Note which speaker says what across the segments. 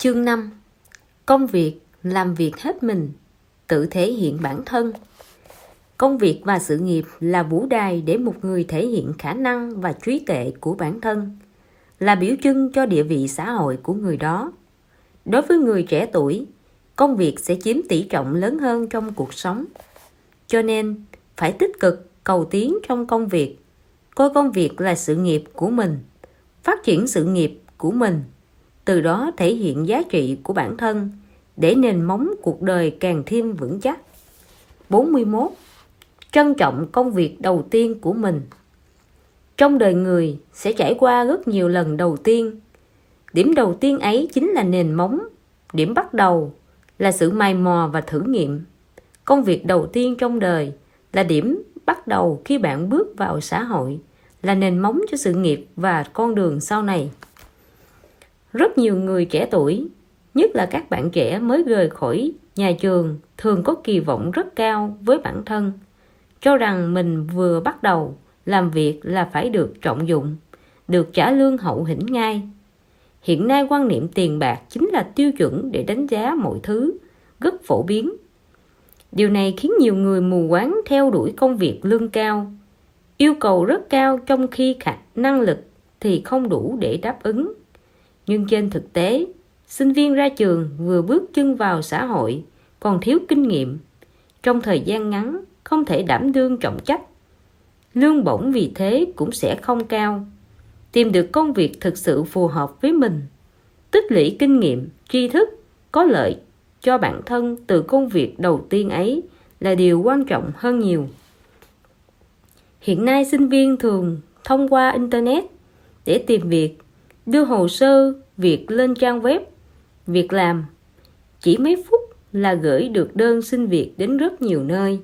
Speaker 1: Chương 5 Công việc, làm việc hết mình, tự thể hiện bản thân. Công việc và sự nghiệp là vũ đài để một người thể hiện khả năng và trí tuệ của bản thân, là biểu trưng cho địa vị xã hội của người đó. Đối với người trẻ tuổi, công việc sẽ chiếm tỷ trọng lớn hơn trong cuộc sống. Cho nên, phải tích cực cầu tiến trong công việc, coi công việc là sự nghiệp của mình, phát triển sự nghiệp của mình từ đó thể hiện giá trị của bản thân để nền móng cuộc đời càng thêm vững chắc. 41. Trân trọng công việc đầu tiên của mình Trong đời người sẽ trải qua rất nhiều lần đầu tiên. Điểm đầu tiên ấy chính là nền móng, điểm bắt đầu là sự mài mò và thử nghiệm. Công việc đầu tiên trong đời là điểm bắt đầu khi bạn bước vào xã hội, là nền móng cho sự nghiệp và con đường sau này rất nhiều người trẻ tuổi, nhất là các bạn trẻ mới rời khỏi nhà trường, thường có kỳ vọng rất cao với bản thân, cho rằng mình vừa bắt đầu làm việc là phải được trọng dụng, được trả lương hậu hĩnh ngay. Hiện nay quan niệm tiền bạc chính là tiêu chuẩn để đánh giá mọi thứ, rất phổ biến. Điều này khiến nhiều người mù quáng theo đuổi công việc lương cao. Yêu cầu rất cao trong khi khả năng lực thì không đủ để đáp ứng nhưng trên thực tế, sinh viên ra trường vừa bước chân vào xã hội còn thiếu kinh nghiệm. Trong thời gian ngắn, không thể đảm đương trọng trách. Lương bổng vì thế cũng sẽ không cao. Tìm được công việc thực sự phù hợp với mình, tích lũy kinh nghiệm, tri thức, có lợi cho bản thân từ công việc đầu tiên ấy là điều quan trọng hơn nhiều. Hiện nay sinh viên thường thông qua internet để tìm việc đưa hồ sơ, việc lên trang web, việc làm. Chỉ mấy phút là gửi được đơn xin việc đến rất nhiều nơi.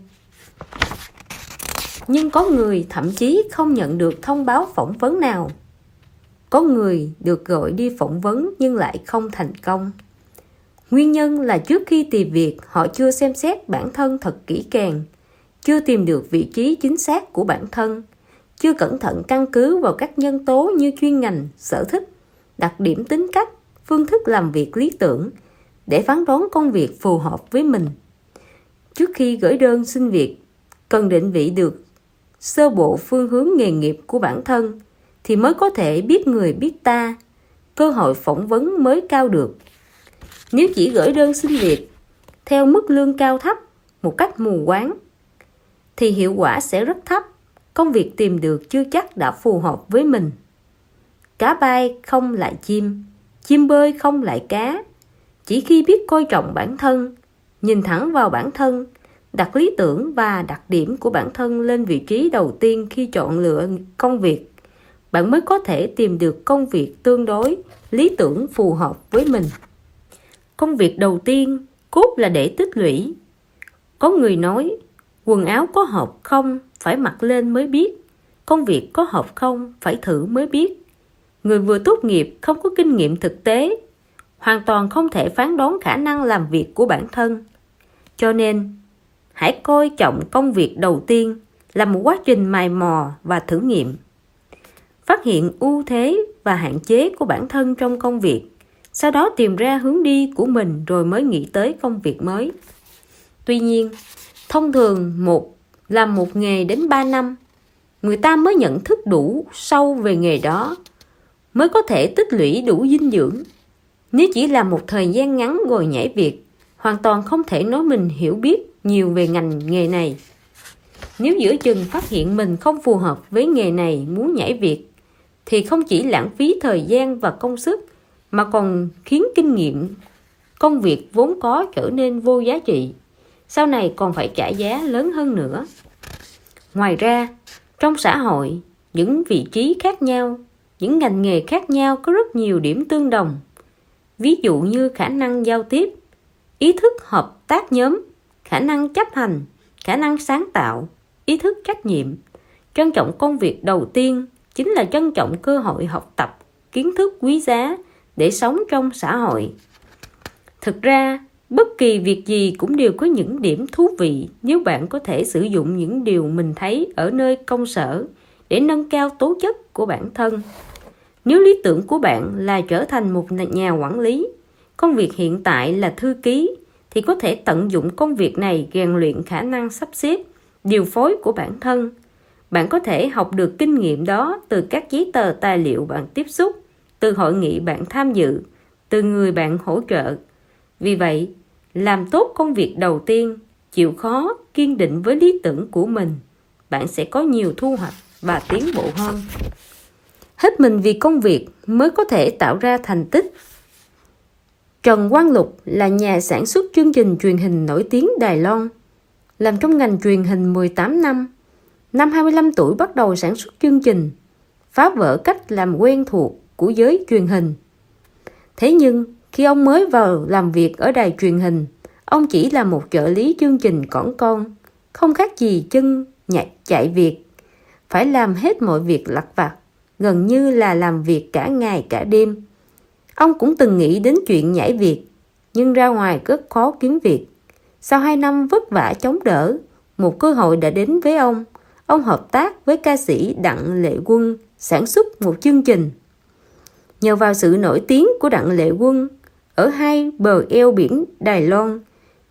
Speaker 1: Nhưng có người thậm chí không nhận được thông báo phỏng vấn nào. Có người được gọi đi phỏng vấn nhưng lại không thành công. Nguyên nhân là trước khi tìm việc, họ chưa xem xét bản thân thật kỹ càng, chưa tìm được vị trí chính xác của bản thân, chưa cẩn thận căn cứ vào các nhân tố như chuyên ngành, sở thích đặc điểm tính cách, phương thức làm việc lý tưởng để phán đoán công việc phù hợp với mình. Trước khi gửi đơn xin việc, cần định vị được sơ bộ phương hướng nghề nghiệp của bản thân thì mới có thể biết người biết ta, cơ hội phỏng vấn mới cao được. Nếu chỉ gửi đơn xin việc theo mức lương cao thấp một cách mù quáng thì hiệu quả sẽ rất thấp, công việc tìm được chưa chắc đã phù hợp với mình cá bay không lại chim chim bơi không lại cá. Chỉ khi biết coi trọng bản thân, nhìn thẳng vào bản thân, đặt lý tưởng và đặc điểm của bản thân lên vị trí đầu tiên khi chọn lựa công việc, bạn mới có thể tìm được công việc tương đối, lý tưởng phù hợp với mình. Công việc đầu tiên, cốt là để tích lũy. Có người nói, quần áo có hợp không phải mặc lên mới biết, công việc có hợp không phải thử mới biết người vừa tốt nghiệp không có kinh nghiệm thực tế, hoàn toàn không thể phán đoán khả năng làm việc của bản thân. Cho nên, hãy coi trọng công việc đầu tiên là một quá trình mài mò và thử nghiệm. Phát hiện ưu thế và hạn chế của bản thân trong công việc, sau đó tìm ra hướng đi của mình rồi mới nghĩ tới công việc mới. Tuy nhiên, thông thường một, làm một nghề đến 3 năm, người ta mới nhận thức đủ sâu về nghề đó mới có thể tích lũy đủ dinh dưỡng. Nếu chỉ là một thời gian ngắn ngồi nhảy việc, hoàn toàn không thể nói mình hiểu biết nhiều về ngành nghề này. Nếu giữa chừng phát hiện mình không phù hợp với nghề này muốn nhảy việc, thì không chỉ lãng phí thời gian và công sức, mà còn khiến kinh nghiệm công việc vốn có trở nên vô giá trị. Sau này còn phải trả giá lớn hơn nữa. Ngoài ra, trong xã hội, những vị trí khác nhau những ngành nghề khác nhau có rất nhiều điểm tương đồng. Ví dụ như khả năng giao tiếp, ý thức hợp tác nhóm, khả năng chấp hành, khả năng sáng tạo, ý thức trách nhiệm. Trân trọng công việc đầu tiên chính là trân trọng cơ hội học tập, kiến thức quý giá để sống trong xã hội. Thực ra, bất kỳ việc gì cũng đều có những điểm thú vị nếu bạn có thể sử dụng những điều mình thấy ở nơi công sở để nâng cao tố chất của bản thân. Nếu lý tưởng của bạn là trở thành một nhà quản lý, công việc hiện tại là thư ký, thì có thể tận dụng công việc này rèn luyện khả năng sắp xếp, điều phối của bản thân. Bạn có thể học được kinh nghiệm đó từ các giấy tờ tài liệu bạn tiếp xúc, từ hội nghị bạn tham dự, từ người bạn hỗ trợ. Vì vậy, làm tốt công việc đầu tiên, chịu khó kiên định với lý tưởng của mình, bạn sẽ có nhiều thu hoạch và tiến bộ hơn hết mình vì công việc mới có thể tạo ra thành tích Trần Quang Lục là nhà sản xuất chương trình truyền hình nổi tiếng Đài Loan, làm trong ngành truyền hình 18 năm. Năm 25 tuổi bắt đầu sản xuất chương trình, phá vỡ cách làm quen thuộc của giới truyền hình. Thế nhưng, khi ông mới vào làm việc ở đài truyền hình, ông chỉ là một trợ lý chương trình cỏn con, không khác gì chân nhạc chạy việc. Phải làm hết mọi việc lặt vặt, gần như là làm việc cả ngày cả đêm Ông cũng từng nghĩ đến chuyện nhảy việc, nhưng ra ngoài rất khó kiếm việc. Sau hai năm vất vả chống đỡ, một cơ hội đã đến với ông. Ông hợp tác với ca sĩ Đặng Lệ Quân sản xuất một chương trình. Nhờ vào sự nổi tiếng của Đặng Lệ Quân, ở hai bờ eo biển Đài Loan,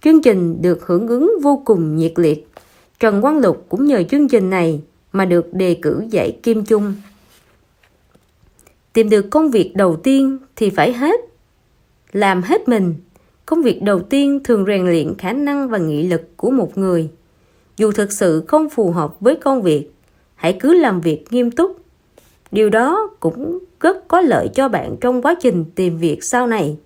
Speaker 1: chương trình được hưởng ứng vô cùng nhiệt liệt. Trần Quang Lục cũng nhờ chương trình này mà được đề cử dạy Kim Chung. Tìm được công việc đầu tiên thì phải hết. Làm hết mình. Công việc đầu tiên thường rèn luyện khả năng và nghị lực của một người. Dù thực sự không phù hợp với công việc, hãy cứ làm việc nghiêm túc. Điều đó cũng rất có lợi cho bạn trong quá trình tìm việc sau này.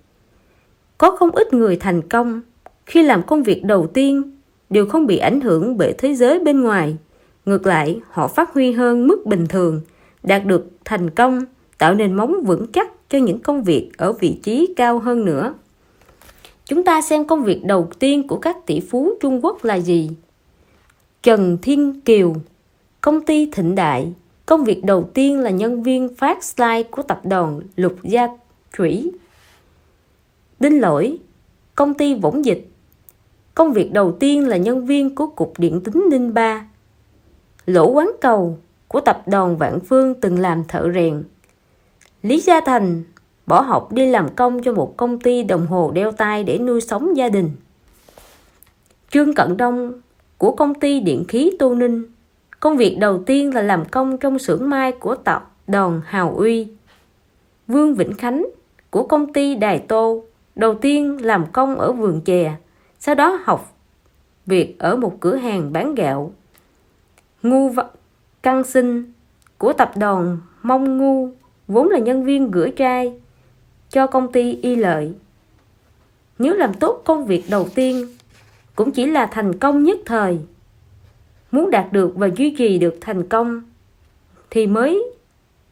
Speaker 1: Có không ít người thành công khi làm công việc đầu tiên đều không bị ảnh hưởng bởi thế giới bên ngoài. Ngược lại, họ phát huy hơn mức bình thường, đạt được thành công tạo nền móng vững chắc cho những công việc ở vị trí cao hơn nữa. Chúng ta xem công việc đầu tiên của các tỷ phú Trung Quốc là gì? Trần Thiên Kiều, công ty Thịnh Đại, công việc đầu tiên là nhân viên phát slide của tập đoàn Lục Gia Thủy. Đinh Lỗi, công ty Võng Dịch, công việc đầu tiên là nhân viên của Cục Điện tính Ninh Ba. Lỗ Quán Cầu của tập đoàn Vạn Phương từng làm thợ rèn. Lý Gia Thành bỏ học đi làm công cho một công ty đồng hồ đeo tay để nuôi sống gia đình. Trương Cận Đông của công ty điện khí Tô Ninh. Công việc đầu tiên là làm công trong xưởng mai của tập đoàn Hào Uy. Vương Vĩnh Khánh của công ty Đài Tô đầu tiên làm công ở vườn chè, sau đó học việc ở một cửa hàng bán gạo. Ngu Căng Sinh của tập đoàn Mông Ngu vốn là nhân viên gửi trai cho công ty y lợi. Nếu làm tốt công việc đầu tiên, cũng chỉ là thành công nhất thời. Muốn đạt được và duy trì được thành công thì mới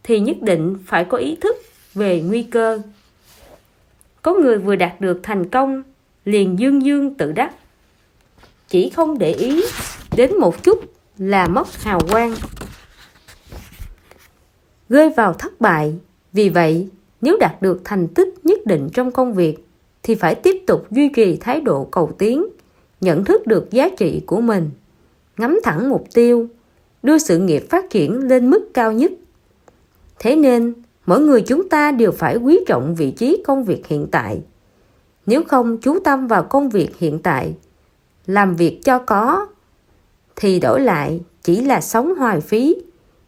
Speaker 1: thì nhất định phải có ý thức về nguy cơ. Có người vừa đạt được thành công liền dương dương tự đắc. Chỉ không để ý đến một chút là mất hào quang rơi vào thất bại. Vì vậy, nếu đạt được thành tích nhất định trong công việc, thì phải tiếp tục duy trì thái độ cầu tiến, nhận thức được giá trị của mình, ngắm thẳng mục tiêu, đưa sự nghiệp phát triển lên mức cao nhất. Thế nên, mỗi người chúng ta đều phải quý trọng vị trí công việc hiện tại. Nếu không chú tâm vào công việc hiện tại, làm việc cho có, thì đổi lại chỉ là sống hoài phí,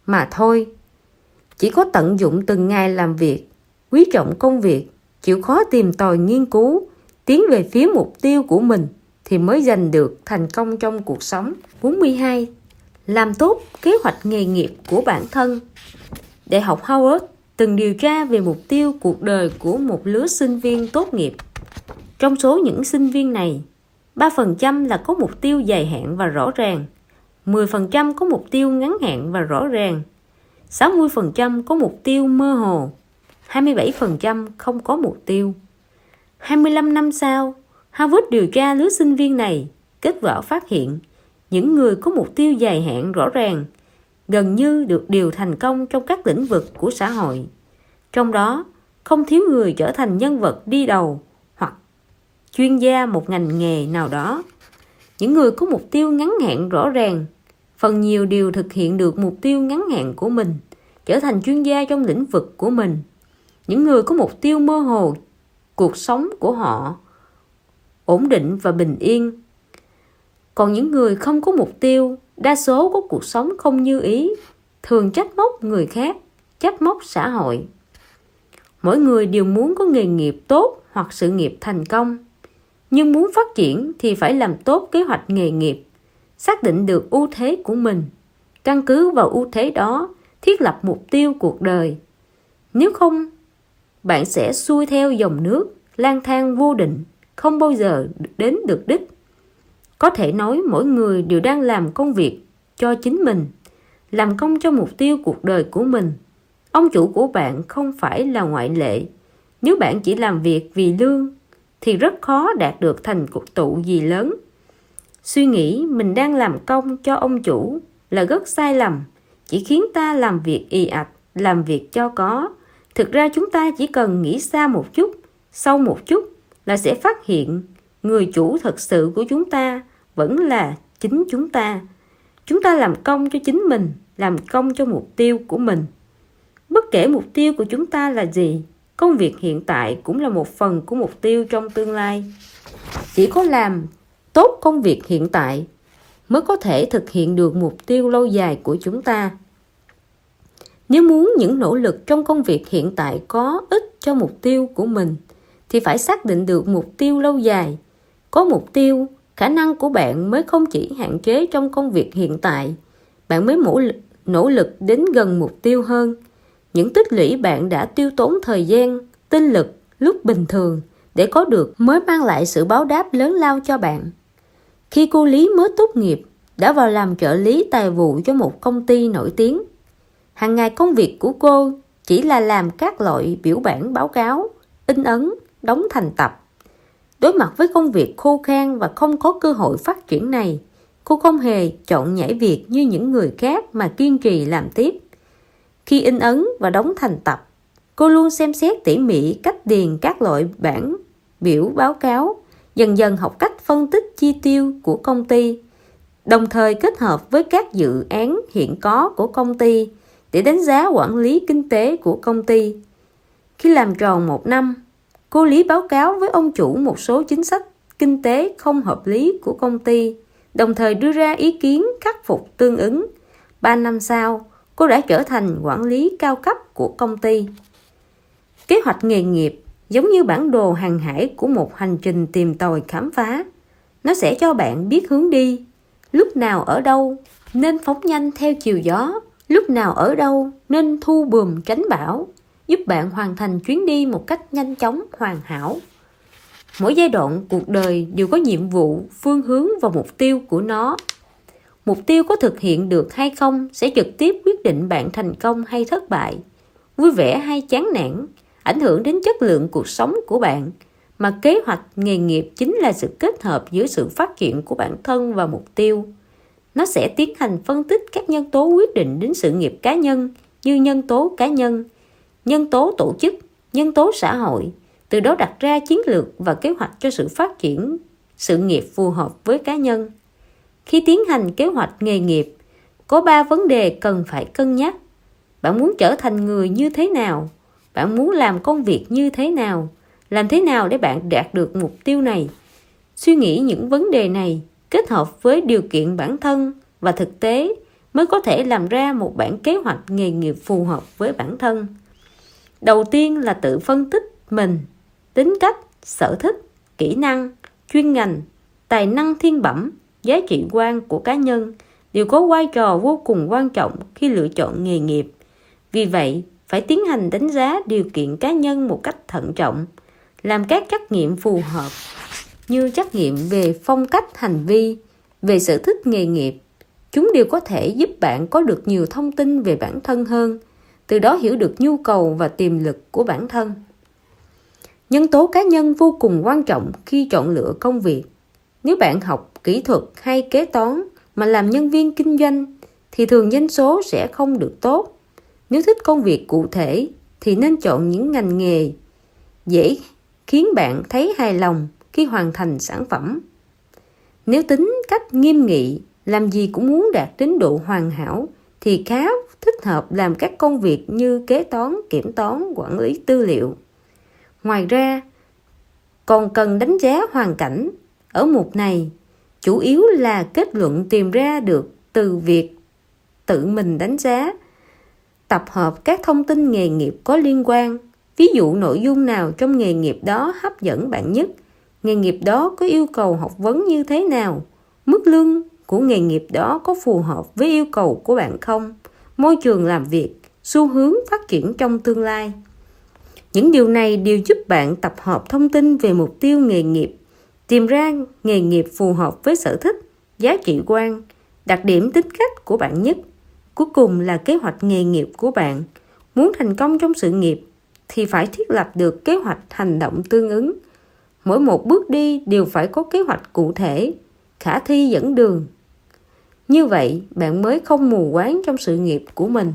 Speaker 1: mà thôi chỉ có tận dụng từng ngày làm việc, quý trọng công việc, chịu khó tìm tòi nghiên cứu, tiến về phía mục tiêu của mình thì mới giành được thành công trong cuộc sống. 42. Làm tốt kế hoạch nghề nghiệp của bản thân. Đại học Howard từng điều tra về mục tiêu cuộc đời của một lứa sinh viên tốt nghiệp. Trong số những sinh viên này, 3% là có mục tiêu dài hạn và rõ ràng, 10% có mục tiêu ngắn hạn và rõ ràng, 60% có mục tiêu mơ hồ, 27% không có mục tiêu. 25 năm sau, Harvard điều tra lứa sinh viên này, kết quả phát hiện những người có mục tiêu dài hạn rõ ràng gần như được điều thành công trong các lĩnh vực của xã hội. Trong đó, không thiếu người trở thành nhân vật đi đầu hoặc chuyên gia một ngành nghề nào đó. Những người có mục tiêu ngắn hạn rõ ràng phần nhiều đều thực hiện được mục tiêu ngắn hạn của mình, trở thành chuyên gia trong lĩnh vực của mình. Những người có mục tiêu mơ hồ cuộc sống của họ ổn định và bình yên. Còn những người không có mục tiêu đa số có cuộc sống không như ý thường trách móc người khác trách móc xã hội. Mỗi người đều muốn có nghề nghiệp tốt hoặc sự nghiệp thành công. Nhưng muốn phát triển thì phải làm tốt kế hoạch nghề nghiệp xác định được ưu thế của mình. Căn cứ vào ưu thế đó, thiết lập mục tiêu cuộc đời. Nếu không, bạn sẽ xuôi theo dòng nước, lang thang vô định, không bao giờ đến được đích. Có thể nói mỗi người đều đang làm công việc cho chính mình, làm công cho mục tiêu cuộc đời của mình. Ông chủ của bạn không phải là ngoại lệ. Nếu bạn chỉ làm việc vì lương, thì rất khó đạt được thành tựu gì lớn suy nghĩ mình đang làm công cho ông chủ là rất sai lầm, chỉ khiến ta làm việc ì ạch, làm việc cho có. Thực ra chúng ta chỉ cần nghĩ xa một chút, sâu một chút là sẽ phát hiện người chủ thật sự của chúng ta vẫn là chính chúng ta. Chúng ta làm công cho chính mình, làm công cho mục tiêu của mình. Bất kể mục tiêu của chúng ta là gì, công việc hiện tại cũng là một phần của mục tiêu trong tương lai. Chỉ có làm tốt công việc hiện tại mới có thể thực hiện được mục tiêu lâu dài của chúng ta. Nếu muốn những nỗ lực trong công việc hiện tại có ích cho mục tiêu của mình, thì phải xác định được mục tiêu lâu dài. Có mục tiêu, khả năng của bạn mới không chỉ hạn chế trong công việc hiện tại, bạn mới mỗ nỗ lực đến gần mục tiêu hơn. Những tích lũy bạn đã tiêu tốn thời gian, tinh lực lúc bình thường để có được mới mang lại sự báo đáp lớn lao cho bạn khi cô lý mới tốt nghiệp, đã vào làm trợ lý tài vụ cho một công ty nổi tiếng. Hàng ngày công việc của cô chỉ là làm các loại biểu bản báo cáo, in ấn, đóng thành tập. Đối mặt với công việc khô khan và không có cơ hội phát triển này, cô không hề chọn nhảy việc như những người khác mà kiên trì làm tiếp. Khi in ấn và đóng thành tập, cô luôn xem xét tỉ mỉ cách điền các loại bản biểu báo cáo dần dần học cách phân tích chi tiêu của công ty, đồng thời kết hợp với các dự án hiện có của công ty để đánh giá quản lý kinh tế của công ty. Khi làm tròn một năm, cô lý báo cáo với ông chủ một số chính sách kinh tế không hợp lý của công ty, đồng thời đưa ra ý kiến khắc phục tương ứng. Ba năm sau, cô đã trở thành quản lý cao cấp của công ty. Kế hoạch nghề nghiệp giống như bản đồ hàng hải của một hành trình tìm tòi khám phá. Nó sẽ cho bạn biết hướng đi. Lúc nào ở đâu nên phóng nhanh theo chiều gió. Lúc nào ở đâu nên thu bùm tránh bão, giúp bạn hoàn thành chuyến đi một cách nhanh chóng, hoàn hảo. Mỗi giai đoạn cuộc đời đều có nhiệm vụ, phương hướng và mục tiêu của nó. Mục tiêu có thực hiện được hay không sẽ trực tiếp quyết định bạn thành công hay thất bại. Vui vẻ hay chán nản ảnh hưởng đến chất lượng cuộc sống của bạn. Mà kế hoạch nghề nghiệp chính là sự kết hợp giữa sự phát triển của bản thân và mục tiêu. Nó sẽ tiến hành phân tích các nhân tố quyết định đến sự nghiệp cá nhân như nhân tố cá nhân nhân tố tổ chức, nhân tố xã hội. Từ đó đặt ra chiến lược và kế hoạch cho sự phát triển, sự nghiệp phù hợp với cá nhân. Khi tiến hành kế hoạch nghề nghiệp, có ba vấn đề cần phải cân nhắc. Bạn muốn trở thành người như thế nào? Bạn muốn làm công việc như thế nào? Làm thế nào để bạn đạt được mục tiêu này? Suy nghĩ những vấn đề này kết hợp với điều kiện bản thân và thực tế mới có thể làm ra một bản kế hoạch nghề nghiệp phù hợp với bản thân. Đầu tiên là tự phân tích mình, tính cách, sở thích, kỹ năng, chuyên ngành, tài năng thiên bẩm, giá trị quan của cá nhân đều có vai trò vô cùng quan trọng khi lựa chọn nghề nghiệp. Vì vậy phải tiến hành đánh giá điều kiện cá nhân một cách thận trọng, làm các trắc nghiệm phù hợp như trắc nghiệm về phong cách, hành vi, về sở thích nghề nghiệp. Chúng đều có thể giúp bạn có được nhiều thông tin về bản thân hơn, từ đó hiểu được nhu cầu và tiềm lực của bản thân. Nhân tố cá nhân vô cùng quan trọng khi chọn lựa công việc. Nếu bạn học kỹ thuật hay kế toán mà làm nhân viên kinh doanh, thì thường doanh số sẽ không được tốt nếu thích công việc cụ thể thì nên chọn những ngành nghề dễ khiến bạn thấy hài lòng khi hoàn thành sản phẩm nếu tính cách nghiêm nghị làm gì cũng muốn đạt đến độ hoàn hảo thì khá thích hợp làm các công việc như kế toán, kiểm toán, quản lý tư liệu. Ngoài ra, còn cần đánh giá hoàn cảnh. Ở mục này, chủ yếu là kết luận tìm ra được từ việc tự mình đánh giá, tập hợp các thông tin nghề nghiệp có liên quan, ví dụ nội dung nào trong nghề nghiệp đó hấp dẫn bạn nhất, nghề nghiệp đó có yêu cầu học vấn như thế nào, mức lương của nghề nghiệp đó có phù hợp với yêu cầu của bạn không, môi trường làm việc, xu hướng phát triển trong tương lai. Những điều này đều giúp bạn tập hợp thông tin về mục tiêu nghề nghiệp, tìm ra nghề nghiệp phù hợp với sở thích, giá trị quan, đặc điểm tính cách của bạn nhất. Cuối cùng là kế hoạch nghề nghiệp của bạn. Muốn thành công trong sự nghiệp thì phải thiết lập được kế hoạch hành động tương ứng. Mỗi một bước đi đều phải có kế hoạch cụ thể, khả thi dẫn đường. Như vậy, bạn mới không mù quáng trong sự nghiệp của mình.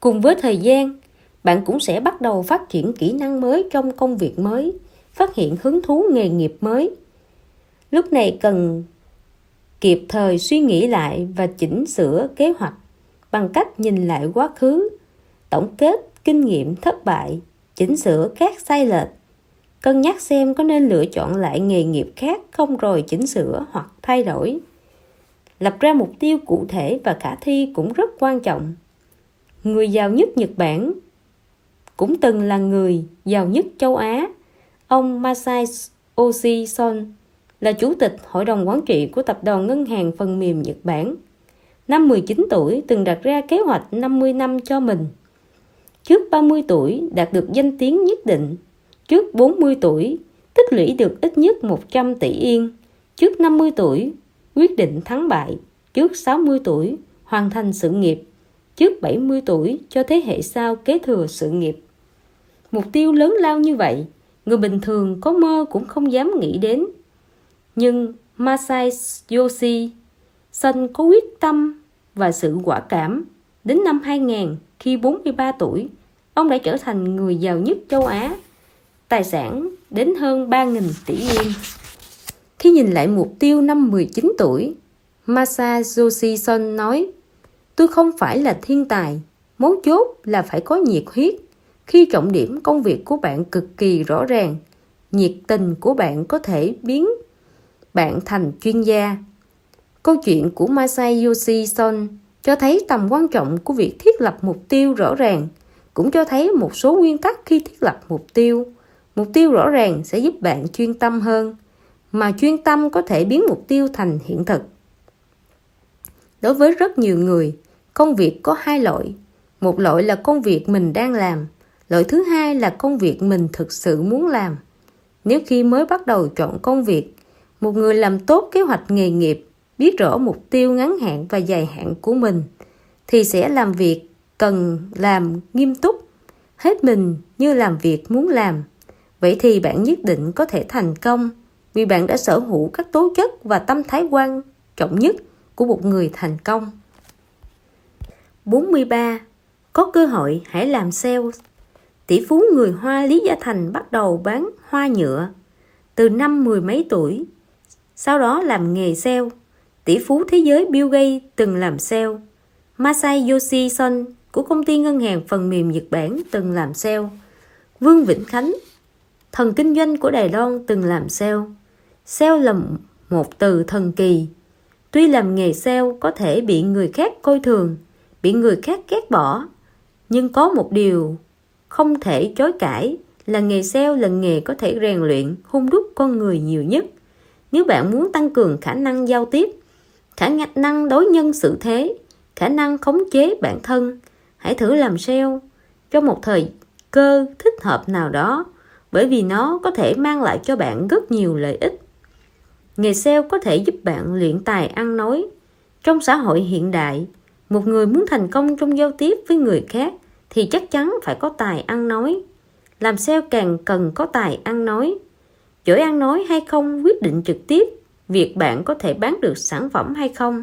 Speaker 1: Cùng với thời gian, bạn cũng sẽ bắt đầu phát triển kỹ năng mới trong công việc mới, phát hiện hứng thú nghề nghiệp mới. Lúc này cần kịp thời suy nghĩ lại và chỉnh sửa kế hoạch bằng cách nhìn lại quá khứ, tổng kết kinh nghiệm thất bại, chỉnh sửa các sai lệch, cân nhắc xem có nên lựa chọn lại nghề nghiệp khác không rồi chỉnh sửa hoặc thay đổi. Lập ra mục tiêu cụ thể và khả thi cũng rất quan trọng. Người giàu nhất Nhật Bản cũng từng là người giàu nhất châu Á. Ông Masayoshi Son là chủ tịch hội đồng quản trị của tập đoàn ngân hàng phần mềm Nhật Bản. Năm 19 tuổi từng đặt ra kế hoạch 50 năm cho mình. Trước 30 tuổi đạt được danh tiếng nhất định. Trước 40 tuổi tích lũy được ít nhất 100 tỷ yên. Trước 50 tuổi quyết định thắng bại. Trước 60 tuổi hoàn thành sự nghiệp. Trước 70 tuổi cho thế hệ sau kế thừa sự nghiệp. Mục tiêu lớn lao như vậy, người bình thường có mơ cũng không dám nghĩ đến. Nhưng Masai Yoshi Son có quyết tâm và sự quả cảm. Đến năm 2000, khi 43 tuổi, ông đã trở thành người giàu nhất châu Á. Tài sản đến hơn 3.000 tỷ yên. Khi nhìn lại mục tiêu năm 19 tuổi, Masayoshi Son nói Tôi không phải là thiên tài, mấu chốt là phải có nhiệt huyết khi trọng điểm công việc của bạn cực kỳ rõ ràng nhiệt tình của bạn có thể biến bạn thành chuyên gia. Câu chuyện của Masayoshi Son cho thấy tầm quan trọng của việc thiết lập mục tiêu rõ ràng, cũng cho thấy một số nguyên tắc khi thiết lập mục tiêu. Mục tiêu rõ ràng sẽ giúp bạn chuyên tâm hơn, mà chuyên tâm có thể biến mục tiêu thành hiện thực. Đối với rất nhiều người, công việc có hai loại. Một loại là công việc mình đang làm, loại thứ hai là công việc mình thực sự muốn làm. Nếu khi mới bắt đầu chọn công việc một người làm tốt kế hoạch nghề nghiệp, biết rõ mục tiêu ngắn hạn và dài hạn của mình, thì sẽ làm việc cần làm nghiêm túc hết mình như làm việc muốn làm vậy thì bạn nhất định có thể thành công, vì bạn đã sở hữu các tố chất và tâm thái quan trọng nhất của một người thành công 43. Có cơ hội hãy làm sales tỷ phú người Hoa Lý Gia Thành bắt đầu bán hoa nhựa từ năm mười mấy tuổi. Sau đó làm nghề sale. Tỷ phú thế giới Bill Gates từng làm sale. Masayoshi Son của công ty ngân hàng phần mềm Nhật Bản từng làm sale. Vương Vĩnh Khánh, thần kinh doanh của Đài Loan từng làm sale. Sale là một từ thần kỳ. Tuy làm nghề sale có thể bị người khác coi thường, bị người khác ghét bỏ, nhưng có một điều không thể chối cãi là nghề sale là nghề có thể rèn luyện hung đúc con người nhiều nhất nếu bạn muốn tăng cường khả năng giao tiếp, khả năng đối nhân xử thế, khả năng khống chế bản thân, hãy thử làm sale trong một thời cơ thích hợp nào đó, bởi vì nó có thể mang lại cho bạn rất nhiều lợi ích nghề sale có thể giúp bạn luyện tài ăn nói trong xã hội hiện đại, một người muốn thành công trong giao tiếp với người khác thì chắc chắn phải có tài ăn nói. Làm sale càng cần có tài ăn nói. Giỏi ăn nói hay không quyết định trực tiếp việc bạn có thể bán được sản phẩm hay không.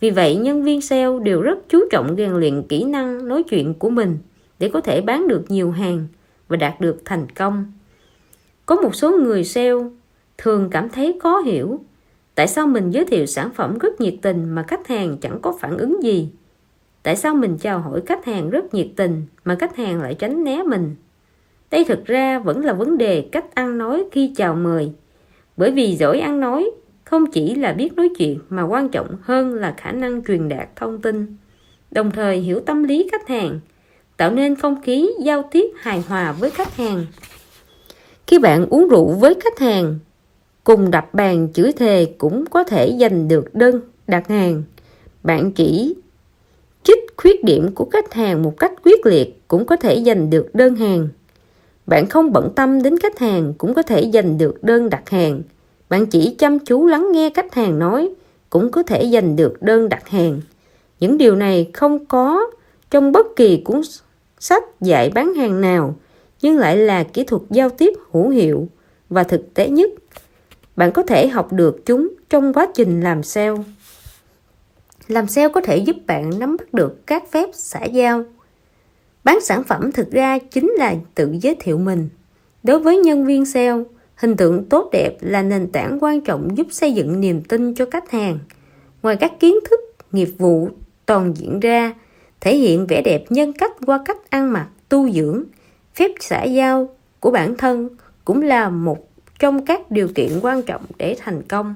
Speaker 1: Vì vậy, nhân viên sale đều rất chú trọng rèn luyện kỹ năng nói chuyện của mình để có thể bán được nhiều hàng và đạt được thành công. Có một số người sale thường cảm thấy khó hiểu tại sao mình giới thiệu sản phẩm rất nhiệt tình mà khách hàng chẳng có phản ứng gì tại sao mình chào hỏi khách hàng rất nhiệt tình mà khách hàng lại tránh né mình đây thực ra vẫn là vấn đề cách ăn nói khi chào mời. Bởi vì giỏi ăn nói không chỉ là biết nói chuyện mà quan trọng hơn là khả năng truyền đạt thông tin. Đồng thời hiểu tâm lý khách hàng, tạo nên không khí giao tiếp hài hòa với khách hàng. Khi bạn uống rượu với khách hàng, cùng đập bàn chửi thề cũng có thể giành được đơn đặt hàng. Bạn chỉ chích khuyết điểm của khách hàng một cách quyết liệt cũng có thể giành được đơn hàng. Bạn không bận tâm đến khách hàng cũng có thể giành được đơn đặt hàng. Bạn chỉ chăm chú lắng nghe khách hàng nói cũng có thể giành được đơn đặt hàng. Những điều này không có trong bất kỳ cuốn sách dạy bán hàng nào, nhưng lại là kỹ thuật giao tiếp hữu hiệu và thực tế nhất. Bạn có thể học được chúng trong quá trình làm sale. Làm sale có thể giúp bạn nắm bắt được các phép xã giao. Bán sản phẩm thực ra chính là tự giới thiệu mình. Đối với nhân viên sale, hình tượng tốt đẹp là nền tảng quan trọng giúp xây dựng niềm tin cho khách hàng. Ngoài các kiến thức, nghiệp vụ toàn diễn ra, thể hiện vẻ đẹp nhân cách qua cách ăn mặc, tu dưỡng, phép xã giao của bản thân cũng là một trong các điều kiện quan trọng để thành công.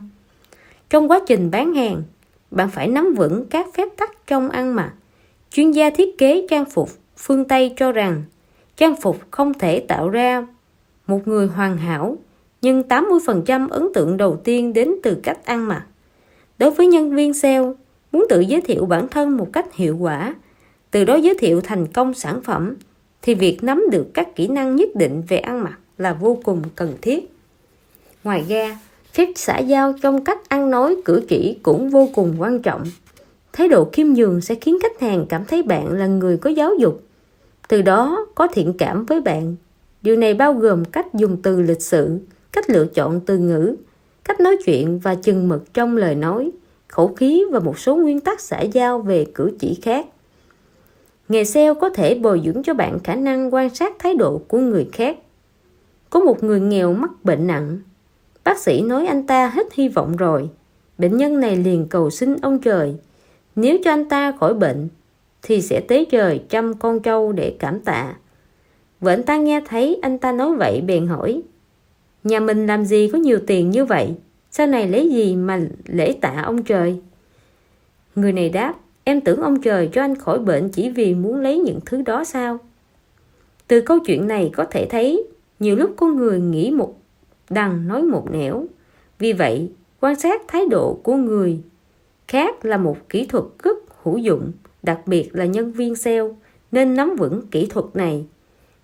Speaker 1: Trong quá trình bán hàng, bạn phải nắm vững các phép tắc trong ăn mặc. Chuyên gia thiết kế trang phục phương Tây cho rằng trang phục không thể tạo ra một người hoàn hảo, nhưng 80% ấn tượng đầu tiên đến từ cách ăn mặc. Đối với nhân viên sale, muốn tự giới thiệu bản thân một cách hiệu quả, từ đó giới thiệu thành công sản phẩm, thì việc nắm được các kỹ năng nhất định về ăn mặc là vô cùng cần thiết. Ngoài ra, phép xã giao trong cách ăn nói cử chỉ cũng vô cùng quan trọng. Thái độ khiêm nhường sẽ khiến khách hàng cảm thấy bạn là người có giáo dục, từ đó có thiện cảm với bạn. Điều này bao gồm cách dùng từ lịch sự, cách lựa chọn từ ngữ, cách nói chuyện và chừng mực trong lời nói, khẩu khí và một số nguyên tắc xã giao về cử chỉ khác. Nghề sale có thể bồi dưỡng cho bạn khả năng quan sát thái độ của người khác. Có một người nghèo mắc bệnh nặng. Bác sĩ nói anh ta hết hy vọng rồi. Bệnh nhân này liền cầu xin ông trời. Nếu cho anh ta khỏi bệnh, thì sẽ tế trời trăm con trâu để cảm tạ. Vẫn ta nghe thấy anh ta nói vậy bèn hỏi. Nhà mình làm gì có nhiều tiền như vậy? Sau này lấy gì mà lễ tạ ông trời? Người này đáp, em tưởng ông trời cho anh khỏi bệnh chỉ vì muốn lấy những thứ đó sao? Từ câu chuyện này có thể thấy, nhiều lúc con người nghĩ một đằng nói một nẻo. Vì vậy, quan sát thái độ của người khác là một kỹ thuật rất hữu dụng, đặc biệt là nhân viên sale, nên nắm vững kỹ thuật này.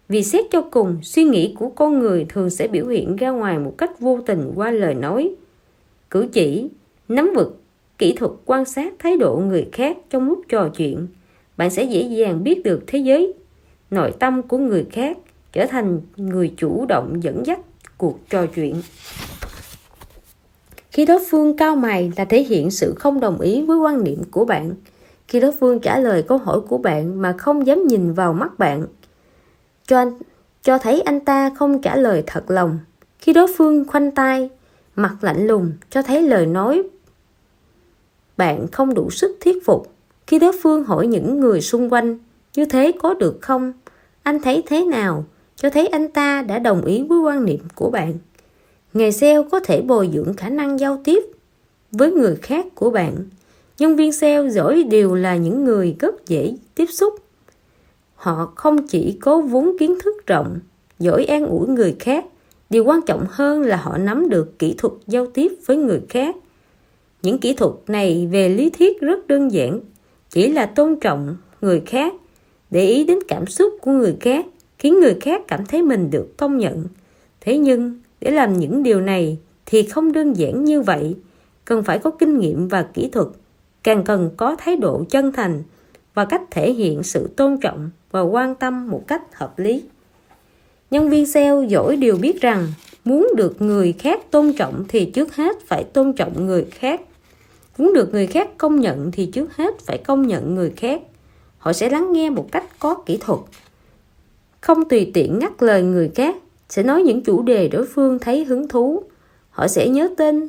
Speaker 1: Vì xét cho cùng, suy nghĩ của con người thường sẽ biểu hiện ra ngoài một cách vô tình qua lời nói, cử chỉ, nắm vực kỹ thuật quan sát thái độ người khác trong lúc trò chuyện, bạn sẽ dễ dàng biết được thế giới, nội tâm của người khác, trở thành người chủ động dẫn dắt cuộc trò chuyện. Khi đối phương cao mày là thể hiện sự không đồng ý với quan điểm của bạn. Khi đối phương trả lời câu hỏi của bạn mà không dám nhìn vào mắt bạn, cho anh cho thấy anh ta không trả lời thật lòng. Khi đối phương khoanh tay, mặt lạnh lùng cho thấy lời nói bạn không đủ sức thuyết phục. Khi đối phương hỏi những người xung quanh như thế có được không? Anh thấy thế nào? Cho thấy anh ta đã đồng ý với quan niệm của bạn. Nghề sale có thể bồi dưỡng khả năng giao tiếp với người khác của bạn. Nhân viên sale giỏi đều là những người rất dễ tiếp xúc. Họ không chỉ có vốn kiến thức rộng, giỏi an ủi người khác, điều quan trọng hơn là họ nắm được kỹ thuật giao tiếp với người khác những kỹ thuật này về lý thuyết rất đơn giản, chỉ là tôn trọng người khác, để ý đến cảm xúc của người khác, khiến người khác cảm thấy mình được công nhận. Thế nhưng, để làm những điều này thì không đơn giản như vậy, cần phải có kinh nghiệm và kỹ thuật, càng cần có thái độ chân thành và cách thể hiện sự tôn trọng và quan tâm một cách hợp lý. Nhân viên sale giỏi đều biết rằng muốn được người khác tôn trọng thì trước hết phải tôn trọng người khác Muốn được người khác công nhận thì trước hết phải công nhận người khác. Họ sẽ lắng nghe một cách có kỹ thuật. Không tùy tiện ngắt lời người khác, sẽ nói những chủ đề đối phương thấy hứng thú. Họ sẽ nhớ tên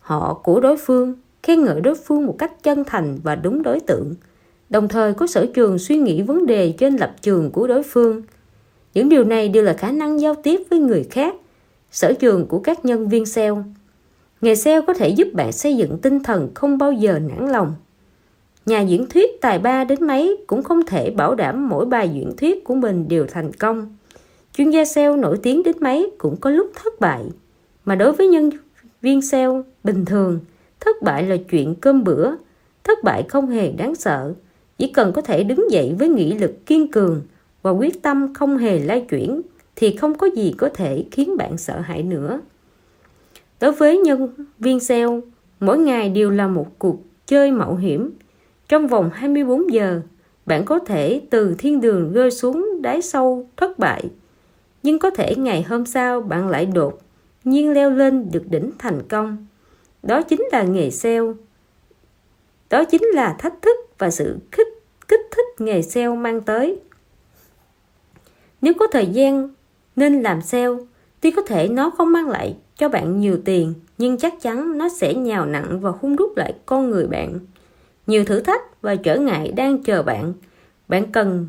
Speaker 1: họ của đối phương, khen ngợi đối phương một cách chân thành và đúng đối tượng. Đồng thời có sở trường suy nghĩ vấn đề trên lập trường của đối phương. Những điều này đều là khả năng giao tiếp với người khác, sở trường của các nhân viên sale, Nghề sale có thể giúp bạn xây dựng tinh thần không bao giờ nản lòng. Nhà diễn thuyết tài ba đến mấy cũng không thể bảo đảm mỗi bài diễn thuyết của mình đều thành công. Chuyên gia sale nổi tiếng đến mấy cũng có lúc thất bại. Mà đối với nhân viên sale bình thường, thất bại là chuyện cơm bữa. Thất bại không hề đáng sợ. Chỉ cần có thể đứng dậy với nghị lực kiên cường và quyết tâm không hề lay chuyển thì không có gì có thể khiến bạn sợ hãi nữa. Đối với nhân viên SEO, mỗi ngày đều là một cuộc chơi mạo hiểm. Trong vòng 24 giờ, bạn có thể từ thiên đường rơi xuống đáy sâu thất bại. Nhưng có thể ngày hôm sau bạn lại đột nhiên leo lên được đỉnh thành công. Đó chính là nghề SEO. Đó chính là thách thức và sự kích, kích thích nghề SEO mang tới. Nếu có thời gian nên làm SEO, tuy có thể nó không mang lại cho bạn nhiều tiền, nhưng chắc chắn nó sẽ nhào nặng và hung đúc lại con người bạn. Nhiều thử thách và trở ngại đang chờ bạn. Bạn cần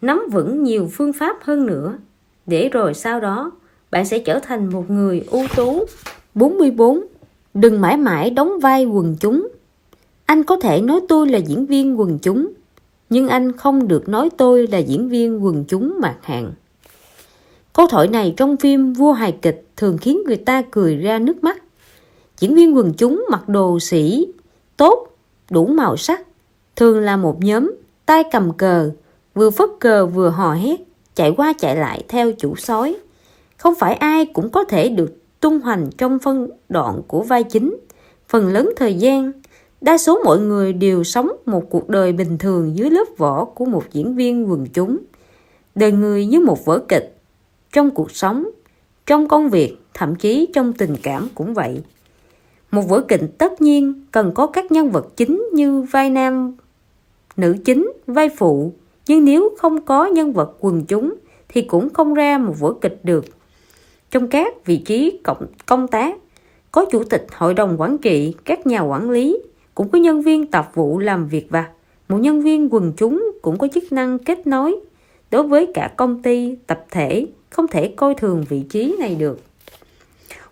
Speaker 1: nắm vững nhiều phương pháp hơn nữa, để rồi sau đó bạn sẽ trở thành một người ưu tú. 44. Đừng mãi mãi đóng vai quần chúng. Anh có thể nói tôi là diễn viên quần chúng, nhưng anh không được nói tôi là diễn viên quần chúng mạc hạng. Câu thoại này trong phim Vua hài kịch thường khiến người ta cười ra nước mắt. Diễn viên quần chúng mặc đồ sĩ, tốt, đủ màu sắc, thường là một nhóm, tay cầm cờ, vừa phất cờ vừa hò hét, chạy qua chạy lại theo chủ sói. Không phải ai cũng có thể được tung hoành trong phân đoạn của vai chính. Phần lớn thời gian, đa số mọi người đều sống một cuộc đời bình thường dưới lớp vỏ của một diễn viên quần chúng. Đời người như một vở kịch, trong cuộc sống, trong công việc, thậm chí trong tình cảm cũng vậy. Một vở kịch tất nhiên cần có các nhân vật chính như vai nam, nữ chính, vai phụ, nhưng nếu không có nhân vật quần chúng thì cũng không ra một vở kịch được. Trong các vị trí cộng, công tác, có chủ tịch hội đồng quản trị, các nhà quản lý, cũng có nhân viên tạp vụ làm việc vặt. Một nhân viên quần chúng cũng có chức năng kết nối đối với cả công ty, tập thể, không thể coi thường vị trí này được.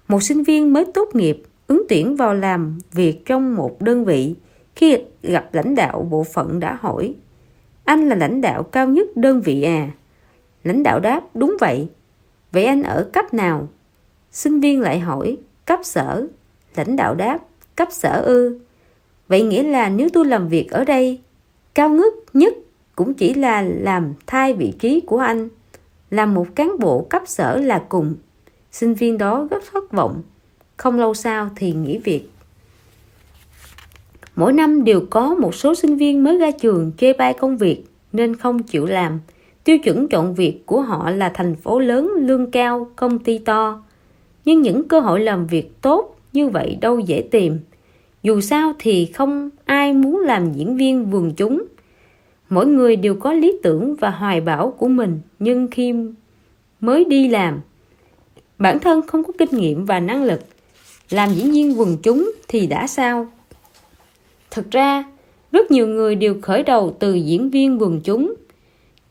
Speaker 1: Một sinh viên mới tốt nghiệp ứng tuyển vào làm việc trong một đơn vị khi gặp lãnh đạo bộ phận đã hỏi anh là lãnh đạo cao nhất đơn vị à lãnh đạo đáp đúng vậy vậy anh ở cấp nào? Sinh viên lại hỏi, cấp sở. Lãnh đạo đáp, cấp sở ư. Vậy nghĩa là nếu tôi làm việc ở đây, cao ngất nhất cũng chỉ là làm thay vị trí của anh. Làm một cán bộ cấp sở là cùng. Sinh viên đó rất thất vọng. Không lâu sau thì nghỉ việc. Mỗi năm đều có một số sinh viên mới ra trường chê bai công việc nên không chịu làm. Tiêu chuẩn chọn việc của họ là thành phố lớn, lương cao, công ty to. Nhưng những cơ hội làm việc tốt như vậy đâu dễ tìm. Dù sao thì không ai muốn làm diễn viên vườn chúng. Mỗi người đều có lý tưởng và hoài bão của mình, nhưng khi mới đi làm, bản thân không có kinh nghiệm và năng lực làm diễn viên quần chúng thì đã sao? Thực ra, rất nhiều người đều khởi đầu từ diễn viên quần chúng.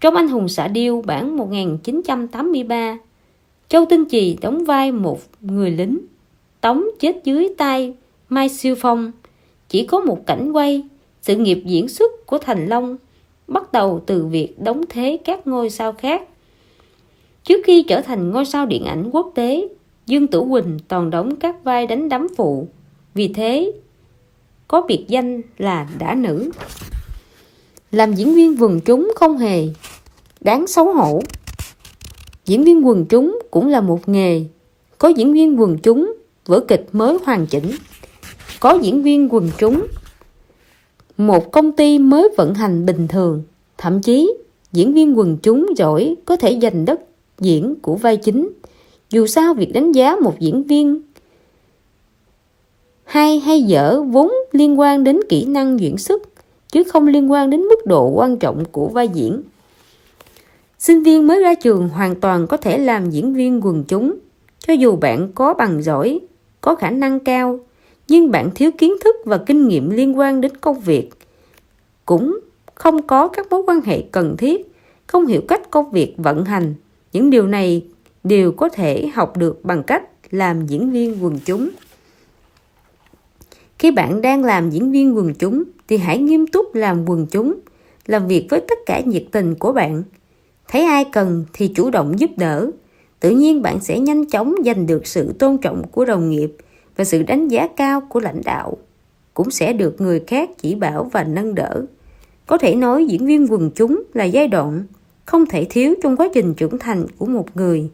Speaker 1: Trong Anh hùng xạ điêu bản 1983, Châu Tinh Trì đóng vai một người lính. Tống chết dưới tay Mai Siêu Phong. Chỉ có một cảnh quay, sự nghiệp diễn xuất của Thành Long bắt đầu từ việc đóng thế các ngôi sao khác. Trước khi trở thành ngôi sao điện ảnh quốc tế, Dương Tử Quỳnh toàn đóng các vai đánh đấm phụ, vì thế có biệt danh là đã nữ. Làm diễn viên quần chúng không hề đáng xấu hổ. Diễn viên quần chúng cũng là một nghề. Có diễn viên quần chúng, vở kịch mới hoàn chỉnh. Có diễn viên quần chúng, một công ty mới vận hành bình thường. Thậm chí, diễn viên quần chúng giỏi có thể giành đất diễn của vai chính dù sao việc đánh giá một diễn viên hay hay dở vốn liên quan đến kỹ năng diễn xuất chứ không liên quan đến mức độ quan trọng của vai diễn. Sinh viên mới ra trường hoàn toàn có thể làm diễn viên quần chúng cho dù bạn có bằng giỏi, có khả năng cao nhưng bạn thiếu kiến thức và kinh nghiệm liên quan đến công việc cũng không có các mối quan hệ cần thiết không hiểu cách công việc vận hành. Những điều này đều có thể học được bằng cách làm diễn viên quần chúng. Khi bạn đang làm diễn viên quần chúng thì hãy nghiêm túc làm quần chúng, làm việc với tất cả nhiệt tình của bạn. Thấy ai cần thì chủ động giúp đỡ. Tự nhiên bạn sẽ nhanh chóng giành được sự tôn trọng của đồng nghiệp và sự đánh giá cao của lãnh đạo. Cũng sẽ được người khác chỉ bảo và nâng đỡ. Có thể nói diễn viên quần chúng là giai đoạn không thể thiếu trong quá trình trưởng thành của một người,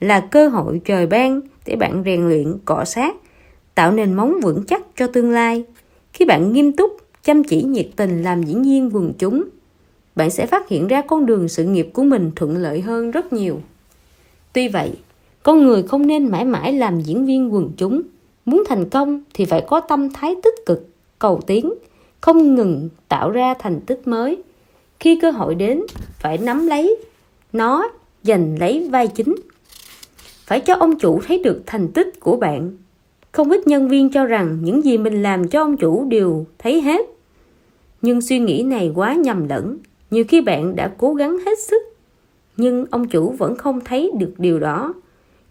Speaker 1: là cơ hội trời ban để bạn rèn luyện cọ sát, tạo nền móng vững chắc cho tương lai. Khi bạn nghiêm túc, chăm chỉ nhiệt tình làm diễn viên quần chúng, bạn sẽ phát hiện ra con đường sự nghiệp của mình thuận lợi hơn rất nhiều. Tuy vậy, con người không nên mãi mãi làm diễn viên quần chúng. Muốn thành công thì phải có tâm thái tích cực, cầu tiến, không ngừng tạo ra thành tích mới. Khi cơ hội đến, phải nắm lấy nó, giành lấy vai chính. Phải cho ông chủ thấy được thành tích của bạn. Không ít nhân viên cho rằng những gì mình làm cho ông chủ đều thấy hết. Nhưng suy nghĩ này quá nhầm lẫn. Nhiều khi bạn đã cố gắng hết sức, nhưng ông chủ vẫn không thấy được điều đó.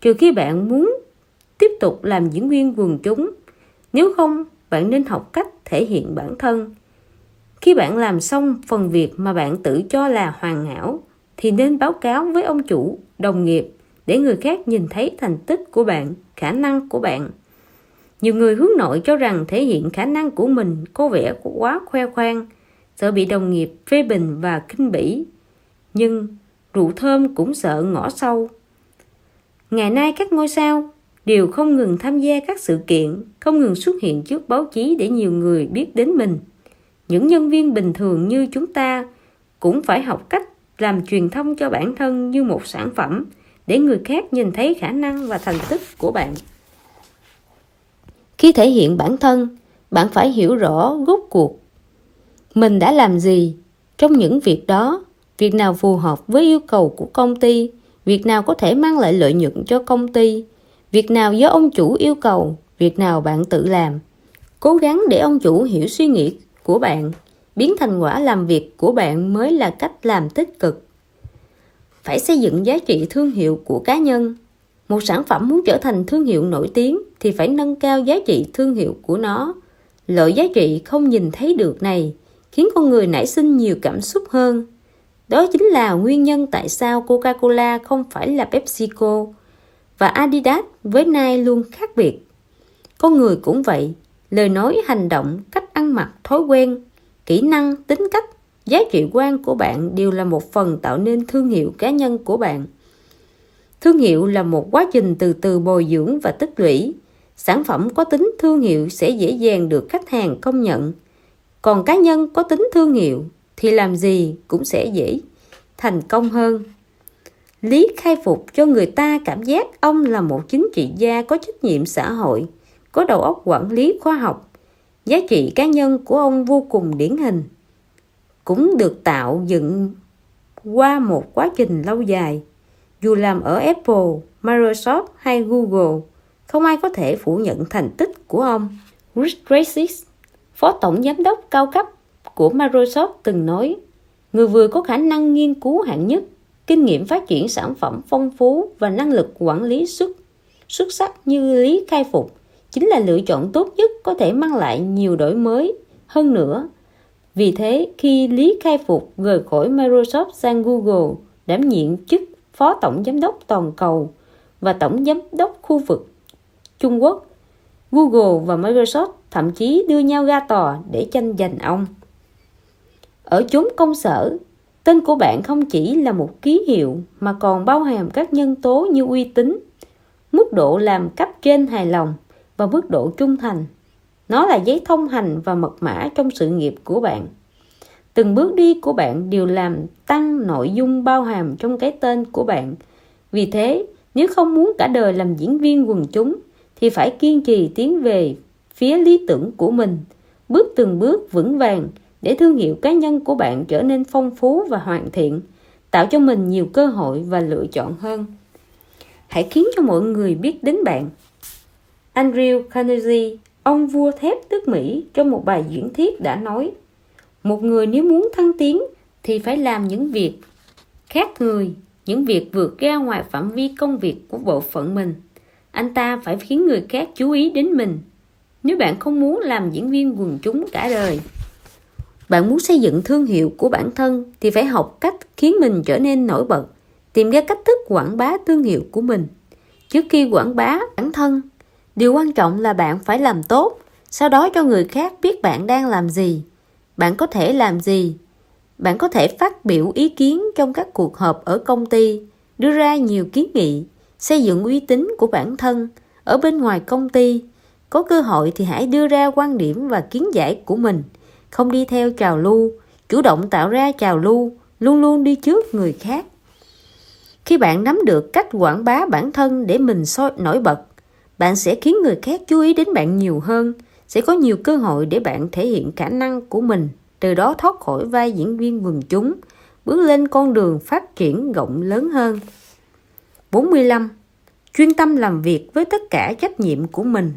Speaker 1: Trừ khi bạn muốn tiếp tục làm diễn viên quần chúng. Nếu không, bạn nên học cách thể hiện bản thân. Khi bạn làm xong phần việc mà bạn tự cho là hoàn hảo, thì nên báo cáo với ông chủ, đồng nghiệp để người khác nhìn thấy thành tích của bạn, khả năng của bạn. Nhiều người hướng nội cho rằng thể hiện khả năng của mình có vẻ quá khoe khoang, sợ bị đồng nghiệp phê bình và kinh bỉ. Nhưng rượu thơm cũng sợ ngõ sâu. Ngày nay các ngôi sao đều không ngừng tham gia các sự kiện, không ngừng xuất hiện trước báo chí để nhiều người biết đến mình. Những nhân viên bình thường như chúng ta cũng phải học cách làm truyền thông cho bản thân như một sản phẩm để người khác nhìn thấy khả năng và thành tích của bạn. Khi thể hiện bản thân, bạn phải hiểu rõ rốt cuộc. Mình đã làm gì trong những việc đó, việc nào phù hợp với yêu cầu của công ty, việc nào có thể mang lại lợi nhuận cho công ty, việc nào do ông chủ yêu cầu, việc nào bạn tự làm. Cố gắng để ông chủ hiểu suy nghĩ của bạn, biến thành quả làm việc của bạn mới là cách làm tích cực. Phải xây dựng giá trị thương hiệu của cá nhân. Một sản phẩm muốn trở thành thương hiệu nổi tiếng thì phải nâng cao giá trị thương hiệu của nó. Loại giá trị không nhìn thấy được này khiến con người nảy sinh nhiều cảm xúc hơn. Đó chính là nguyên nhân tại sao Coca-Cola không phải là PepsiCo và Adidas với Nike luôn khác biệt. Con người cũng vậy, lời nói, hành động, cách ăn mặc, thói quen, kỹ năng, tính cách, giá trị quan của bạn đều là một phần tạo nên thương hiệu cá nhân của bạn. Thương hiệu là một quá trình từ từ bồi dưỡng và tích lũy. Sản phẩm có tính thương hiệu sẽ dễ dàng được khách hàng công nhận. Còn cá nhân có tính thương hiệu thì làm gì cũng sẽ dễ thành công hơn. Lý khai phục cho người ta cảm giác ông là một chính trị gia có trách nhiệm xã hội, có đầu óc quản lý khoa học. Giá trị cá nhân của ông vô cùng điển hình. Cũng được tạo dựng qua một quá trình lâu dài. Dù làm ở Apple, Microsoft hay Google, không ai có thể phủ nhận thành tích của ông. Rich Gracis, phó tổng giám đốc cao cấp của Microsoft từng nói, người vừa có khả năng nghiên cứu hạng nhất, kinh nghiệm phát triển sản phẩm phong phú và năng lực quản lý xuất xuất sắc như Lý Khai Phục chính là lựa chọn tốt nhất có thể mang lại nhiều đổi mới hơn nữa. Vì thế, khi Lý Khai Phục rời khỏi Microsoft sang Google đảm nhiệm chức Phó Tổng Giám đốc Toàn cầu và Tổng Giám đốc khu vực Trung Quốc, Google và Microsoft thậm chí đưa nhau ra tòa để tranh giành ông. Ở chốn công sở, tên của bạn không chỉ là một ký hiệu mà còn bao hàm các nhân tố như uy tín, mức độ làm cấp trên hài lòng và mức độ trung thành. Nó là giấy thông hành và mật mã trong sự nghiệp của bạn. Từng bước đi của bạn đều làm tăng nội dung bao hàm trong cái tên của bạn. Vì thế, nếu không muốn cả đời làm diễn viên quần chúng, thì phải kiên trì tiến về phía lý tưởng của mình, bước từng bước vững vàng để thương hiệu cá nhân của bạn trở nên phong phú và hoàn thiện, tạo cho mình nhiều cơ hội và lựa chọn hơn. Hãy khiến cho mọi người biết đến bạn. Andrew Carnegie, ông vua thép nước Mỹ trong một bài diễn thuyết đã nói một người nếu muốn thăng tiến thì phải làm những việc khác người, những việc vượt ra ngoài phạm vi công việc của bộ phận mình. Anh ta phải khiến người khác chú ý đến mình. Nếu bạn không muốn làm diễn viên quần chúng cả đời, bạn muốn xây dựng thương hiệu của bản thân thì phải học cách khiến mình trở nên nổi bật, tìm ra cách thức quảng bá thương hiệu của mình. Trước khi quảng bá bản thân, điều quan trọng là bạn phải làm tốt, sau đó cho người khác biết bạn đang làm gì bạn có thể làm gì? Bạn có thể phát biểu ý kiến trong các cuộc họp ở công ty, đưa ra nhiều kiến nghị, xây dựng uy tín của bản thân ở bên ngoài công ty. Có cơ hội thì hãy đưa ra quan điểm và kiến giải của mình. Không đi theo trào lưu, chủ động tạo ra trào lưu, luôn luôn đi trước người khác. Khi bạn nắm được cách quảng bá bản thân để mình soi nổi bật, bạn sẽ khiến người khác chú ý đến bạn nhiều hơn sẽ có nhiều cơ hội để bạn thể hiện khả năng của mình từ đó thoát khỏi vai diễn viên quần chúng bước lên con đường phát triển rộng lớn hơn 45. Chuyên tâm làm việc với tất cả trách nhiệm của mình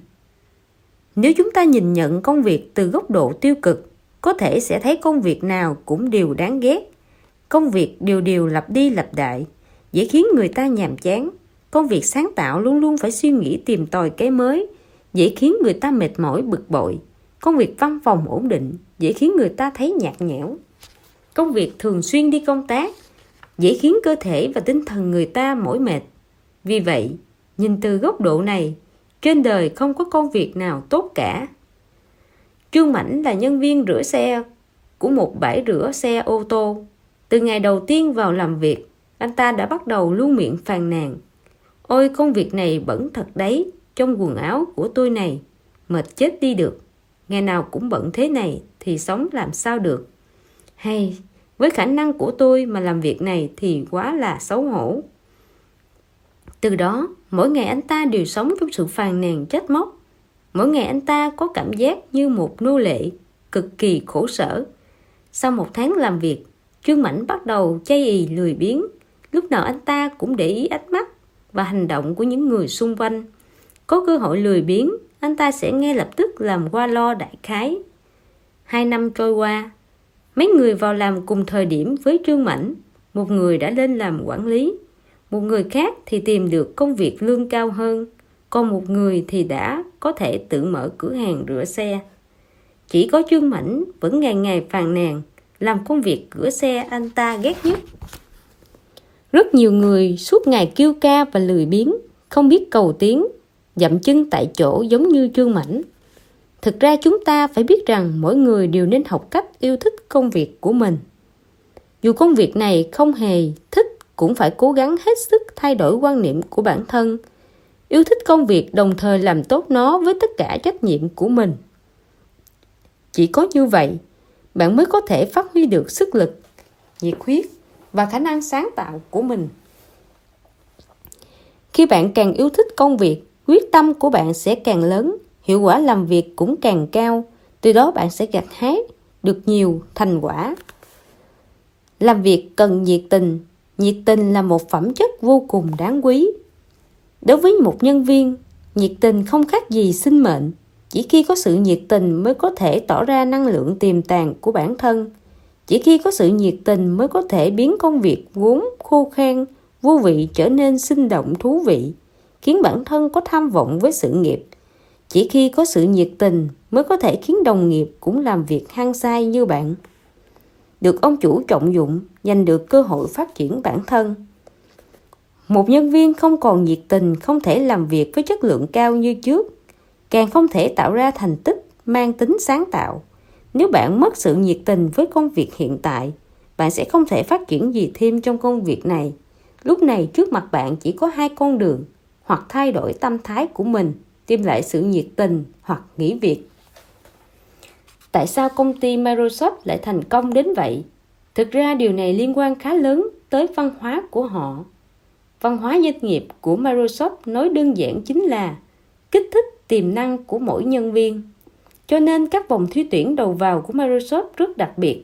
Speaker 1: Nếu chúng ta nhìn nhận công việc từ góc độ tiêu cực có thể sẽ thấy công việc nào cũng đều đáng ghét. Công việc đều đều lặp đi lặp lại, dễ khiến người ta nhàm chán. Công việc sáng tạo luôn luôn phải suy nghĩ tìm tòi cái mới, dễ khiến người ta mệt mỏi bực bội. Công việc văn phòng ổn định, dễ khiến người ta thấy nhạt nhẽo. Công việc thường xuyên đi công tác, dễ khiến cơ thể và tinh thần người ta mỏi mệt. Vì vậy, nhìn từ góc độ này, trên đời không có công việc nào tốt cả. Trương Mãnh là nhân viên rửa xe của một bãi rửa xe ô tô. Từ ngày đầu tiên vào làm việc, anh ta đã bắt đầu luôn miệng phàn nàn. Ôi công việc này bẩn thật đấy, trong quần áo của tôi này, mệt chết đi được. Ngày nào cũng bận thế này thì sống làm sao được. Hay, với khả năng của tôi mà làm việc này thì quá là xấu hổ. Từ đó, mỗi ngày anh ta đều sống trong sự phàn nàn chết móc Mỗi ngày anh ta có cảm giác như một nô lệ, cực kỳ khổ sở. Sau một tháng làm việc, Trương Mãnh bắt đầu chay ì lười biếng. Lúc nào anh ta cũng để ý ánh mắt và hành động của những người xung quanh. Có cơ hội lười biếng, anh ta sẽ ngay lập tức làm qua lo đại khái. Hai năm trôi qua, mấy người vào làm cùng thời điểm với Trương Mãnh. Một người đã lên làm quản lý, một người khác thì tìm được công việc lương cao hơn – còn một người thì đã có thể tự mở cửa hàng rửa xe. Chỉ có Trương Mảnh vẫn ngày ngày phàn nàn, làm công việc rửa xe anh ta ghét nhất. Rất nhiều người suốt ngày kêu ca và lười biếng, không biết cầu tiến, dậm chân tại chỗ giống như chương Mảnh. Thực ra chúng ta phải biết rằng mỗi người đều nên học cách yêu thích công việc của mình. Dù công việc này không hề thích, cũng phải cố gắng hết sức thay đổi quan niệm của bản thân – yêu thích công việc đồng thời làm tốt nó với tất cả trách nhiệm của mình chỉ có như vậy, bạn mới có thể phát huy được sức lực, nhiệt huyết và khả năng sáng tạo của mình khi bạn càng yêu thích công việc quyết tâm của bạn sẽ càng lớn hiệu quả làm việc cũng càng cao. Từ đó bạn sẽ gặt hái được nhiều thành quả. Làm việc cần nhiệt tình. Nhiệt tình là một phẩm chất vô cùng đáng quý. Đối với một nhân viên, nhiệt tình không khác gì sinh mệnh. Chỉ khi có sự nhiệt tình mới có thể tỏ ra năng lượng tiềm tàng của bản thân. Chỉ khi có sự nhiệt tình mới có thể biến công việc vốn khô khan, vô vị trở nên sinh động thú vị, khiến bản thân có tham vọng với sự nghiệp. Chỉ khi có sự nhiệt tình mới có thể khiến đồng nghiệp cũng làm việc hăng say như bạn. Được ông chủ trọng dụng, giành được cơ hội phát triển bản thân. Một nhân viên không còn nhiệt tình không thể làm việc với chất lượng cao như trước, càng không thể tạo ra thành tích mang tính sáng tạo. Nếu bạn mất sự nhiệt tình với công việc hiện tại, bạn sẽ không thể phát triển gì thêm trong công việc này. Lúc này trước mặt bạn chỉ có hai con đường, hoặc thay đổi tâm thái của mình, tìm lại sự nhiệt tình hoặc nghỉ việc. Tại sao công ty Microsoft lại thành công đến vậy? Thực ra điều này liên quan khá lớn tới văn hóa của họ văn hóa doanh nghiệp của Microsoft nói đơn giản chính là kích thích tiềm năng của mỗi nhân viên. Cho nên các vòng thi tuyển đầu vào của Microsoft rất đặc biệt.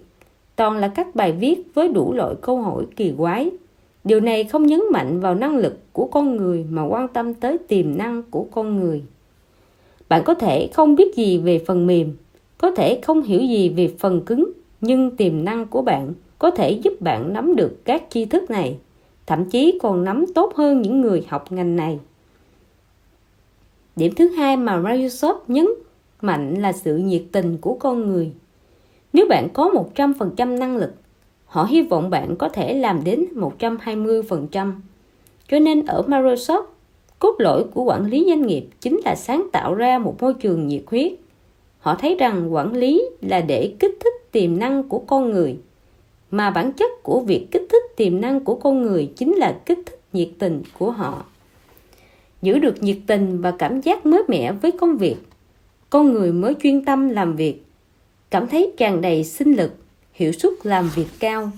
Speaker 1: Toàn là các bài viết với đủ loại câu hỏi kỳ quái. Điều này không nhấn mạnh vào năng lực của con người mà quan tâm tới tiềm năng của con người. Bạn có thể không biết gì về phần mềm, có thể không hiểu gì về phần cứng, nhưng tiềm năng của bạn có thể giúp bạn nắm được các tri thức này thậm chí còn nắm tốt hơn những người học ngành này điểm thứ hai mà Microsoft nhấn mạnh là sự nhiệt tình của con người nếu bạn có 100% năng lực họ hy vọng bạn có thể làm đến 120%. Cho nên ở Microsoft, cốt lõi của quản lý doanh nghiệp chính là sáng tạo ra một môi trường nhiệt huyết. Họ thấy rằng quản lý là để kích thích tiềm năng của con người, mà bản chất của việc kích thích tiềm năng của con người chính là kích thích nhiệt tình của họ. Giữ được nhiệt tình và cảm giác mới mẻ với công việc, con người mới chuyên tâm làm việc, cảm thấy tràn đầy sinh lực hiệu suất làm việc cao.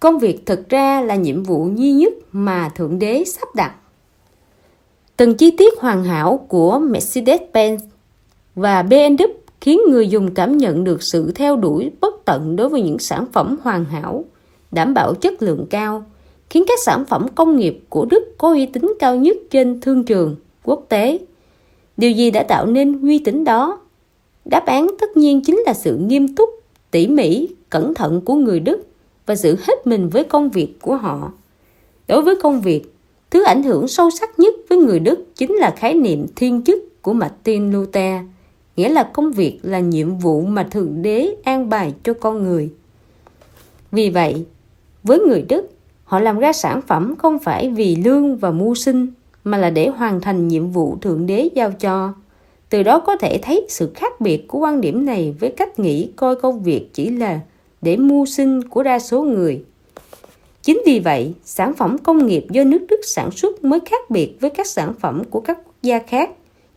Speaker 1: Công việc thực ra là nhiệm vụ duy nhất mà Thượng Đế sắp đặt. Từng chi tiết hoàn hảo của Mercedes-Benz và BMW khiến người dùng cảm nhận được sự theo đuổi bất tận đối với những sản phẩm hoàn hảo, đảm bảo chất lượng cao, khiến các sản phẩm công nghiệp của Đức có uy tín cao nhất trên thương trường quốc tế. Điều gì đã tạo nên uy tín đó? Đáp án tất nhiên chính là sự nghiêm túc tỉ mỉ, cẩn thận của người Đức và giữ hết mình với công việc của họ. Đối với công việc, thứ ảnh hưởng sâu sắc nhất với người Đức chính là khái niệm thiên chức của Martin Luther, nghĩa là công việc là nhiệm vụ mà Thượng Đế an bài cho con người. Vì vậy, với người Đức, họ làm ra sản phẩm không phải vì lương và mưu sinh, mà là để hoàn thành nhiệm vụ Thượng Đế giao cho từ đó có thể thấy sự khác biệt của quan điểm này với cách nghĩ coi công việc chỉ là để mưu sinh của đa số người. Chính vì vậy, sản phẩm công nghiệp do nước Đức sản xuất mới khác biệt với các sản phẩm của các quốc gia khác,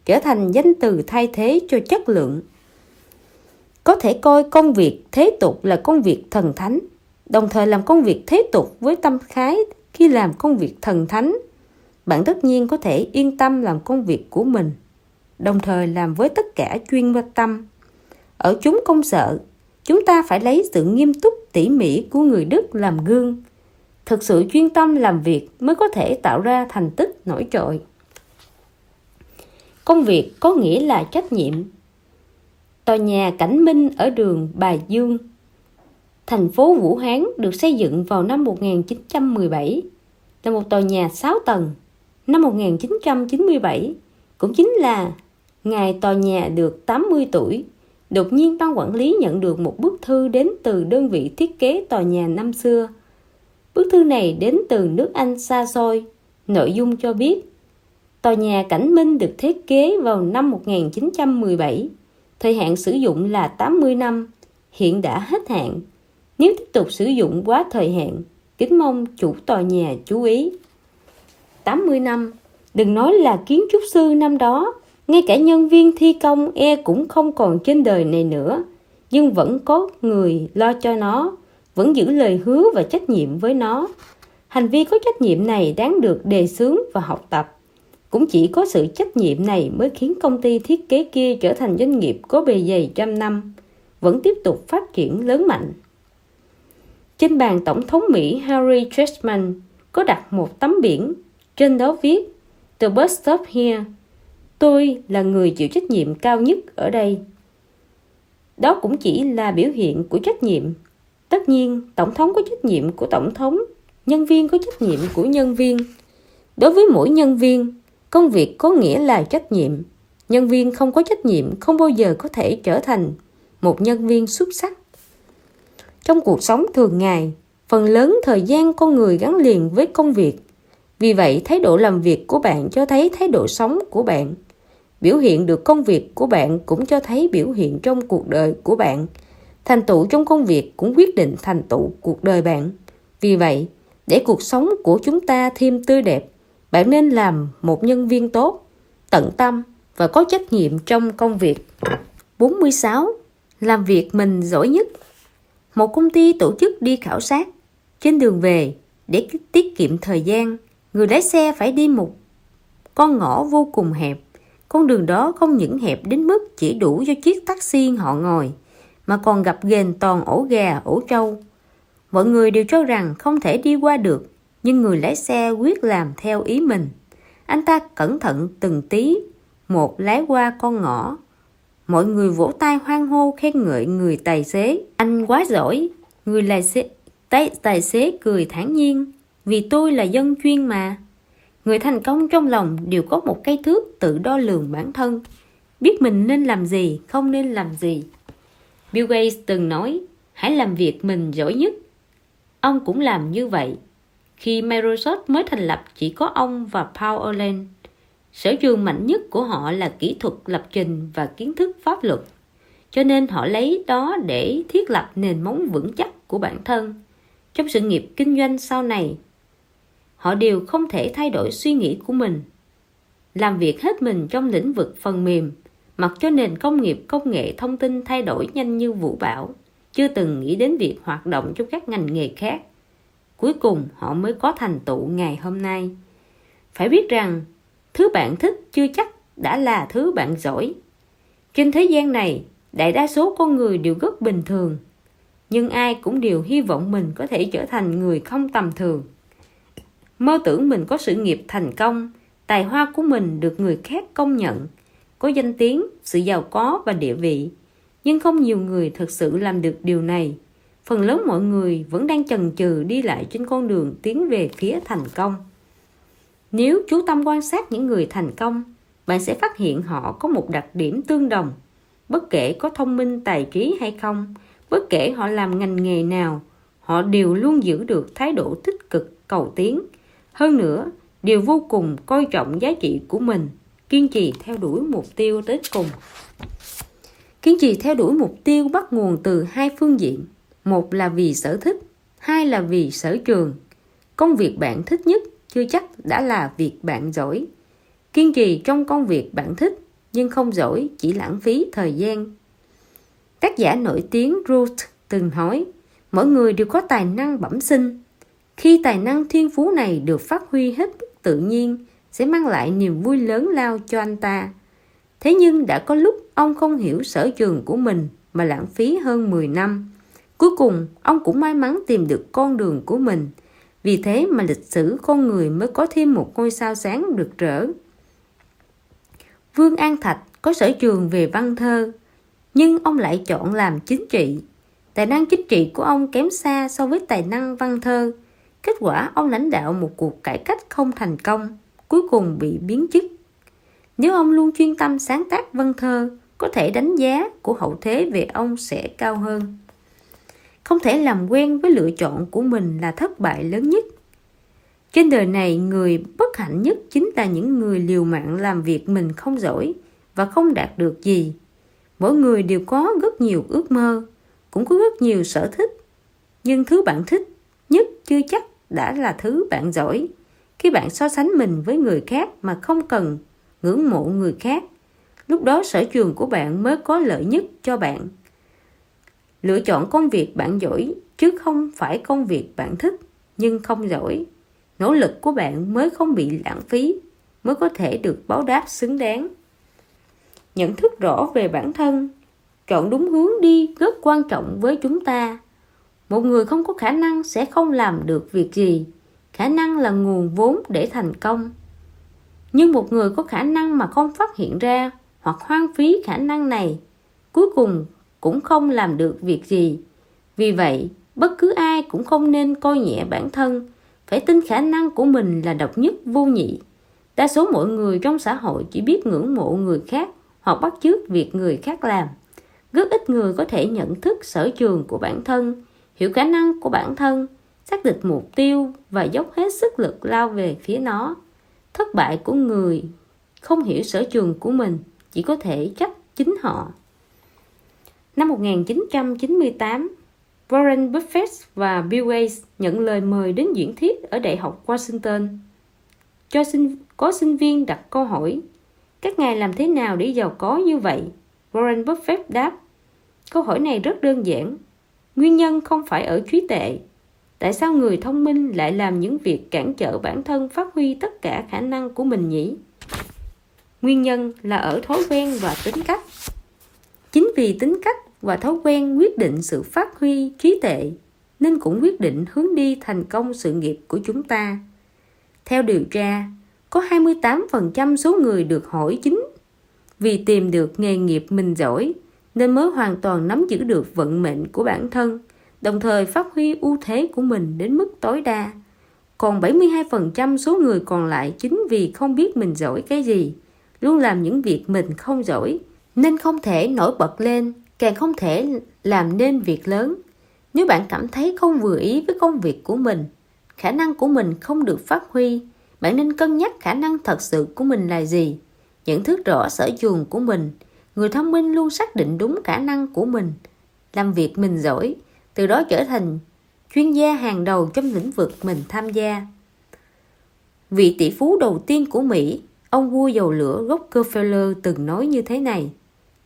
Speaker 1: trở thành danh từ thay thế cho chất lượng. Có thể coi công việc thế tục là công việc thần thánh, đồng thời làm công việc thế tục với tâm khái khi làm công việc thần thánh. Bạn tất nhiên có thể yên tâm làm công việc của mình đồng thời làm với tất cả chuyên tâm. Ở chúng công sở, chúng ta phải lấy sự nghiêm túc tỉ mỉ của người Đức làm gương. Thực sự chuyên tâm làm việc mới có thể tạo ra thành tích nổi trội. Công việc có nghĩa là trách nhiệm. Tòa nhà Cảnh Minh ở đường Bà Dương, thành phố Vũ Hán được xây dựng vào năm 1917 là một tòa nhà 6 tầng. Năm 1997 cũng chính là Ngài tòa nhà được 80 tuổi, đột nhiên ban quản lý nhận được một bức thư đến từ đơn vị thiết kế tòa nhà năm xưa. Bức thư này đến từ nước Anh xa xôi, nội dung cho biết Tòa nhà Cảnh Minh được thiết kế vào năm 1917, thời hạn sử dụng là 80 năm, hiện đã hết hạn. Nếu tiếp tục sử dụng quá thời hạn, kính mong chủ tòa nhà chú ý. 80 năm, đừng nói là kiến trúc sư năm đó, ngay cả nhân viên thi công e cũng không còn trên đời này nữa, nhưng vẫn có người lo cho nó, vẫn giữ lời hứa và trách nhiệm với nó. Hành vi có trách nhiệm này đáng được đề xướng và học tập. Cũng chỉ có sự trách nhiệm này mới khiến công ty thiết kế kia trở thành doanh nghiệp có bề dày trăm năm, vẫn tiếp tục phát triển lớn mạnh. Trên bàn Tổng thống Mỹ Harry Truman có đặt một tấm biển, trên đó viết The bus stop here tôi là người chịu trách nhiệm cao nhất ở đây. Đó cũng chỉ là biểu hiện của trách nhiệm. Tất nhiên, tổng thống có trách nhiệm của tổng thống, nhân viên có trách nhiệm của nhân viên. Đối với mỗi nhân viên, công việc có nghĩa là trách nhiệm. Nhân viên không có trách nhiệm không bao giờ có thể trở thành một nhân viên xuất sắc. Trong cuộc sống thường ngày, phần lớn thời gian con người gắn liền với công việc. Vì vậy, thái độ làm việc của bạn cho thấy thái độ sống của bạn biểu hiện được công việc của bạn cũng cho thấy biểu hiện trong cuộc đời của bạn. Thành tựu trong công việc cũng quyết định thành tựu cuộc đời bạn. Vì vậy, để cuộc sống của chúng ta thêm tươi đẹp, bạn nên làm một nhân viên tốt, tận tâm và có trách nhiệm trong công việc. 46. Làm việc mình giỏi nhất. Một công ty tổ chức đi khảo sát. Trên đường về, để tiết kiệm thời gian, người lái xe phải đi một con ngõ vô cùng hẹp con đường đó không những hẹp đến mức chỉ đủ cho chiếc taxi họ ngồi, mà còn gặp ghềnh toàn ổ gà, ổ trâu. Mọi người đều cho rằng không thể đi qua được, nhưng người lái xe quyết làm theo ý mình. Anh ta cẩn thận từng tí, một lái qua con ngõ. Mọi người vỗ tay hoan hô khen ngợi người tài xế. Anh quá giỏi, Người lái xế, tài, tài xế cười thản nhiên, vì tôi là dân chuyên mà. Người thành công trong lòng đều có một cây thước tự đo lường bản thân, biết mình nên làm gì, không nên làm gì. Bill Gates từng nói, hãy làm việc mình giỏi nhất. Ông cũng làm như vậy. Khi Microsoft mới thành lập chỉ có ông và Paul Allen. Sở trường mạnh nhất của họ là kỹ thuật lập trình và kiến thức pháp luật. Cho nên họ lấy đó để thiết lập nền móng vững chắc của bản thân. Trong sự nghiệp kinh doanh sau này, họ đều không thể thay đổi suy nghĩ của mình. Làm việc hết mình trong lĩnh vực phần mềm, mặc cho nền công nghiệp công nghệ thông tin thay đổi nhanh như vũ bão, chưa từng nghĩ đến việc hoạt động trong các ngành nghề khác. Cuối cùng họ mới có thành tựu ngày hôm nay. Phải biết rằng, thứ bạn thích chưa chắc đã là thứ bạn giỏi. Trên thế gian này, đại đa số con người đều rất bình thường, nhưng ai cũng đều hy vọng mình có thể trở thành người không tầm thường. Mơ tưởng mình có sự nghiệp thành công, tài hoa của mình được người khác công nhận – có danh tiếng, sự giàu có và địa vị. Nhưng không nhiều người thực sự làm được điều này. Phần lớn mọi người vẫn đang chần chừ đi lại trên con đường tiến về phía thành công. Nếu chú tâm quan sát những người thành công, bạn sẽ phát hiện họ có một đặc điểm tương đồng. Bất kể có thông minh tài trí hay không, bất kể họ làm ngành nghề nào, họ đều luôn giữ được thái độ tích cực cầu tiến. Hơn nữa, đều vô cùng coi trọng giá trị của mình kiên trì theo đuổi mục tiêu tới cùng. Kiên trì theo đuổi mục tiêu bắt nguồn từ hai phương diện. Một là vì sở thích hai là vì sở trường. Công việc bạn thích nhất chưa chắc đã là việc bạn giỏi. Kiên trì trong công việc bạn thích nhưng không giỏi chỉ lãng phí thời gian. Tác giả nổi tiếng Ruth từng nói mỗi người đều có tài năng bẩm sinh khi tài năng thiên phú này được phát huy hết tự nhiên sẽ mang lại niềm vui lớn lao cho anh ta. Thế nhưng đã có lúc ông không hiểu sở trường của mình mà lãng phí hơn 10 năm. Cuối cùng, ông cũng may mắn tìm được con đường của mình. Vì thế mà lịch sử con người mới có thêm một ngôi sao sáng rực rỡ. Vương An Thạch có sở trường về văn thơ, nhưng ông lại chọn làm chính trị. Tài năng chính trị của ông kém xa so với tài năng văn thơ. Kết quả ông lãnh đạo một cuộc cải cách không thành công cuối cùng bị biến chức. Nếu ông luôn chuyên tâm sáng tác văn thơ, có thể đánh giá của hậu thế về ông sẽ cao hơn. Không thể làm quen với lựa chọn của mình là thất bại lớn nhất. Trên đời này, người bất hạnh nhất chính là những người liều mạng làm việc mình không giỏi và không đạt được gì. Mỗi người đều có rất nhiều ước mơ, cũng có rất nhiều sở thích. Nhưng thứ bạn thích nhất chưa chắc đã là thứ bạn giỏi. Khi bạn so sánh mình với người khác mà không cần ngưỡng mộ người khác, lúc đó sở trường của bạn mới có lợi nhất cho bạn. Lựa chọn công việc bạn giỏi chứ không phải công việc bạn thích, nhưng không giỏi. Nỗ lực của bạn mới không bị lãng phí, mới có thể được báo đáp xứng đáng. Nhận thức rõ về bản thân, chọn đúng hướng đi rất quan trọng với chúng ta một người không có khả năng sẽ không làm được việc gì. Khả năng là nguồn vốn để thành công. Nhưng một người có khả năng mà không phát hiện ra hoặc hoang phí khả năng này, cuối cùng cũng không làm được việc gì. Vì vậy, bất cứ ai cũng không nên coi nhẹ bản thân. Phải tin khả năng của mình là độc nhất vô nhị. Đa số mọi người trong xã hội chỉ biết ngưỡng mộ người khác hoặc bắt chước việc người khác làm. Rất ít người có thể nhận thức sở trường của bản thân hiểu khả năng của bản thân xác định mục tiêu và dốc hết sức lực lao về phía nó. Thất bại của người không hiểu sở trường của mình chỉ có thể trách chính họ. Năm 1998, Warren Buffett và Bill Gates nhận lời mời đến diễn thuyết ở Đại học Washington. Cho sinh, có sinh viên đặt câu hỏi, các ngài làm thế nào để giàu có như vậy? Warren Buffett đáp, câu hỏi này rất đơn giản. Nguyên nhân không phải ở trí tệ tại sao người thông minh lại làm những việc cản trở bản thân phát huy tất cả khả năng của mình nhỉ? Nguyên nhân là ở thói quen và tính cách. Chính vì tính cách và thói quen quyết định sự phát huy trí tệ, nên cũng quyết định hướng đi thành công sự nghiệp của chúng ta. Theo điều tra, có 28% số người được hỏi chính vì tìm được nghề nghiệp mình giỏi nên mới hoàn toàn nắm giữ được vận mệnh của bản thân đồng thời phát huy ưu thế của mình đến mức tối đa. Còn 72% số người còn lại chính vì không biết mình giỏi cái gì, luôn làm những việc mình không giỏi, nên không thể nổi bật lên, càng không thể làm nên việc lớn. Nếu bạn cảm thấy không vừa ý với công việc của mình, khả năng của mình không được phát huy, bạn nên cân nhắc khả năng thật sự của mình là gì. Nhận thức rõ sở trường của mình, người thông minh luôn xác định đúng khả năng của mình, làm việc mình giỏi, từ đó trở thành chuyên gia hàng đầu trong lĩnh vực mình tham gia. Vị tỷ phú đầu tiên của Mỹ, ông vua dầu lửa Rockefeller từng nói như thế này.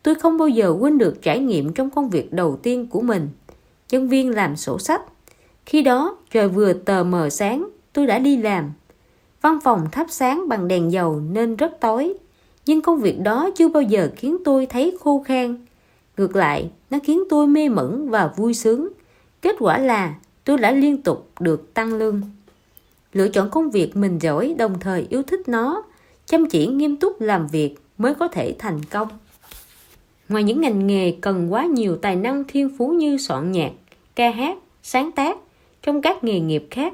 Speaker 1: Tôi không bao giờ quên được trải nghiệm trong công việc đầu tiên của mình. Nhân viên làm sổ sách. Khi đó, trời vừa tờ mờ sáng, tôi đã đi làm. Văn phòng thắp sáng bằng đèn dầu nên rất tối. Nhưng công việc đó chưa bao giờ khiến tôi thấy khô khan. Ngược lại, nó khiến tôi mê mẩn và vui sướng. Kết quả là tôi đã liên tục được tăng lương. Lựa chọn công việc mình giỏi đồng thời yêu thích nó, chăm chỉ nghiêm túc làm việc mới có thể thành công. Ngoài những ngành nghề cần quá nhiều tài năng thiên phú như soạn nhạc, ca hát, sáng tác, trong các nghề nghiệp khác,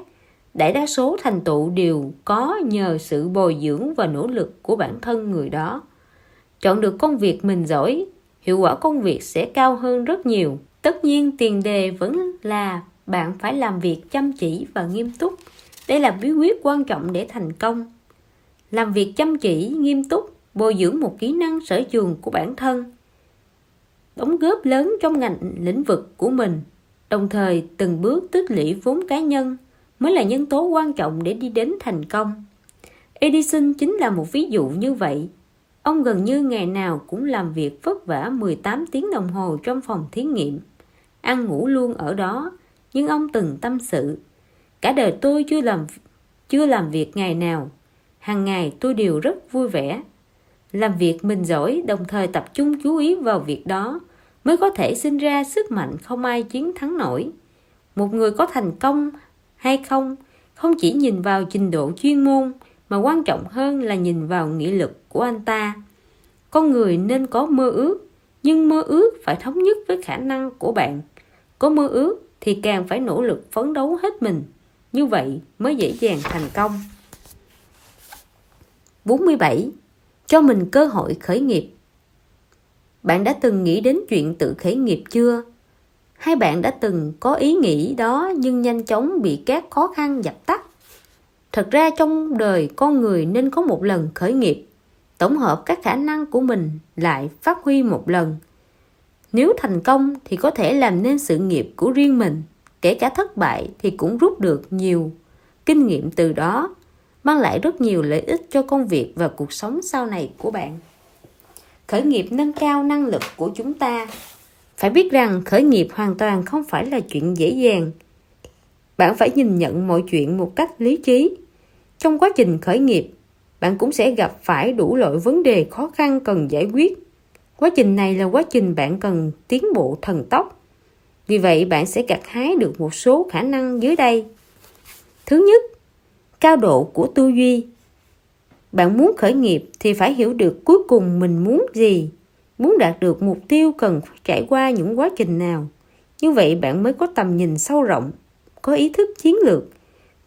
Speaker 1: đại đa số thành tựu đều có nhờ sự bồi dưỡng và nỗ lực của bản thân người đó. Chọn được công việc mình giỏi, hiệu quả công việc sẽ cao hơn rất nhiều. Tất nhiên tiền đề vẫn là bạn phải làm việc chăm chỉ và nghiêm túc. Đây là bí quyết quan trọng để thành công. Làm việc chăm chỉ, nghiêm túc, bồi dưỡng một kỹ năng sở trường của bản thân, đóng góp lớn trong ngành lĩnh vực của mình, đồng thời từng bước tích lũy vốn cá nhân mới là nhân tố quan trọng để đi đến thành công. Edison chính là một ví dụ như vậy. Ông gần như ngày nào cũng làm việc vất vả 18 tiếng đồng hồ trong phòng thí nghiệm, ăn ngủ luôn ở đó, nhưng ông từng tâm sự. Cả đời tôi chưa làm chưa làm việc ngày nào, hàng ngày tôi đều rất vui vẻ. Làm việc mình giỏi đồng thời tập trung chú ý vào việc đó mới có thể sinh ra sức mạnh không ai chiến thắng nổi. Một người có thành công hay không không chỉ nhìn vào trình độ chuyên môn mà quan trọng hơn là nhìn vào nghị lực của anh ta. Con người nên có mơ ước, nhưng mơ ước phải thống nhất với khả năng của bạn. Có mơ ước thì càng phải nỗ lực phấn đấu hết mình. Như vậy mới dễ dàng thành công. 47. Cho mình cơ hội khởi nghiệp Bạn đã từng nghĩ đến chuyện tự khởi nghiệp chưa? Hai bạn đã từng có ý nghĩ đó nhưng nhanh chóng bị các khó khăn dập tắt? Thật ra trong đời con người nên có một lần khởi nghiệp, tổng hợp các khả năng của mình lại phát huy một lần. Nếu thành công thì có thể làm nên sự nghiệp của riêng mình, kể cả thất bại thì cũng rút được nhiều kinh nghiệm từ đó, mang lại rất nhiều lợi ích cho công việc và cuộc sống sau này của bạn. Khởi nghiệp nâng cao năng lực của chúng ta phải biết rằng khởi nghiệp hoàn toàn không phải là chuyện dễ dàng. Bạn phải nhìn nhận mọi chuyện một cách lý trí. Trong quá trình khởi nghiệp, bạn cũng sẽ gặp phải đủ loại vấn đề khó khăn cần giải quyết. Quá trình này là quá trình bạn cần tiến bộ thần tốc. Vì vậy, bạn sẽ gặt hái được một số khả năng dưới đây. Thứ nhất, cao độ của tư duy. Bạn muốn khởi nghiệp thì phải hiểu được cuối cùng mình muốn gì Muốn đạt được mục tiêu cần phải trải qua những quá trình nào. Như vậy bạn mới có tầm nhìn sâu rộng, có ý thức chiến lược.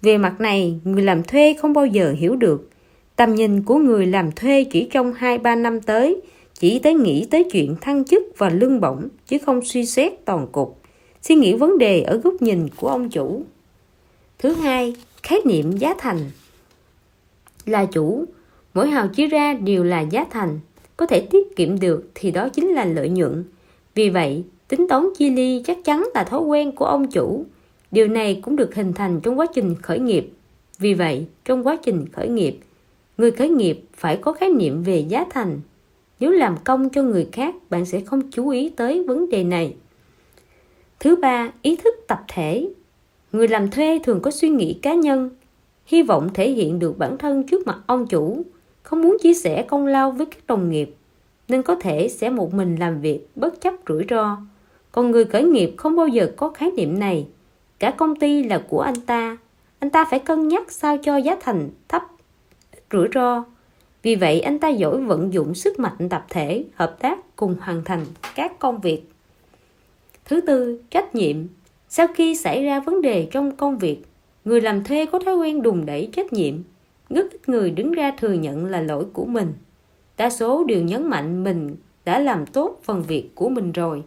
Speaker 1: Về mặt này, người làm thuê không bao giờ hiểu được. Tầm nhìn của người làm thuê chỉ trong 2-3 năm tới, chỉ tới nghĩ tới chuyện thăng chức và lương bổng, chứ không suy xét toàn cục. Suy nghĩ vấn đề ở góc nhìn của ông chủ. Thứ hai, khái niệm giá thành. Là chủ, mỗi hào chia ra đều là giá thành có thể tiết kiệm được thì đó chính là lợi nhuận. Vì vậy, tính toán chia ly chắc chắn là thói quen của ông chủ. Điều này cũng được hình thành trong quá trình khởi nghiệp. Vì vậy, trong quá trình khởi nghiệp, người khởi nghiệp phải có khái niệm về giá thành. Nếu làm công cho người khác, bạn sẽ không chú ý tới vấn đề này. Thứ ba, ý thức tập thể. Người làm thuê thường có suy nghĩ cá nhân, hy vọng thể hiện được bản thân trước mặt ông chủ không muốn chia sẻ công lao với các đồng nghiệp, nên có thể sẽ một mình làm việc bất chấp rủi ro. Còn người khởi nghiệp không bao giờ có khái niệm này. Cả công ty là của anh ta. Anh ta phải cân nhắc sao cho giá thành thấp, rủi ro. Vì vậy, anh ta giỏi vận dụng sức mạnh tập thể, hợp tác cùng hoàn thành các công việc. Thứ tư, trách nhiệm. Sau khi xảy ra vấn đề trong công việc, người làm thuê có thói quen đùn đẩy trách nhiệm rất ít người đứng ra thừa nhận là lỗi của mình. Đa số đều nhấn mạnh mình đã làm tốt phần việc của mình rồi.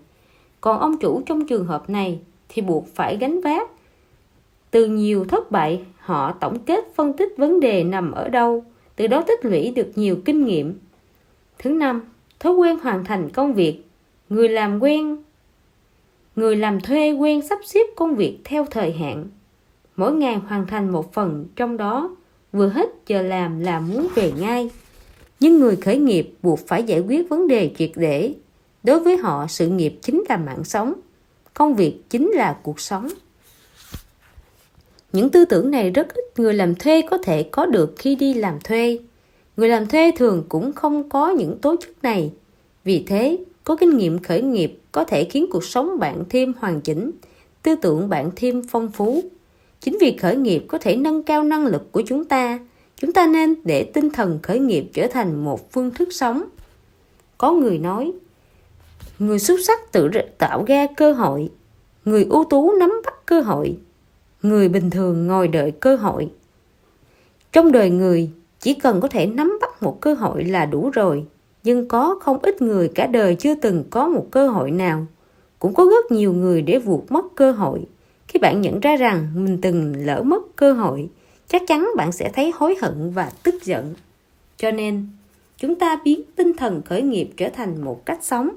Speaker 1: Còn ông chủ trong trường hợp này thì buộc phải gánh vác. Từ nhiều thất bại, họ tổng kết phân tích vấn đề nằm ở đâu, từ đó tích lũy được nhiều kinh nghiệm. Thứ năm, thói quen hoàn thành công việc. Người làm quen, người làm thuê quen sắp xếp công việc theo thời hạn. Mỗi ngày hoàn thành một phần, trong đó vừa hết giờ làm là muốn về ngay. Nhưng người khởi nghiệp buộc phải giải quyết vấn đề triệt để. Đối với họ, sự nghiệp chính là mạng sống, công việc chính là cuộc sống. Những tư tưởng này rất ít người làm thuê có thể có được khi đi làm thuê. Người làm thuê thường cũng không có những tố chất này. Vì thế, có kinh nghiệm khởi nghiệp có thể khiến cuộc sống bạn thêm hoàn chỉnh, tư tưởng bạn thêm phong phú chính vì khởi nghiệp có thể nâng cao năng lực của chúng ta chúng ta nên để tinh thần khởi nghiệp trở thành một phương thức sống. Có người nói, người xuất sắc tự tạo ra cơ hội, người ưu tú nắm bắt cơ hội, người bình thường ngồi đợi cơ hội. Trong đời người, chỉ cần có thể nắm bắt một cơ hội là đủ rồi, nhưng có không ít người cả đời chưa từng có một cơ hội nào. Cũng có rất nhiều người để vụt mất cơ hội khi bạn nhận ra rằng mình từng lỡ mất cơ hội, chắc chắn bạn sẽ thấy hối hận và tức giận. Cho nên, chúng ta biến tinh thần khởi nghiệp trở thành một cách sống.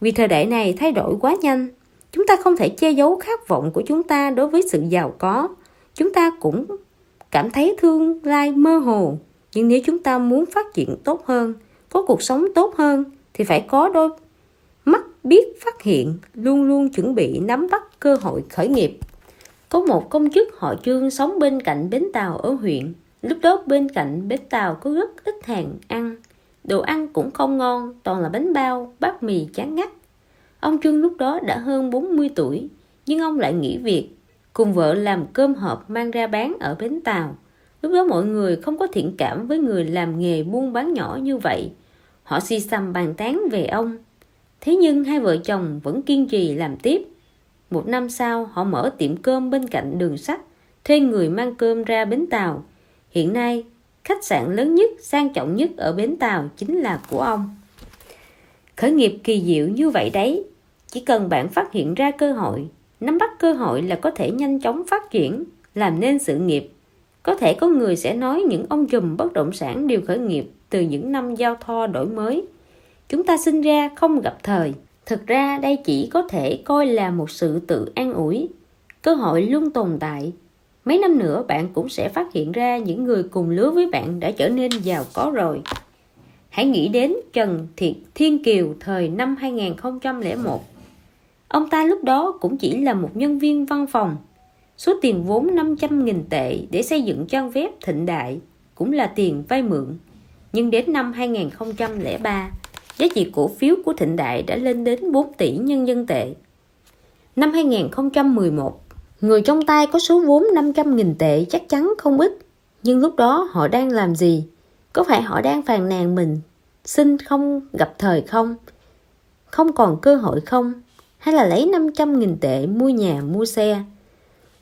Speaker 1: Vì thời đại này thay đổi quá nhanh, chúng ta không thể che giấu khát vọng của chúng ta đối với sự giàu có. Chúng ta cũng cảm thấy tương lai mơ hồ, nhưng nếu chúng ta muốn phát triển tốt hơn, có cuộc sống tốt hơn, thì phải có đôi mắt biết phát hiện, luôn luôn chuẩn bị nắm bắt cơ hội khởi nghiệp có một công chức họ trương sống bên cạnh bến tàu ở huyện. Lúc đó bên cạnh bến tàu có rất ít hàng ăn. Đồ ăn cũng không ngon, toàn là bánh bao, bát mì chán ngắt. Ông trương lúc đó đã hơn 40 tuổi, nhưng ông lại nghỉ việc, cùng vợ làm cơm hộp mang ra bán ở bến tàu. Lúc đó mọi người không có thiện cảm với người làm nghề buôn bán nhỏ như vậy. Họ si xăm bàn tán về ông. Thế nhưng hai vợ chồng vẫn kiên trì làm tiếp một năm sau, họ mở tiệm cơm bên cạnh đường sắt, thuê người mang cơm ra bến tàu. Hiện nay, khách sạn lớn nhất, sang trọng nhất ở bến tàu chính là của ông. Khởi nghiệp kỳ diệu như vậy đấy. Chỉ cần bạn phát hiện ra cơ hội, nắm bắt cơ hội là có thể nhanh chóng phát triển, làm nên sự nghiệp. Có thể có người sẽ nói những ông trùm bất động sản đều khởi nghiệp từ những năm giao thoa đổi mới. Chúng ta sinh ra không gặp thời thực ra đây chỉ có thể coi là một sự tự an ủi, cơ hội luôn tồn tại. Mấy năm nữa, bạn cũng sẽ phát hiện ra những người cùng lứa với bạn đã trở nên giàu có rồi. Hãy nghĩ đến Trần Thiệt Thiên Kiều thời năm 2001 ông ta lúc đó cũng chỉ là một nhân viên văn phòng. Số tiền vốn 500.000 tệ để xây dựng trang web thịnh đại cũng là tiền vay mượn. Nhưng đến năm 2003 giá trị cổ phiếu của Thịnh Đại đã lên đến 4 tỷ nhân dân tệ. Năm 2011, người trong tay có số vốn 500.000 tệ chắc chắn không ít, nhưng lúc đó họ đang làm gì? Có phải họ đang phàn nàn mình, xin không gặp thời không? Không còn cơ hội không? Hay là lấy 500.000 tệ mua nhà, mua xe?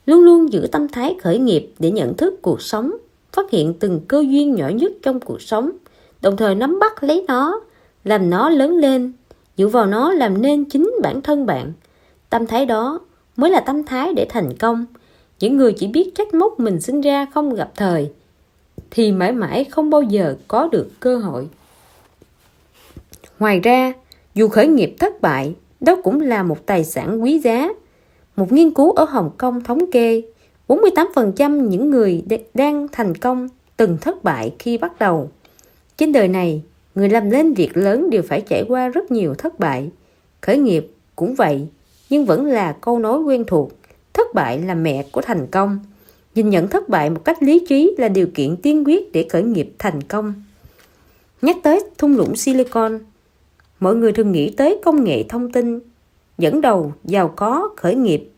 Speaker 1: Luôn luôn giữ tâm thái khởi nghiệp để nhận thức cuộc sống, phát hiện từng cơ duyên nhỏ nhất trong cuộc sống, đồng thời nắm bắt lấy nó làm nó lớn lên dựa vào nó làm nên chính bản thân bạn. Tâm thái đó mới là tâm thái để thành công. Những người chỉ biết trách móc mình sinh ra không gặp thời thì mãi mãi không bao giờ có được cơ hội. Ngoài ra dù khởi nghiệp thất bại đó cũng là một tài sản quý giá. Một nghiên cứu ở Hồng Kông thống kê 48% những người đang thành công từng thất bại khi bắt đầu. Trên đời này, người làm nên việc lớn đều phải trải qua rất nhiều thất bại. Khởi nghiệp cũng vậy, nhưng vẫn là câu nói quen thuộc, thất bại là mẹ của thành công. Nhìn nhận thất bại một cách lý trí là điều kiện tiên quyết để khởi nghiệp thành công. Nhắc tới thung lũng silicon, mọi người thường nghĩ tới công nghệ thông tin, dẫn đầu giàu có khởi nghiệp.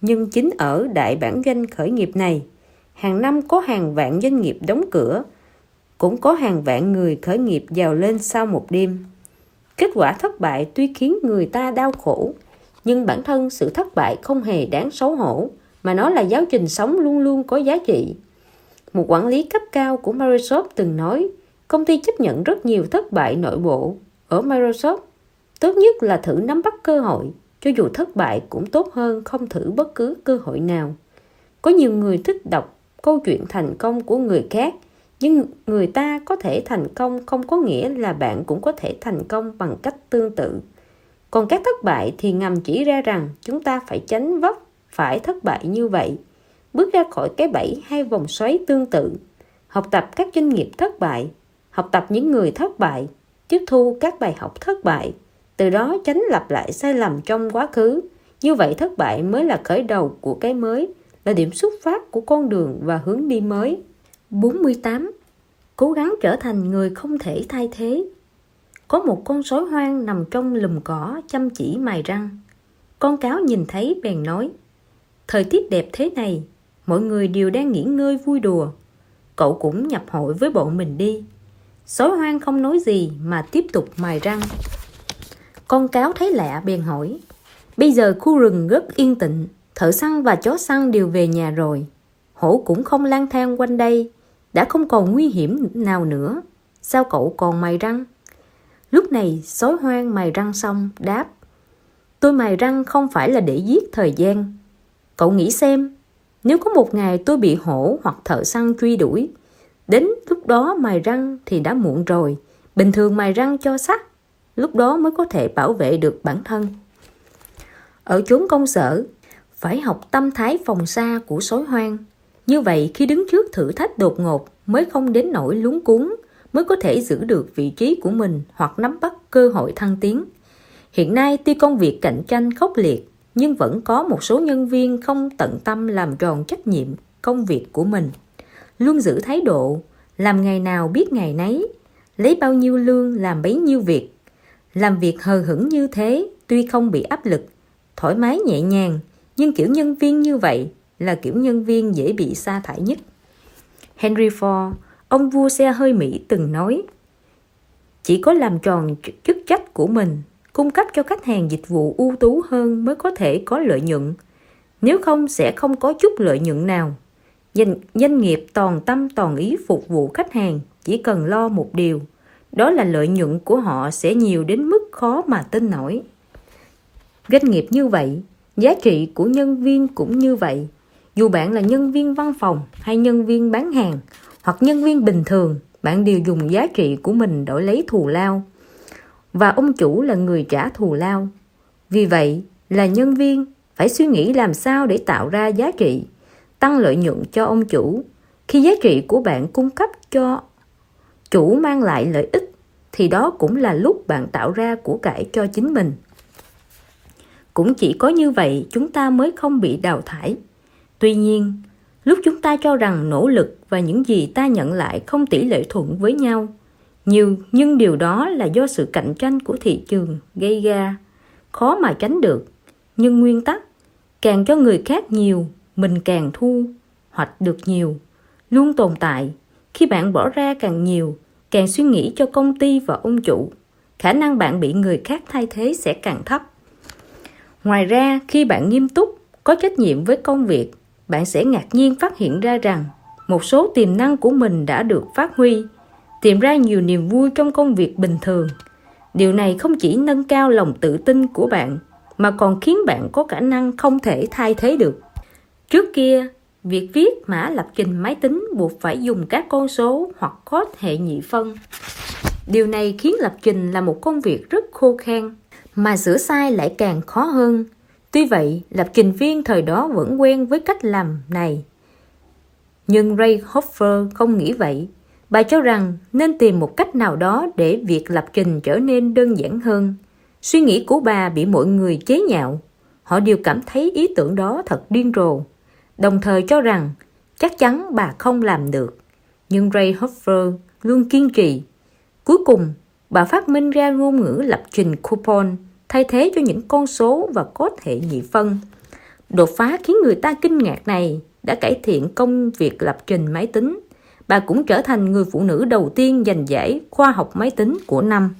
Speaker 1: Nhưng chính ở đại bản doanh khởi nghiệp này, hàng năm có hàng vạn doanh nghiệp đóng cửa cũng có hàng vạn người khởi nghiệp giàu lên sau một đêm. Kết quả thất bại tuy khiến người ta đau khổ, nhưng bản thân sự thất bại không hề đáng xấu hổ, mà nó là giáo trình sống luôn luôn có giá trị. Một quản lý cấp cao của Microsoft từng nói, công ty chấp nhận rất nhiều thất bại nội bộ. Ở Microsoft, tốt nhất là thử nắm bắt cơ hội, cho dù thất bại cũng tốt hơn không thử bất cứ cơ hội nào. Có nhiều người thích đọc câu chuyện thành công của người khác, nhưng người ta có thể thành công không có nghĩa là bạn cũng có thể thành công bằng cách tương tự. Còn các thất bại thì ngầm chỉ ra rằng chúng ta phải tránh vấp phải thất bại như vậy, bước ra khỏi cái bẫy hay vòng xoáy tương tự, học tập các doanh nghiệp thất bại, học tập những người thất bại, tiếp thu các bài học thất bại, từ đó tránh lặp lại sai lầm trong quá khứ. Như vậy thất bại mới là khởi đầu của cái mới, là điểm xuất phát của con đường và hướng đi mới. 48. Cố gắng trở thành người không thể thay thế. Có một con sói hoang nằm trong lùm cỏ chăm chỉ mài răng. Con cáo nhìn thấy bèn nói Thời tiết đẹp thế này, mọi người đều đang nghỉ ngơi vui đùa. Cậu cũng nhập hội với bọn mình đi. Sói hoang không nói gì mà tiếp tục mài răng. Con cáo thấy lạ bèn hỏi Bây giờ khu rừng rất yên tĩnh Thợ săn và chó săn đều về nhà rồi Hổ cũng không lang thang quanh đây đã không còn nguy hiểm nào nữa Sao cậu còn mài răng Lúc này sói hoang mài răng xong đáp Tôi mài răng không phải là để giết thời gian Cậu nghĩ xem Nếu có một ngày tôi bị hổ hoặc thợ săn truy đuổi Đến lúc đó mài răng thì đã muộn rồi Bình thường mài răng cho sắt lúc đó mới có thể bảo vệ được bản thân. Ở chốn công sở, phải học tâm thái phòng xa của sói hoang. Như vậy khi đứng trước thử thách đột ngột mới không đến nỗi lúng cuốn, mới có thể giữ được vị trí của mình hoặc nắm bắt cơ hội thăng tiến. Hiện nay tuy công việc cạnh tranh khốc liệt, nhưng vẫn có một số nhân viên không tận tâm làm tròn trách nhiệm công việc của mình. Luôn giữ thái độ, làm ngày nào biết ngày nấy, lấy bao nhiêu lương làm bấy nhiêu việc, làm việc hờ hững như thế tuy không bị áp lực, thoải mái nhẹ nhàng, nhưng kiểu nhân viên như vậy là kiểu nhân viên dễ bị sa thải nhất. Henry Ford, ông vua xe hơi Mỹ từng nói Chỉ có làm tròn chức trách của mình, cung cấp cho khách hàng dịch vụ ưu tú hơn mới có thể có lợi nhuận. Nếu không sẽ không có chút lợi nhuận nào. Doanh, doanh nghiệp toàn tâm toàn ý phục vụ khách hàng chỉ cần lo một điều – đó là lợi nhuận của họ sẽ nhiều đến mức khó mà tin nổi. Doanh nghiệp như vậy, giá trị của nhân viên cũng như vậy. Dù bạn là nhân viên văn phòng hay nhân viên bán hàng hoặc nhân viên bình thường, bạn đều dùng giá trị của mình đổi lấy thù lao. Và ông chủ là người trả thù lao. Vì vậy, là nhân viên phải suy nghĩ làm sao để tạo ra giá trị, tăng lợi nhuận cho ông chủ. Khi giá trị của bạn cung cấp cho chủ mang lại lợi ích thì đó cũng là lúc bạn tạo ra của cải cho chính mình cũng chỉ có như vậy chúng ta mới không bị đào thải tuy nhiên, lúc chúng ta cho rằng nỗ lực và những gì ta nhận lại không tỷ lệ thuận với nhau nhiều nhưng điều đó là do sự cạnh tranh của thị trường gây ra. Khó mà tránh được, nhưng nguyên tắc, càng cho người khác nhiều, mình càng thu hoặc được nhiều, luôn tồn tại. Khi bạn bỏ ra càng nhiều, càng suy nghĩ cho công ty và ông chủ, khả năng bạn bị người khác thay thế sẽ càng thấp. Ngoài ra, khi bạn nghiêm túc, có trách nhiệm với công việc bạn sẽ ngạc nhiên phát hiện ra rằng một số tiềm năng của mình đã được phát huy tìm ra nhiều niềm vui trong công việc bình thường điều này không chỉ nâng cao lòng tự tin của bạn mà còn khiến bạn có khả năng không thể thay thế được trước kia Việc viết mã lập trình máy tính buộc phải dùng các con số hoặc code hệ nhị phân. Điều này khiến lập trình là một công việc rất khô khan, mà sửa sai lại càng khó hơn. Tuy vậy, lập trình viên thời đó vẫn quen với cách làm này. Nhưng Ray Hoffer không nghĩ vậy. Bà cho rằng nên tìm một cách nào đó để việc lập trình trở nên đơn giản hơn. Suy nghĩ của bà bị mọi người chế nhạo. Họ đều cảm thấy ý tưởng đó thật điên rồ đồng thời cho rằng chắc chắn bà không làm được. Nhưng Ray Hoffer luôn kiên trì. Cuối cùng, bà phát minh ra ngôn ngữ lập trình coupon thay thế cho những con số và cốt hệ nhị phân. Đột phá khiến người ta kinh ngạc này đã cải thiện công việc lập trình máy tính. Bà cũng trở thành người phụ nữ đầu tiên giành giải khoa học máy tính của năm.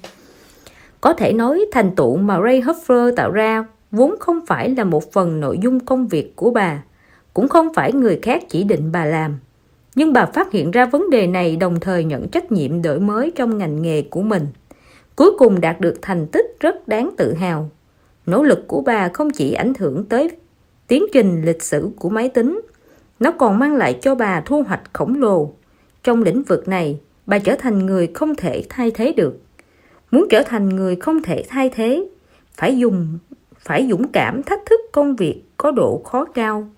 Speaker 1: Có thể nói thành tựu mà Ray Hoffer tạo ra vốn không phải là một phần nội dung công việc của bà, cũng không phải người khác chỉ định bà làm. Nhưng bà phát hiện ra vấn đề này đồng thời nhận trách nhiệm đổi mới trong ngành nghề của mình. Cuối cùng đạt được thành tích rất đáng tự hào. Nỗ lực của bà không chỉ ảnh hưởng tới tiến trình lịch sử của máy tính, nó còn mang lại cho bà thu hoạch khổng lồ. Trong lĩnh vực này, bà trở thành người không thể thay thế được. Muốn trở thành người không thể thay thế, phải dùng phải dũng cảm thách thức công việc có độ khó cao.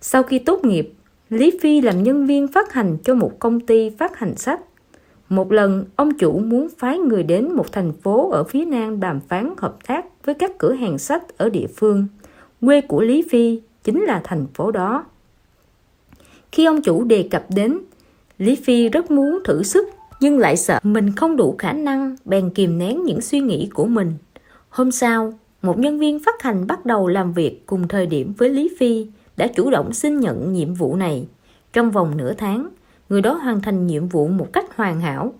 Speaker 1: Sau khi tốt nghiệp, Lý Phi làm nhân viên phát hành cho một công ty phát hành sách. Một lần, ông chủ muốn phái người đến một thành phố ở phía nam đàm phán hợp tác với các cửa hàng sách ở địa phương. Quê của Lý Phi chính là thành phố đó. Khi ông chủ đề cập đến, Lý Phi rất muốn thử sức nhưng lại sợ mình không đủ khả năng bèn kìm nén những suy nghĩ của mình. Hôm sau, một nhân viên phát hành bắt đầu làm việc cùng thời điểm với Lý Phi đã chủ động xin nhận nhiệm vụ này. Trong vòng nửa tháng, người đó hoàn thành nhiệm vụ một cách hoàn hảo.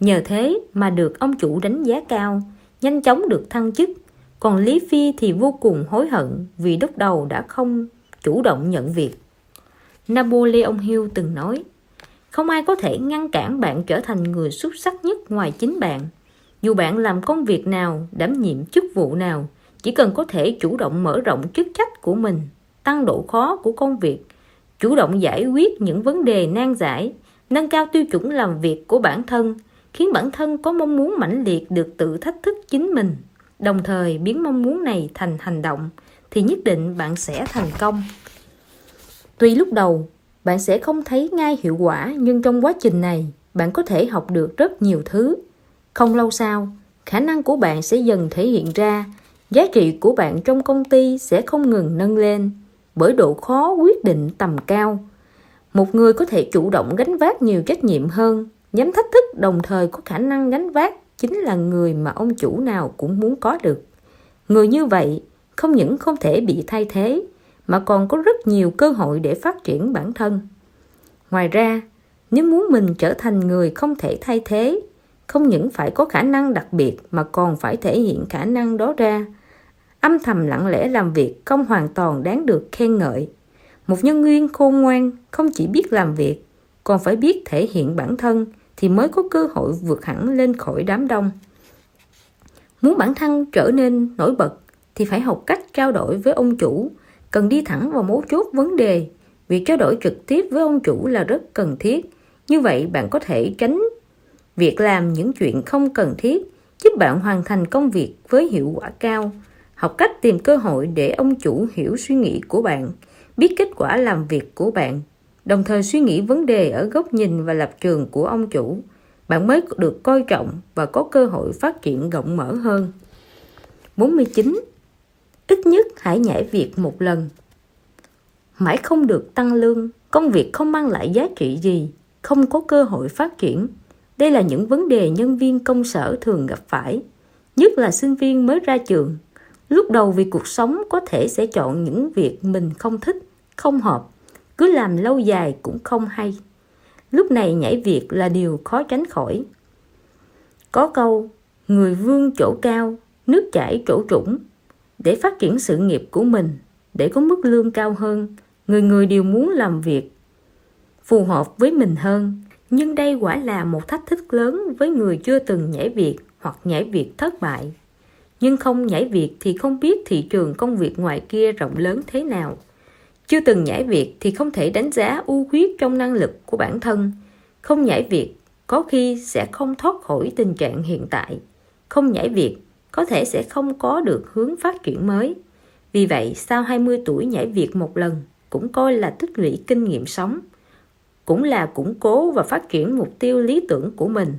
Speaker 1: Nhờ thế mà được ông chủ đánh giá cao, nhanh chóng được thăng chức. Còn Lý Phi thì vô cùng hối hận vì lúc đầu đã không chủ động nhận việc. Napoleon Hill từng nói, không ai có thể ngăn cản bạn trở thành người xuất sắc nhất ngoài chính bạn. Dù bạn làm công việc nào, đảm nhiệm chức vụ nào, chỉ cần có thể chủ động mở rộng chức trách của mình, tăng độ khó của công việc, chủ động giải quyết những vấn đề nan giải, nâng cao tiêu chuẩn làm việc của bản thân, khiến bản thân có mong muốn mãnh liệt được tự thách thức chính mình, đồng thời biến mong muốn này thành hành động, thì nhất định bạn sẽ thành công. Tuy lúc đầu bạn sẽ không thấy ngay hiệu quả nhưng trong quá trình này bạn có thể học được rất nhiều thứ. Không lâu sau, khả năng của bạn sẽ dần thể hiện ra, giá trị của bạn trong công ty sẽ không ngừng nâng lên bởi độ khó quyết định tầm cao. Một người có thể chủ động gánh vác nhiều trách nhiệm hơn, dám thách thức đồng thời có khả năng gánh vác chính là người mà ông chủ nào cũng muốn có được. Người như vậy không những không thể bị thay thế mà còn có rất nhiều cơ hội để phát triển bản thân. Ngoài ra, nếu muốn mình trở thành người không thể thay thế, không những phải có khả năng đặc biệt mà còn phải thể hiện khả năng đó ra. Âm thầm lặng lẽ làm việc không hoàn toàn đáng được khen ngợi. Một nhân viên khôn ngoan không chỉ biết làm việc, còn phải biết thể hiện bản thân thì mới có cơ hội vượt hẳn lên khỏi đám đông. Muốn bản thân trở nên nổi bật thì phải học cách trao đổi với ông chủ, cần đi thẳng vào mấu chốt vấn đề. Việc trao đổi trực tiếp với ông chủ là rất cần thiết. Như vậy bạn có thể tránh việc làm những chuyện không cần thiết, giúp bạn hoàn thành công việc với hiệu quả cao. Học cách tìm cơ hội để ông chủ hiểu suy nghĩ của bạn, biết kết quả làm việc của bạn, đồng thời suy nghĩ vấn đề ở góc nhìn và lập trường của ông chủ. Bạn mới được coi trọng và có cơ hội phát triển rộng mở hơn. 49 ít nhất hãy nhảy việc một lần. Mãi không được tăng lương, công việc không mang lại giá trị gì, không có cơ hội phát triển. Đây là những vấn đề nhân viên công sở thường gặp phải, nhất là sinh viên mới ra trường. Lúc đầu vì cuộc sống có thể sẽ chọn những việc mình không thích, không hợp, cứ làm lâu dài cũng không hay. Lúc này nhảy việc là điều khó tránh khỏi. Có câu, người vương chỗ cao, nước chảy chỗ trũng, để phát triển sự nghiệp của mình, để có mức lương cao hơn, người người đều muốn làm việc phù hợp với mình hơn. Nhưng đây quả là một thách thức lớn với người chưa từng nhảy việc hoặc nhảy việc thất bại. Nhưng không nhảy việc thì không biết thị trường công việc ngoài kia rộng lớn thế nào. Chưa từng nhảy việc thì không thể đánh giá ưu khuyết trong năng lực của bản thân. Không nhảy việc có khi sẽ không thoát khỏi tình trạng hiện tại. Không nhảy việc có thể sẽ không có được hướng phát triển mới. Vì vậy, sau 20 tuổi nhảy việc một lần cũng coi là tích lũy kinh nghiệm sống, cũng là củng cố và phát triển mục tiêu lý tưởng của mình.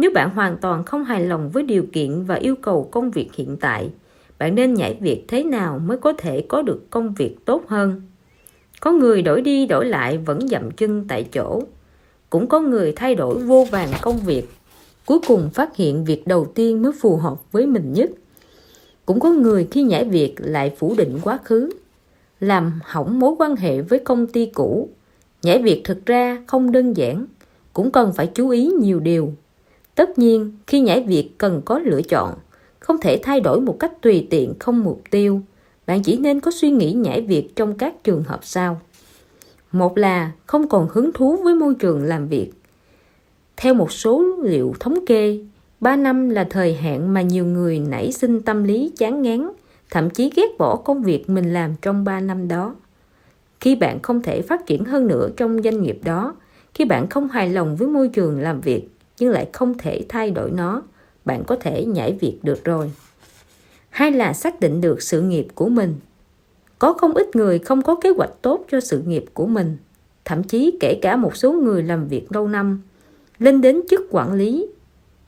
Speaker 1: Nếu bạn hoàn toàn không hài lòng với điều kiện và yêu cầu công việc hiện tại, bạn nên nhảy việc thế nào mới có thể có được công việc tốt hơn. Có người đổi đi đổi lại vẫn dậm chân tại chỗ. Cũng có người thay đổi vô vàng công việc cuối cùng phát hiện việc đầu tiên mới phù hợp với mình nhất. Cũng có người khi nhảy việc lại phủ định quá khứ, làm hỏng mối quan hệ với công ty cũ. Nhảy việc thực ra không đơn giản, cũng cần phải chú ý nhiều điều. Tất nhiên, khi nhảy việc cần có lựa chọn, không thể thay đổi một cách tùy tiện không mục tiêu, bạn chỉ nên có suy nghĩ nhảy việc trong các trường hợp sau. Một là không còn hứng thú với môi trường làm việc. Theo một số liệu thống kê, 3 năm là thời hạn mà nhiều người nảy sinh tâm lý chán ngán, thậm chí ghét bỏ công việc mình làm trong 3 năm đó. Khi bạn không thể phát triển hơn nữa trong doanh nghiệp đó, khi bạn không hài lòng với môi trường làm việc nhưng lại không thể thay đổi nó, bạn có thể nhảy việc được rồi. Hay là xác định được sự nghiệp của mình. Có không ít người không có kế hoạch tốt cho sự nghiệp của mình, thậm chí kể cả một số người làm việc lâu năm, lên đến chức quản lý.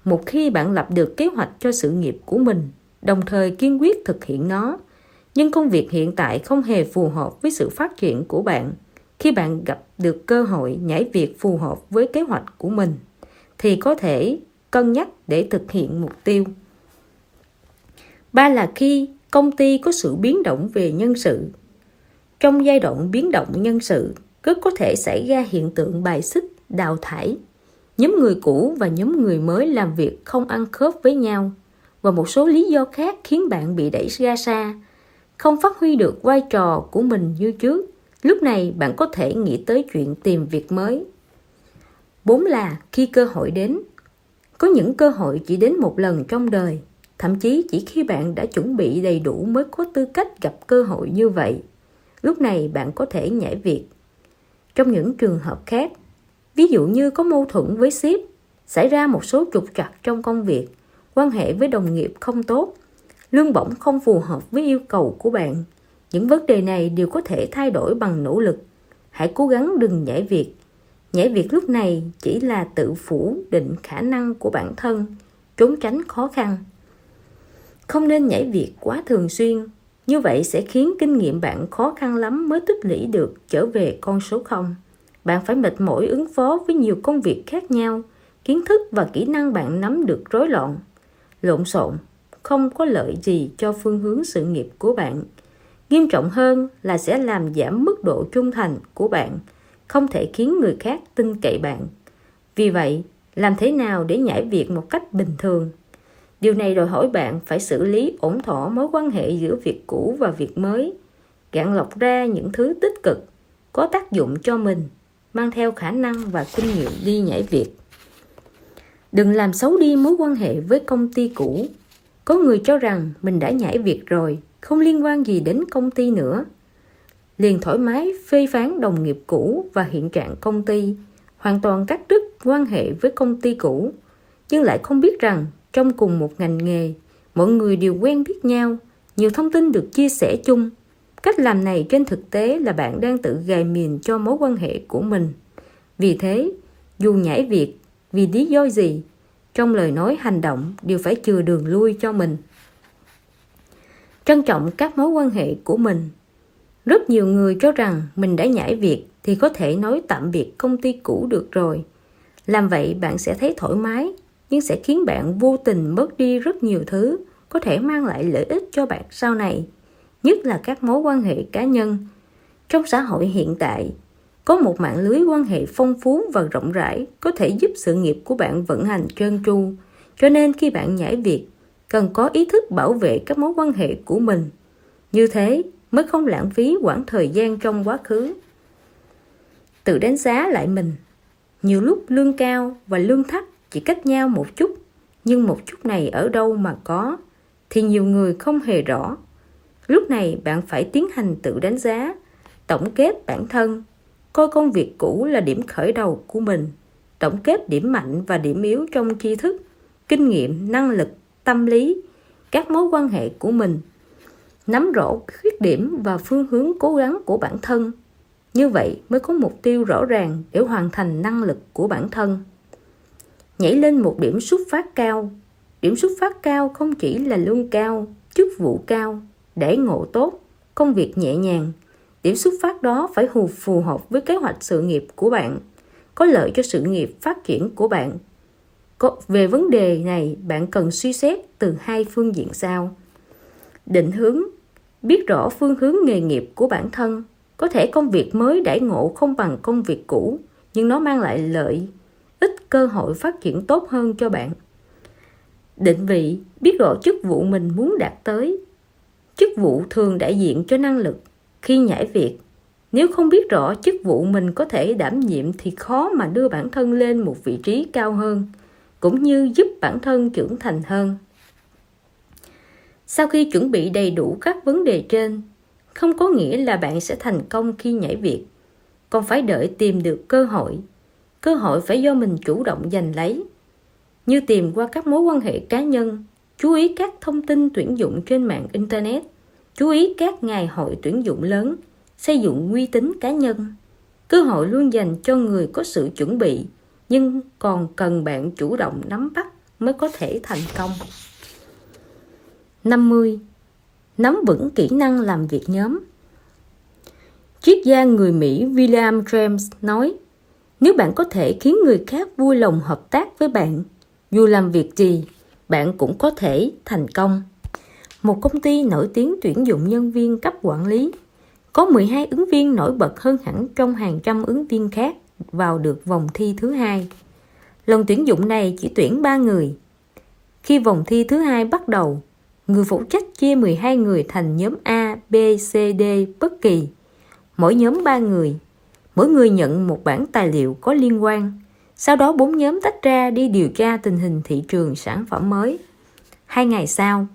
Speaker 1: Một khi bạn lập được kế hoạch cho sự nghiệp của mình, đồng thời kiên quyết thực hiện nó, nhưng công việc hiện tại không hề phù hợp với sự phát triển của bạn khi bạn gặp được cơ hội nhảy việc phù hợp với kế hoạch của mình thì có thể cân nhắc để thực hiện mục tiêu. Ba là khi công ty có sự biến động về nhân sự. Trong giai đoạn biến động nhân sự rất có thể xảy ra hiện tượng bài xích đào thải. Nhóm người cũ và nhóm người mới làm việc không ăn khớp với nhau. Và một số lý do khác khiến bạn bị đẩy ra xa. Không phát huy được vai trò của mình như trước, lúc này bạn có thể nghĩ tới chuyện tìm việc mới. Bốn là khi cơ hội đến. Có những cơ hội chỉ đến một lần trong đời, thậm chí chỉ khi bạn đã chuẩn bị đầy đủ mới có tư cách gặp cơ hội như vậy. Lúc này bạn có thể nhảy việc. Trong những trường hợp khác, ví dụ như có mâu thuẫn với sếp, xảy ra một số trục trặc trong công việc, quan hệ với đồng nghiệp không tốt, lương bổng không phù hợp với yêu cầu của bạn. Những vấn đề này đều có thể thay đổi bằng nỗ lực. Hãy cố gắng đừng nhảy việc. Nhảy việc lúc này chỉ là tự phủ định khả năng của bản thân, trốn tránh khó khăn. Không nên nhảy việc quá thường xuyên, như vậy sẽ khiến kinh nghiệm bạn khó khăn lắm mới tích lũy được trở về con số 0. Bạn phải mệt mỏi ứng phó với nhiều công việc khác nhau, kiến thức và kỹ năng bạn nắm được rối loạn, lộn xộn không có lợi gì cho phương hướng sự nghiệp của bạn. Nghiêm trọng hơn là sẽ làm giảm mức độ trung thành của bạn, không thể khiến người khác tin cậy bạn. Vì vậy, làm thế nào để nhảy việc một cách bình thường? Điều này đòi hỏi bạn phải xử lý ổn thỏa mối quan hệ giữa việc cũ và việc mới, gạn lọc ra những thứ tích cực, có tác dụng cho mình, mang theo khả năng và kinh nghiệm đi nhảy việc. Đừng làm xấu đi mối quan hệ với công ty cũ có người cho rằng mình đã nhảy việc rồi, không liên quan gì đến công ty nữa. Liền thoải mái phê phán đồng nghiệp cũ và hiện trạng công ty, hoàn toàn cắt đứt quan hệ với công ty cũ, nhưng lại không biết rằng trong cùng một ngành nghề, mọi người đều quen biết nhau, nhiều thông tin được chia sẻ chung. Cách làm này trên thực tế là bạn đang tự gài miền cho mối quan hệ của mình. Vì thế, dù nhảy việc vì lý do gì trong lời nói hành động đều phải chừa đường lui cho mình trân trọng các mối quan hệ của mình rất nhiều người cho rằng mình đã nhảy việc thì có thể nói tạm biệt công ty cũ được rồi làm vậy bạn sẽ thấy thoải mái nhưng sẽ khiến bạn vô tình mất đi rất nhiều thứ có thể mang lại lợi ích cho bạn sau này nhất là các mối quan hệ cá nhân trong xã hội hiện tại có một mạng lưới quan hệ phong phú và rộng rãi có thể giúp sự nghiệp của bạn vận hành trơn tru. Cho nên khi bạn nhảy việc, cần có ý thức bảo vệ các mối quan hệ của mình. Như thế mới không lãng phí quãng thời gian trong quá khứ. Tự đánh giá lại mình. Nhiều lúc lương cao và lương thấp chỉ cách nhau một chút, nhưng một chút này ở đâu mà có, thì nhiều người không hề rõ. Lúc này bạn phải tiến hành tự đánh giá, tổng kết bản thân coi công việc cũ là điểm khởi đầu của mình tổng kết điểm mạnh và điểm yếu trong tri thức kinh nghiệm năng lực tâm lý các mối quan hệ của mình nắm rõ khuyết điểm và phương hướng cố gắng của bản thân như vậy mới có mục tiêu rõ ràng để hoàn thành năng lực của bản thân nhảy lên một điểm xuất phát cao điểm xuất phát cao không chỉ là lương cao chức vụ cao để ngộ tốt công việc nhẹ nhàng Điểm xuất phát đó phải hù phù hợp với kế hoạch sự nghiệp của bạn, có lợi cho sự nghiệp phát triển của bạn. Về vấn đề này, bạn cần suy xét từ hai phương diện sau. Định hướng, biết rõ phương hướng nghề nghiệp của bản thân. Có thể công việc mới đãi ngộ không bằng công việc cũ, nhưng nó mang lại lợi, ích cơ hội phát triển tốt hơn cho bạn. Định vị, biết rõ chức vụ mình muốn đạt tới, chức vụ thường đại diện cho năng lực khi nhảy việc nếu không biết rõ chức vụ mình có thể đảm nhiệm thì khó mà đưa bản thân lên một vị trí cao hơn cũng như giúp bản thân trưởng thành hơn sau khi chuẩn bị đầy đủ các vấn đề trên, không có nghĩa là bạn sẽ thành công khi nhảy việc. Còn phải đợi tìm được cơ hội. Cơ hội phải do mình chủ động giành lấy. Như tìm qua các mối quan hệ cá nhân, chú ý các thông tin tuyển dụng trên mạng internet, chú ý các ngày hội tuyển dụng lớn, xây dựng uy tín cá nhân. Cơ hội luôn dành cho người có sự chuẩn bị, nhưng còn cần bạn chủ động nắm bắt mới có thể thành công. 50. Nắm vững kỹ năng làm việc nhóm Triết gia người Mỹ William James nói Nếu bạn có thể khiến người khác vui lòng hợp tác với bạn dù làm việc gì, bạn cũng có thể thành công. Một công ty nổi tiếng tuyển dụng nhân viên cấp quản lý có 12 ứng viên nổi bật hơn hẳn trong hàng trăm ứng viên khác vào được vòng thi thứ hai. Lần tuyển dụng này chỉ tuyển 3 người. Khi vòng thi thứ hai bắt đầu, người phụ trách chia 12 người thành nhóm A, B, C, D bất kỳ. Mỗi nhóm 3 người, mỗi người nhận một bản tài liệu có liên quan. Sau đó bốn nhóm tách ra đi điều tra tình hình thị trường sản phẩm mới. Hai ngày sau,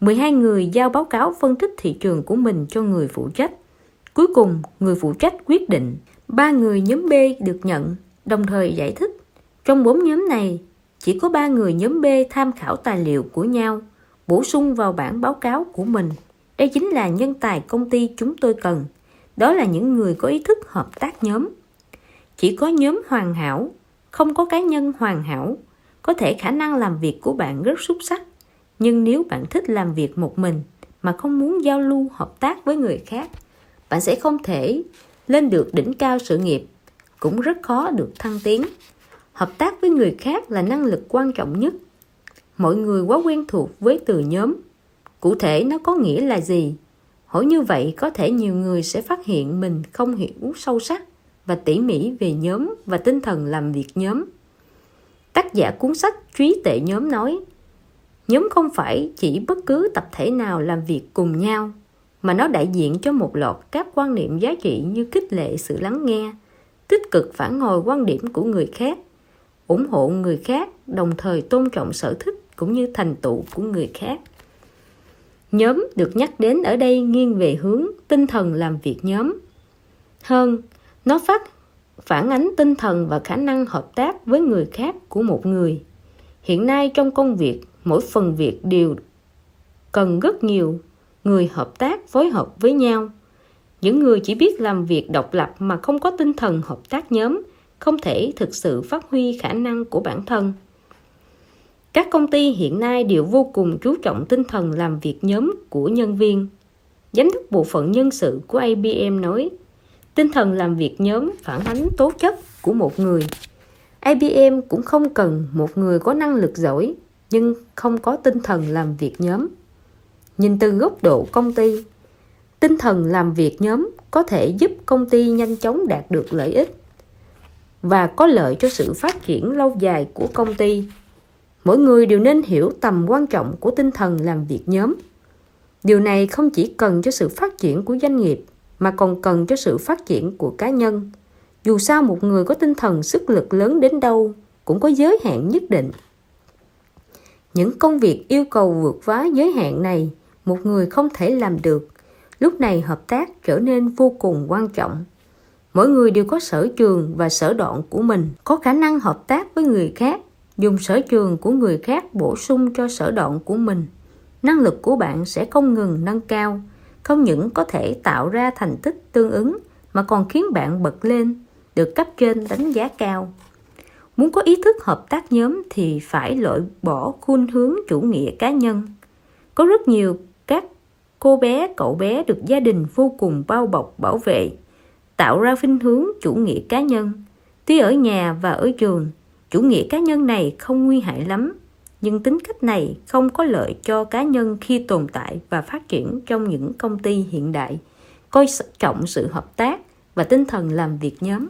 Speaker 1: 12 người giao báo cáo phân tích thị trường của mình cho người phụ trách. Cuối cùng, người phụ trách quyết định ba người nhóm B được nhận, đồng thời giải thích. Trong bốn nhóm này, chỉ có ba người nhóm B tham khảo tài liệu của nhau, bổ sung vào bản báo cáo của mình. Đây chính là nhân tài công ty chúng tôi cần. Đó là những người có ý thức hợp tác nhóm. Chỉ có nhóm hoàn hảo, không có cá nhân hoàn hảo. Có thể khả năng làm việc của bạn rất xuất sắc, nhưng nếu bạn thích làm việc một mình mà không muốn giao lưu hợp tác với người khác, bạn sẽ không thể lên được đỉnh cao sự nghiệp, cũng rất khó được thăng tiến. Hợp tác với người khác là năng lực quan trọng nhất. Mọi người quá quen thuộc với từ nhóm. Cụ thể nó có nghĩa là gì? Hỏi như vậy có thể nhiều người sẽ phát hiện mình không hiểu sâu sắc và tỉ mỉ về nhóm và tinh thần làm việc nhóm. Tác giả cuốn sách Trí tệ nhóm nói, nhóm không phải chỉ bất cứ tập thể nào làm việc cùng nhau, mà nó đại diện cho một loạt các quan niệm giá trị như khích lệ sự lắng nghe, tích cực phản hồi quan điểm của người khác, ủng hộ người khác, đồng thời tôn trọng sở thích cũng như thành tựu của người khác. Nhóm được nhắc đến ở đây nghiêng về hướng tinh thần làm việc nhóm. Hơn, nó phát phản ánh tinh thần và khả năng hợp tác với người khác của một người. Hiện nay trong công việc, mỗi phần việc đều cần rất nhiều người hợp tác phối hợp với nhau. Những người chỉ biết làm việc độc lập mà không có tinh thần hợp tác nhóm không thể thực sự phát huy khả năng của bản thân. Các công ty hiện nay đều vô cùng chú trọng tinh thần làm việc nhóm của nhân viên. Giám đốc bộ phận nhân sự của IBM nói, Tinh thần làm việc nhóm phản ánh tố chất của một người. IBM cũng không cần một người có năng lực giỏi nhưng không có tinh thần làm việc nhóm. Nhìn từ góc độ công ty, tinh thần làm việc nhóm có thể giúp công ty nhanh chóng đạt được lợi ích và có lợi cho sự phát triển lâu dài của công ty. Mỗi người đều nên hiểu tầm quan trọng của tinh thần làm việc nhóm. Điều này không chỉ cần cho sự phát triển của doanh nghiệp mà còn cần cho sự phát triển của cá nhân. Dù sao một người có tinh thần sức lực lớn đến đâu cũng có giới hạn nhất định. Những công việc yêu cầu vượt quá giới hạn này một người không thể làm được. Lúc này hợp tác trở nên vô cùng quan trọng. Mỗi người đều có sở trường và sở đoạn của mình, có khả năng hợp tác với người khác, dùng sở trường của người khác bổ sung cho sở đoạn của mình. Năng lực của bạn sẽ không ngừng nâng cao, không những có thể tạo ra thành tích tương ứng mà còn khiến bạn bật lên, được cấp trên đánh giá cao. Muốn có ý thức hợp tác nhóm thì phải loại bỏ khuynh hướng chủ nghĩa cá nhân. Có rất nhiều các cô bé, cậu bé được gia đình vô cùng bao bọc bảo vệ, tạo ra khuynh hướng chủ nghĩa cá nhân. Tuy ở nhà và ở trường, chủ nghĩa cá nhân này không nguy hại lắm, nhưng tính cách này không có lợi cho cá nhân khi tồn tại và phát triển trong những công ty hiện đại coi trọng sự hợp tác và tinh thần làm việc nhóm.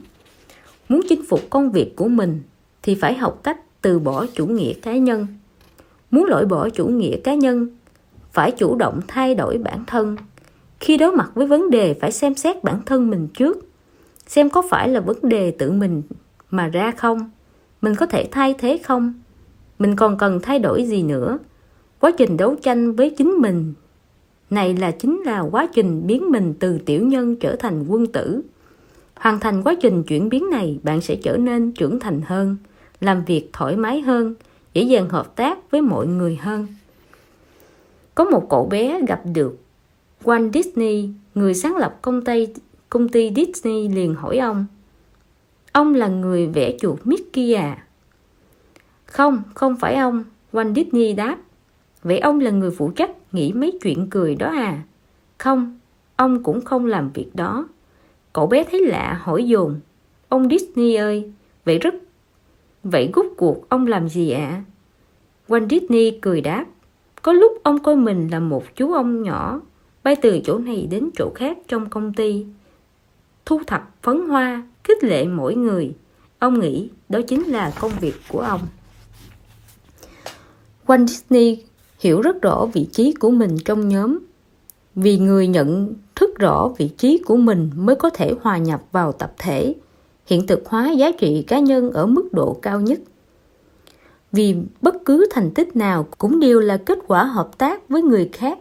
Speaker 1: Muốn chinh phục công việc của mình thì phải học cách từ bỏ chủ nghĩa cá nhân. Muốn loại bỏ chủ nghĩa cá nhân phải chủ động thay đổi bản thân. Khi đối mặt với vấn đề phải xem xét bản thân mình trước xem có phải là vấn đề tự mình mà ra không mình có thể thay thế không? Mình còn cần thay đổi gì nữa? Quá trình đấu tranh với chính mình. Này là chính là quá trình biến mình từ tiểu nhân trở thành quân tử. Hoàn thành quá trình chuyển biến này bạn sẽ trở nên trưởng thành hơn làm việc thoải mái hơn dễ dàng hợp tác với mọi người hơn. Có một cậu bé gặp được Walt Disney, người sáng lập công ty, công ty Disney liền hỏi ông Ông là người vẽ chuột Mickey à? Không, không phải ông, Walt Disney đáp Vậy ông là người phụ trách nghĩ mấy chuyện cười đó à? Không, ông cũng không làm việc đó. Cậu bé thấy lạ hỏi dồn Ông Disney ơi, vậy rất... Vậy rút cuộc ông làm gì ạ? À? Walt Disney cười đáp Có lúc ông coi mình là một chú ông nhỏ bay từ chỗ này đến chỗ khác trong công ty thu thập phấn hoa khích lệ mỗi người. Ông nghĩ đó chính là công việc của ông. Walt Disney hiểu rất rõ vị trí của mình trong nhóm. Vì người nhận thức rõ vị trí của mình mới có thể hòa nhập vào tập thể, hiện thực hóa giá trị cá nhân ở mức độ cao nhất. Vì bất cứ thành tích nào cũng đều là kết quả hợp tác với người khác.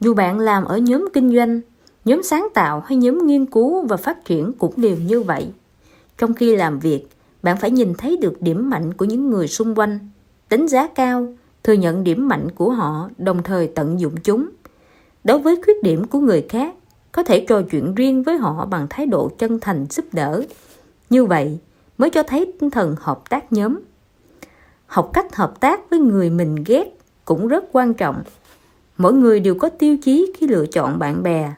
Speaker 1: Dù bạn làm ở nhóm kinh doanh, nhóm sáng tạo hay nhóm nghiên cứu và phát triển cũng đều như vậy trong khi làm việc, bạn phải nhìn thấy được điểm mạnh của những người xung quanh, đánh giá cao, thừa nhận điểm mạnh của họ, đồng thời tận dụng chúng. Đối với khuyết điểm của người khác, có thể trò chuyện riêng với họ bằng thái độ chân thành giúp đỡ. Như vậy, mới cho thấy tinh thần hợp tác nhóm. Học cách hợp tác với người mình ghét cũng rất quan trọng. Mỗi người đều có tiêu chí khi lựa chọn bạn bè.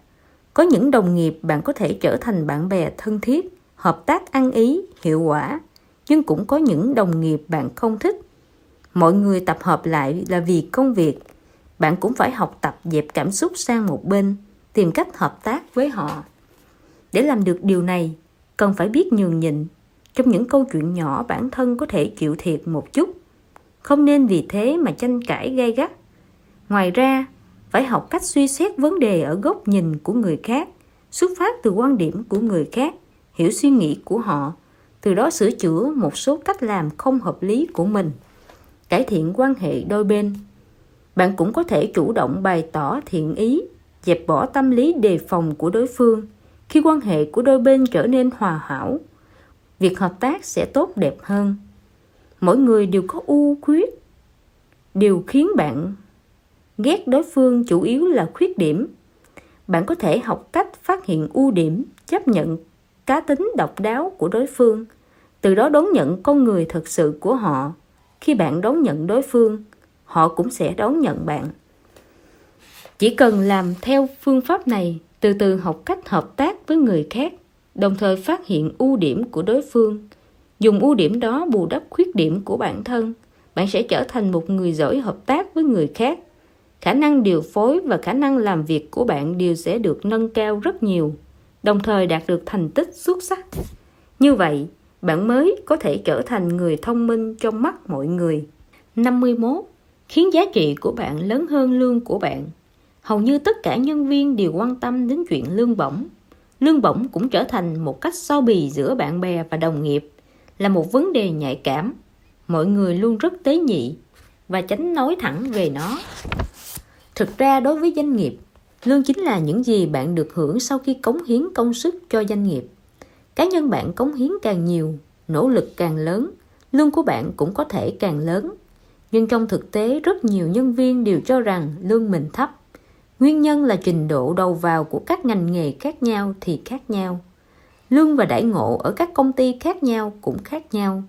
Speaker 1: Có những đồng nghiệp bạn có thể trở thành bạn bè thân thiết hợp tác ăn ý, hiệu quả. Nhưng cũng có những đồng nghiệp bạn không thích. Mọi người tập hợp lại là vì công việc. Bạn cũng phải học tập dẹp cảm xúc sang một bên, tìm cách hợp tác với họ. Để làm được điều này, cần phải biết nhường nhịn. Trong những câu chuyện nhỏ, bản thân có thể chịu thiệt một chút. Không nên vì thế mà tranh cãi gay gắt. Ngoài ra, phải học cách suy xét vấn đề ở góc nhìn của người khác, xuất phát từ quan điểm của người khác hiểu suy nghĩ của họ, từ đó sửa chữa một số cách làm không hợp lý của mình, cải thiện quan hệ đôi bên. Bạn cũng có thể chủ động bày tỏ thiện ý, dẹp bỏ tâm lý đề phòng của đối phương khi quan hệ của đôi bên trở nên hòa hảo. Việc hợp tác sẽ tốt đẹp hơn. Mỗi người đều có ưu khuyết. Điều khiến bạn ghét đối phương chủ yếu là khuyết điểm. Bạn có thể học cách phát hiện ưu điểm, chấp nhận cá tính độc đáo của đối phương. Từ đó đón nhận con người thật sự của họ. Khi bạn đón nhận đối phương, họ cũng sẽ đón nhận bạn. Chỉ cần làm theo phương pháp này, từ từ học cách hợp tác với người khác, đồng thời phát hiện ưu điểm của đối phương. Dùng ưu điểm đó bù đắp khuyết điểm của bản thân, bạn sẽ trở thành một người giỏi hợp tác với người khác. Khả năng điều phối và khả năng làm việc của bạn đều sẽ được nâng cao rất nhiều đồng thời đạt được thành tích xuất sắc. Như vậy, bạn mới có thể trở thành người thông minh trong mắt mọi người. 51 khiến giá trị của bạn lớn hơn lương của bạn. Hầu như tất cả nhân viên đều quan tâm đến chuyện lương bổng. Lương bổng cũng trở thành một cách so bì giữa bạn bè và đồng nghiệp, là một vấn đề nhạy cảm. Mọi người luôn rất tế nhị và tránh nói thẳng về nó. Thực ra đối với doanh nghiệp lương chính là những gì bạn được hưởng sau khi cống hiến công sức cho doanh nghiệp. Cá nhân bạn cống hiến càng nhiều, nỗ lực càng lớn, lương của bạn cũng có thể càng lớn. Nhưng trong thực tế, rất nhiều nhân viên đều cho rằng lương mình thấp. Nguyên nhân là trình độ đầu vào của các ngành nghề khác nhau thì khác nhau. Lương và đãi ngộ ở các công ty khác nhau cũng khác nhau.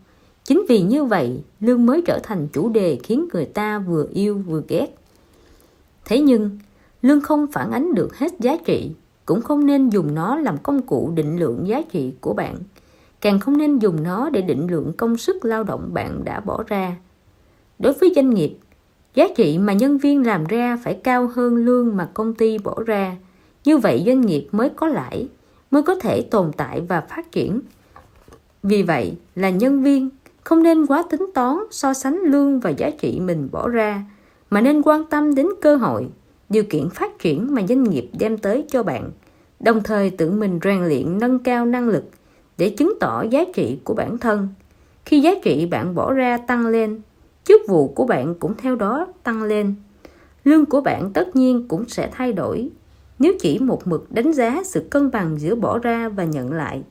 Speaker 1: Chính vì như vậy, lương mới trở thành chủ đề khiến người ta vừa yêu vừa ghét. Thế nhưng lương không phản ánh được hết giá trị, cũng không nên dùng nó làm công cụ định lượng giá trị của bạn. Càng không nên dùng nó để định lượng công sức lao động bạn đã bỏ ra. Đối với doanh nghiệp, giá trị mà nhân viên làm ra phải cao hơn lương mà công ty bỏ ra. Như vậy doanh nghiệp mới có lãi, mới có thể tồn tại và phát triển. Vì vậy là nhân viên không nên quá tính toán so sánh lương và giá trị mình bỏ ra, mà nên quan tâm đến cơ hội điều kiện phát triển mà doanh nghiệp đem tới cho bạn, đồng thời tự mình rèn luyện nâng cao năng lực để chứng tỏ giá trị của bản thân. Khi giá trị bạn bỏ ra tăng lên, chức vụ của bạn cũng theo đó tăng lên. Lương của bạn tất nhiên cũng sẽ thay đổi. Nếu chỉ một mực đánh giá sự cân bằng giữa bỏ ra và nhận lại,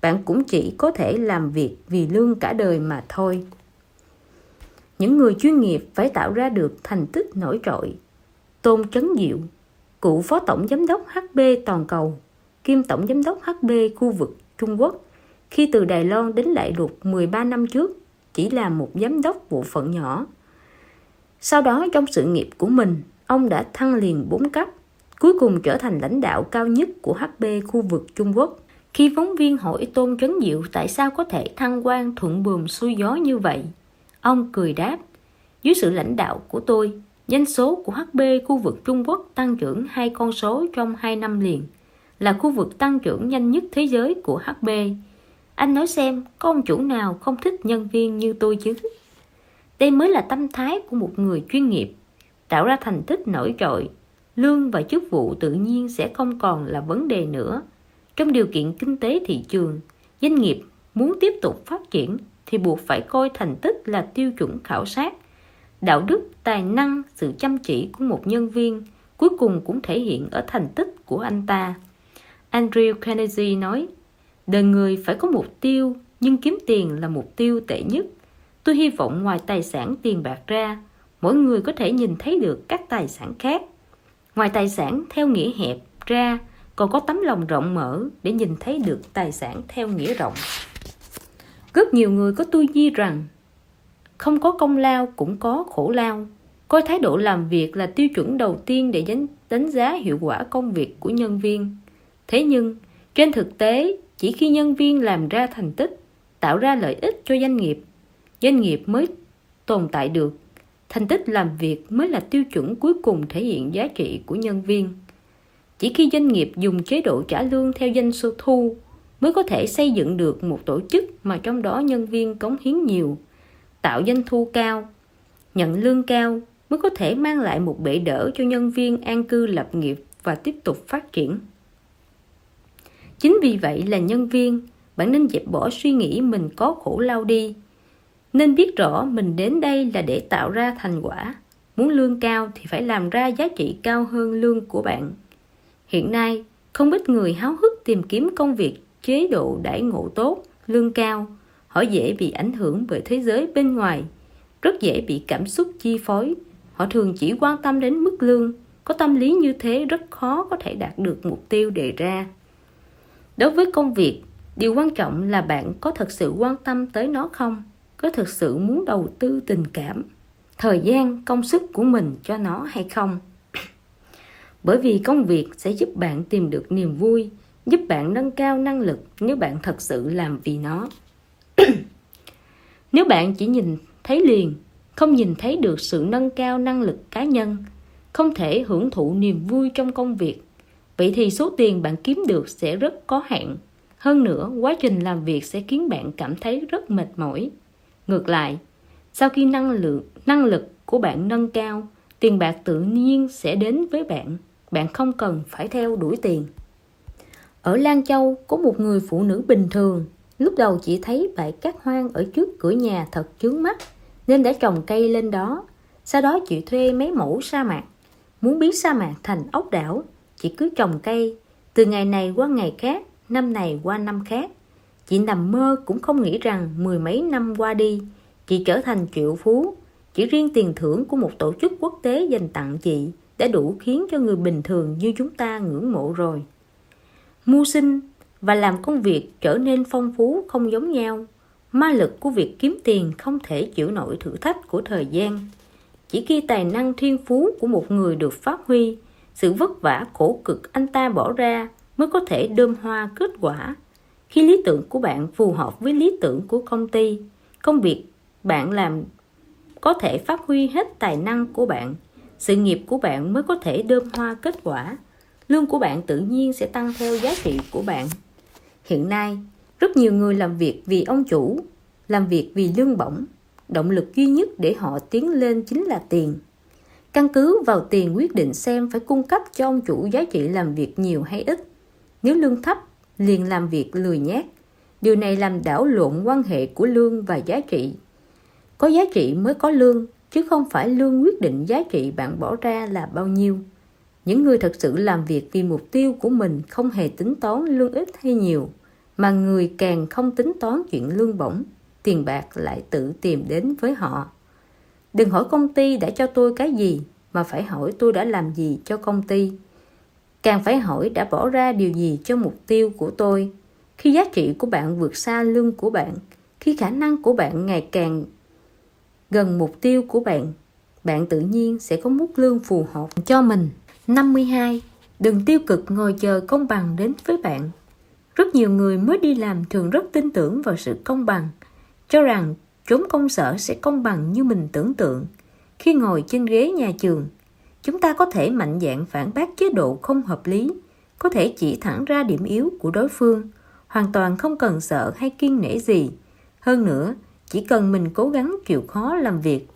Speaker 1: bạn cũng chỉ có thể làm việc vì lương cả đời mà thôi. Những người chuyên nghiệp phải tạo ra được thành tích nổi trội. Tôn Chấn Diệu, cựu phó tổng giám đốc HB toàn cầu, kiêm tổng giám đốc HB khu vực Trung Quốc, khi từ Đài Loan đến Đại Lục 13 năm trước, chỉ là một giám đốc bộ phận nhỏ. Sau đó trong sự nghiệp của mình, ông đã thăng liền 4 cấp, cuối cùng trở thành lãnh đạo cao nhất của HB khu vực Trung Quốc. Khi phóng viên hỏi Tôn Trấn Diệu tại sao có thể thăng quan thuận buồm xuôi gió như vậy, ông cười đáp, dưới sự lãnh đạo của tôi, doanh số của HB khu vực Trung Quốc tăng trưởng hai con số trong hai năm liền, là khu vực tăng trưởng nhanh nhất thế giới của HB. Anh nói xem, có ông chủ nào không thích nhân viên như tôi chứ? Đây mới là tâm thái của một người chuyên nghiệp, tạo ra thành tích nổi trội. Lương và chức vụ tự nhiên sẽ không còn là vấn đề nữa. Trong điều kiện kinh tế thị trường, doanh nghiệp muốn tiếp tục phát triển thì buộc phải coi thành tích là tiêu chuẩn khảo sát. Đạo đức, tài năng, sự chăm chỉ của một nhân viên cuối cùng cũng thể hiện ở thành tích của anh ta. Andrew Carnegie nói, đời người phải có mục tiêu, nhưng kiếm tiền là mục tiêu tệ nhất. Tôi hy vọng ngoài tài sản tiền bạc ra, mỗi người có thể nhìn thấy được các tài sản khác. Ngoài tài sản theo nghĩa hẹp ra, còn có tấm lòng rộng mở để nhìn thấy được tài sản theo nghĩa rộng. Rất nhiều người có tư duy rằng không có công lao cũng có khổ lao. Coi thái độ làm việc là tiêu chuẩn đầu tiên để đánh giá hiệu quả công việc của nhân viên. Thế nhưng, trên thực tế, chỉ khi nhân viên làm ra thành tích, tạo ra lợi ích cho doanh nghiệp, doanh nghiệp mới tồn tại được. Thành tích làm việc mới là tiêu chuẩn cuối cùng thể hiện giá trị của nhân viên. Chỉ khi doanh nghiệp dùng chế độ trả lương theo doanh số thu mới có thể xây dựng được một tổ chức mà trong đó nhân viên cống hiến nhiều, tạo doanh thu cao, nhận lương cao mới có thể mang lại một bệ đỡ cho nhân viên an cư lập nghiệp và tiếp tục phát triển. Chính vì vậy là nhân viên, bạn nên dẹp bỏ suy nghĩ mình có khổ lao đi. Nên biết rõ mình đến đây là để tạo ra thành quả. Muốn lương cao thì phải làm ra giá trị cao hơn lương của bạn. Hiện nay, không ít người háo hức tìm kiếm công việc chế độ đãi ngộ tốt, lương cao. Họ dễ bị ảnh hưởng bởi thế giới bên ngoài, rất dễ bị cảm xúc chi phối. Họ thường chỉ quan tâm đến mức lương, có tâm lý như thế rất khó có thể đạt được mục tiêu đề ra. Đối với công việc, điều quan trọng là bạn có thật sự quan tâm tới nó không? Có thực sự muốn đầu tư tình cảm, thời gian, công sức của mình cho nó hay không? Bởi vì công việc sẽ giúp bạn tìm được niềm vui, giúp bạn nâng cao năng lực nếu bạn thật sự làm vì nó nếu bạn chỉ nhìn thấy liền, không nhìn thấy được sự nâng cao năng lực cá nhân, không thể hưởng thụ niềm vui trong công việc, vậy thì số tiền bạn kiếm được sẽ rất có hạn. Hơn nữa, quá trình làm việc sẽ khiến bạn cảm thấy rất mệt mỏi. Ngược lại, sau khi năng lượng, năng lực của bạn nâng cao, tiền bạc tự nhiên sẽ đến với bạn. Bạn không cần phải theo đuổi tiền. Ở Lan Châu có một người phụ nữ bình thường, lúc đầu chỉ thấy bãi cát hoang ở trước cửa nhà thật chướng mắt, nên đã trồng cây lên đó. Sau đó chị thuê mấy mẫu sa mạc, muốn biến sa mạc thành ốc đảo, chị cứ trồng cây, từ ngày này qua ngày khác, năm này qua năm khác. Chị nằm mơ cũng không nghĩ rằng mười mấy năm qua đi, chị trở thành triệu phú. Chỉ riêng tiền thưởng của một tổ chức quốc tế dành tặng chị đã đủ khiến cho người bình thường như chúng ta ngưỡng mộ rồi mưu sinh và làm công việc trở nên phong phú không giống nhau. Ma lực của việc kiếm tiền không thể chịu nổi thử thách của thời gian. Chỉ khi tài năng thiên phú của một người được phát huy, sự vất vả khổ cực anh ta bỏ ra mới có thể đơm hoa kết quả. Khi lý tưởng của bạn phù hợp với lý tưởng của công ty, công việc bạn làm có thể phát huy hết tài năng của bạn. Sự nghiệp của bạn mới có thể đơm hoa kết quả. Lương của bạn tự nhiên sẽ tăng theo giá trị của bạn hiện nay, rất nhiều người làm việc vì ông chủ, làm việc vì lương bổng. Động lực duy nhất để họ tiến lên chính là tiền. Căn cứ vào tiền quyết định xem phải cung cấp cho ông chủ giá trị làm việc nhiều hay ít. Nếu lương thấp, liền làm việc lười nhác điều này làm đảo lộn quan hệ của lương và giá trị. Có giá trị mới có lương, chứ không phải lương quyết định giá trị bạn bỏ ra là bao nhiêu những người thật sự làm việc vì mục tiêu của mình không hề tính toán lương ít hay nhiều, mà người càng không tính toán chuyện lương bổng, tiền bạc lại tự tìm đến với họ. Đừng hỏi công ty đã cho tôi cái gì, mà phải hỏi tôi đã làm gì cho công ty. Càng phải hỏi đã bỏ ra điều gì cho mục tiêu của tôi. Khi giá trị của bạn vượt xa lương của bạn, khi khả năng của bạn ngày càng gần mục tiêu của bạn bạn tự nhiên sẽ có mức lương phù hợp cho mình. 52. Đừng tiêu cực ngồi chờ công bằng đến với bạn. Rất nhiều người mới đi làm thường rất tin tưởng vào sự công bằng, cho rằng chốn công sở sẽ công bằng như mình tưởng tượng. Khi ngồi trên ghế nhà trường, chúng ta có thể mạnh dạn phản bác chế độ không hợp lý, có thể chỉ thẳng ra điểm yếu của đối phương, hoàn toàn không cần sợ hay kiên nể gì. Hơn nữa, chỉ cần mình cố gắng chịu khó làm việc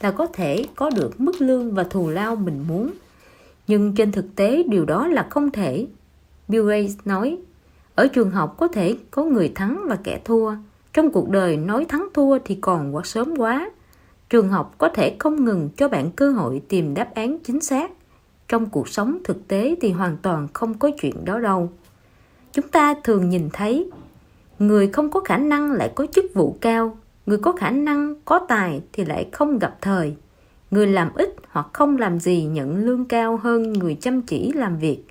Speaker 1: là có thể có được mức lương và thù lao mình muốn. Nhưng trên thực tế điều đó là không thể. Bill Gates nói, ở trường học có thể có người thắng và kẻ thua. Trong cuộc đời nói thắng thua thì còn quá sớm quá. Trường học có thể không ngừng cho bạn cơ hội tìm đáp án chính xác. Trong cuộc sống thực tế thì hoàn toàn không có chuyện đó đâu. Chúng ta thường nhìn thấy người không có khả năng lại có chức vụ cao, người có khả năng, có tài thì lại không gặp thời. Người làm ít hoặc không làm gì nhận lương cao hơn người chăm chỉ làm việc.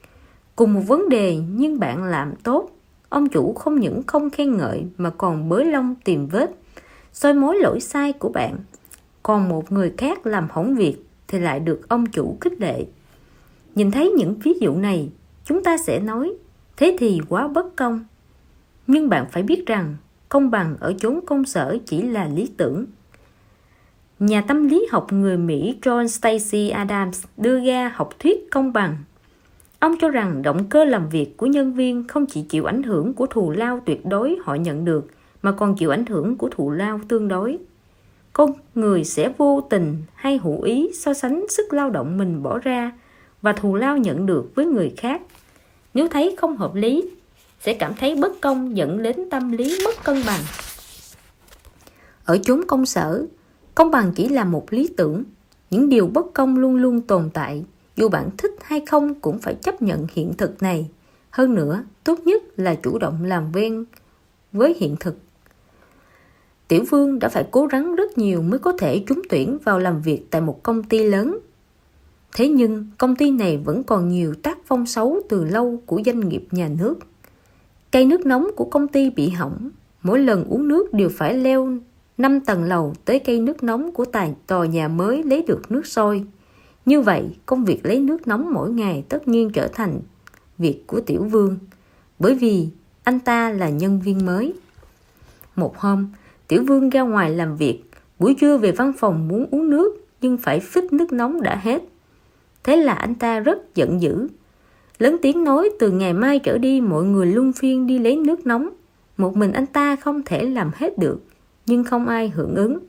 Speaker 1: Cùng một vấn đề nhưng bạn làm tốt, ông chủ không những không khen ngợi mà còn bới lông tìm vết, soi mối lỗi sai của bạn. Còn một người khác làm hỏng việc thì lại được ông chủ khích lệ. Nhìn thấy những ví dụ này, chúng ta sẽ nói, thế thì quá bất công. Nhưng bạn phải biết rằng, công bằng ở chốn công sở chỉ là lý tưởng Nhà tâm lý học người Mỹ John Stacy Adams đưa ra học thuyết công bằng. Ông cho rằng động cơ làm việc của nhân viên không chỉ chịu ảnh hưởng của thù lao tuyệt đối họ nhận được, mà còn chịu ảnh hưởng của thù lao tương đối. Con người sẽ vô tình hay hữu ý so sánh sức lao động mình bỏ ra và thù lao nhận được với người khác. Nếu thấy không hợp lý, sẽ cảm thấy bất công dẫn đến tâm lý mất cân bằng. Ở chốn công sở, Công bằng chỉ là một lý tưởng. Những điều bất công luôn luôn tồn tại. Dù bạn thích hay không cũng phải chấp nhận hiện thực này. Hơn nữa, tốt nhất là chủ động làm quen với hiện thực. Tiểu Vương đã phải cố gắng rất nhiều mới có thể trúng tuyển vào làm việc tại một công ty lớn. Thế nhưng, công ty này vẫn còn nhiều tác phong xấu từ lâu của doanh nghiệp nhà nước. Cây nước nóng của công ty bị hỏng, mỗi lần uống nước đều phải leo 5 tầng lầu tới cây nước nóng của tài tòa nhà mới lấy được nước sôi. Như vậy, công việc lấy nước nóng mỗi ngày tất nhiên trở thành việc của Tiểu Vương, bởi vì anh ta là nhân viên mới. Một hôm, Tiểu Vương ra ngoài làm việc, buổi trưa về văn phòng muốn uống nước nhưng phải phích nước nóng đã hết. Thế là anh ta rất giận dữ. Lớn tiếng nói từ ngày mai trở đi mọi người luân phiên đi lấy nước nóng. Một mình anh ta không thể làm hết được nhưng không ai hưởng ứng.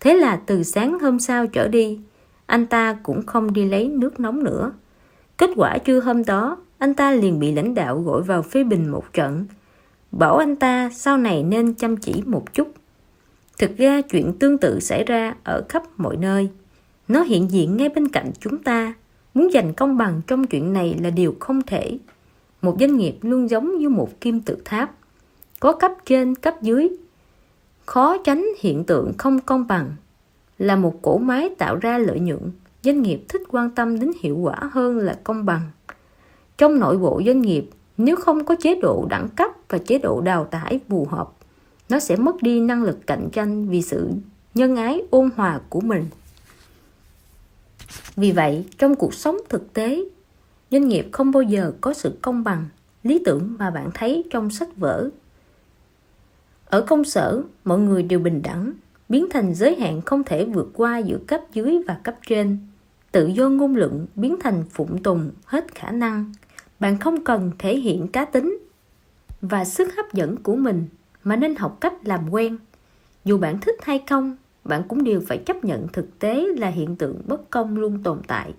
Speaker 1: Thế là từ sáng hôm sau trở đi, anh ta cũng không đi lấy nước nóng nữa. Kết quả trưa hôm đó, anh ta liền bị lãnh đạo gọi vào phê bình một trận. Bảo anh ta sau này nên chăm chỉ một chút. Thực ra chuyện tương tự xảy ra ở khắp mọi nơi. Nó hiện diện ngay bên cạnh chúng ta. Muốn giành công bằng trong chuyện này là điều không thể. Một doanh nghiệp luôn giống như một kim tự tháp. Có cấp trên, cấp dưới, khó tránh hiện tượng không công bằng là một cổ máy tạo ra lợi nhuận. Doanh nghiệp thích quan tâm đến hiệu quả hơn là công bằng. Trong nội bộ doanh nghiệp, nếu không có chế độ đẳng cấp và chế độ đào tải phù hợp, nó sẽ mất đi năng lực cạnh tranh vì sự nhân ái ôn hòa của mình. Vì vậy, trong cuộc sống thực tế, doanh nghiệp không bao giờ có sự công bằng. Lý tưởng mà bạn thấy trong sách vở ở công sở, mọi người đều bình đẳng, biến thành giới hạn không thể vượt qua giữa cấp dưới và cấp trên. Tự do ngôn luận biến thành phụng tùng hết khả năng. Bạn không cần thể hiện cá tính và sức hấp dẫn của mình mà nên học cách làm quen. Dù bạn thích hay không, bạn cũng đều phải chấp nhận thực tế là hiện tượng bất công luôn tồn tại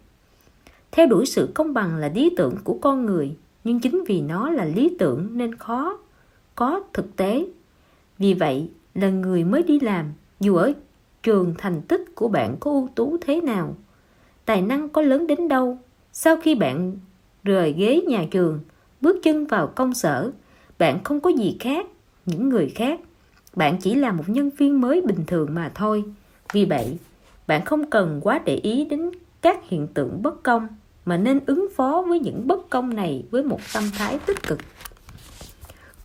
Speaker 1: theo đuổi sự công bằng là lý tưởng của con người nhưng chính vì nó là lý tưởng nên khó có thực tế vì vậy, là người mới đi làm, dù ở trường thành tích của bạn có ưu tú thế nào, tài năng có lớn đến đâu, sau khi bạn rời ghế nhà trường, bước chân vào công sở, bạn không có gì khác, những người khác. Bạn chỉ là một nhân viên mới bình thường mà thôi. Vì vậy, bạn không cần quá để ý đến các hiện tượng bất công, mà nên ứng phó với những bất công này với một tâm thái tích cực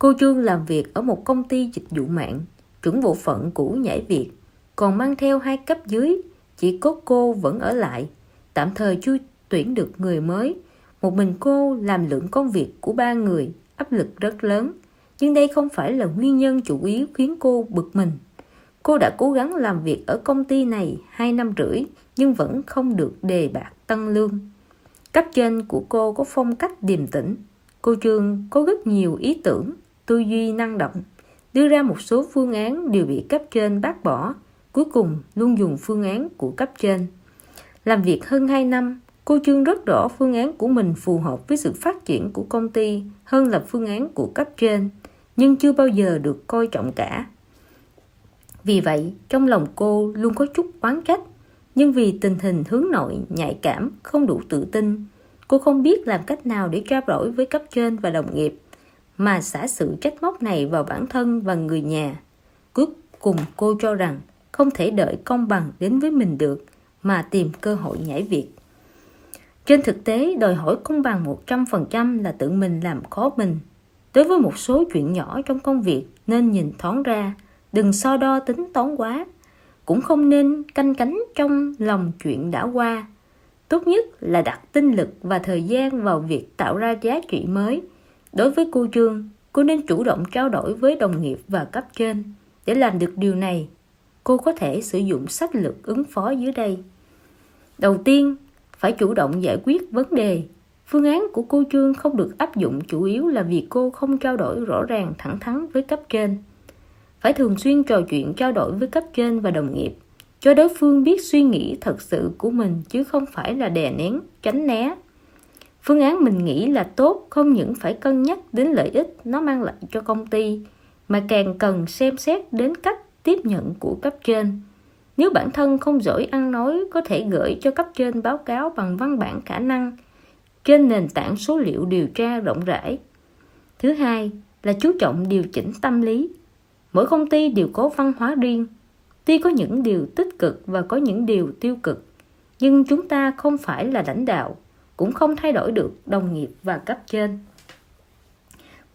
Speaker 1: cô trương làm việc ở một công ty dịch vụ mạng, trưởng bộ phận cũ nhảy việc, còn mang theo hai cấp dưới, chỉ có cô vẫn ở lại. Tạm thời chưa tuyển được người mới. Một mình cô làm lượng công việc của ba người, áp lực rất lớn. Nhưng đây không phải là nguyên nhân chủ yếu khiến cô bực mình. Cô đã cố gắng làm việc ở công ty này hai năm rưỡi, nhưng vẫn không được đề bạt tăng lương. Cấp trên của cô có phong cách điềm tĩnh. Cô trương có rất nhiều ý tưởng tư duy năng động, đưa ra một số phương án đều bị cấp trên bác bỏ, cuối cùng luôn dùng phương án của cấp trên. Làm việc hơn 2 năm, cô trương rất rõ phương án của mình phù hợp với sự phát triển của công ty hơn là phương án của cấp trên, nhưng chưa bao giờ được coi trọng cả. Vì vậy, trong lòng cô luôn có chút oán trách, nhưng vì tình hình hướng nội nhạy cảm không đủ tự tin, cô không biết làm cách nào để trao đổi với cấp trên và đồng nghiệp mà xả sự trách móc này vào bản thân và người nhà. Cuối cùng cô cho rằng không thể đợi công bằng đến với mình được mà tìm cơ hội nhảy việc. Trên thực tế, đòi hỏi công bằng 100% là tự mình làm khó mình. Đối với một số chuyện nhỏ trong công việc nên nhìn thoáng ra, đừng so đo tính toán quá. Cũng không nên canh cánh trong lòng chuyện đã qua. Tốt nhất là đặt tinh lực và thời gian vào việc tạo ra giá trị mới đối với cô trương, cô nên chủ động trao đổi với đồng nghiệp và cấp trên. Để làm được điều này, cô có thể sử dụng sách lược ứng phó dưới đây. Đầu tiên, phải chủ động giải quyết vấn đề. Phương án của cô trương không được áp dụng chủ yếu là vì cô không trao đổi rõ ràng thẳng thắn với cấp trên. Phải thường xuyên trò chuyện trao đổi với cấp trên và đồng nghiệp, cho đối phương biết suy nghĩ thật sự của mình chứ không phải là đè nén, tránh né phương án mình nghĩ là tốt, không những phải cân nhắc đến lợi ích nó mang lại cho công ty, mà càng cần xem xét đến cách tiếp nhận của cấp trên. Nếu bản thân không giỏi ăn nói, có thể gửi cho cấp trên báo cáo bằng văn bản khả năng trên nền tảng số liệu điều tra rộng rãi. Thứ hai là chú trọng điều chỉnh tâm lý. Mỗi công ty đều có văn hóa riêng. Tuy có những điều tích cực và có những điều tiêu cực, nhưng chúng ta không phải là lãnh đạo cũng không thay đổi được đồng nghiệp và cấp trên.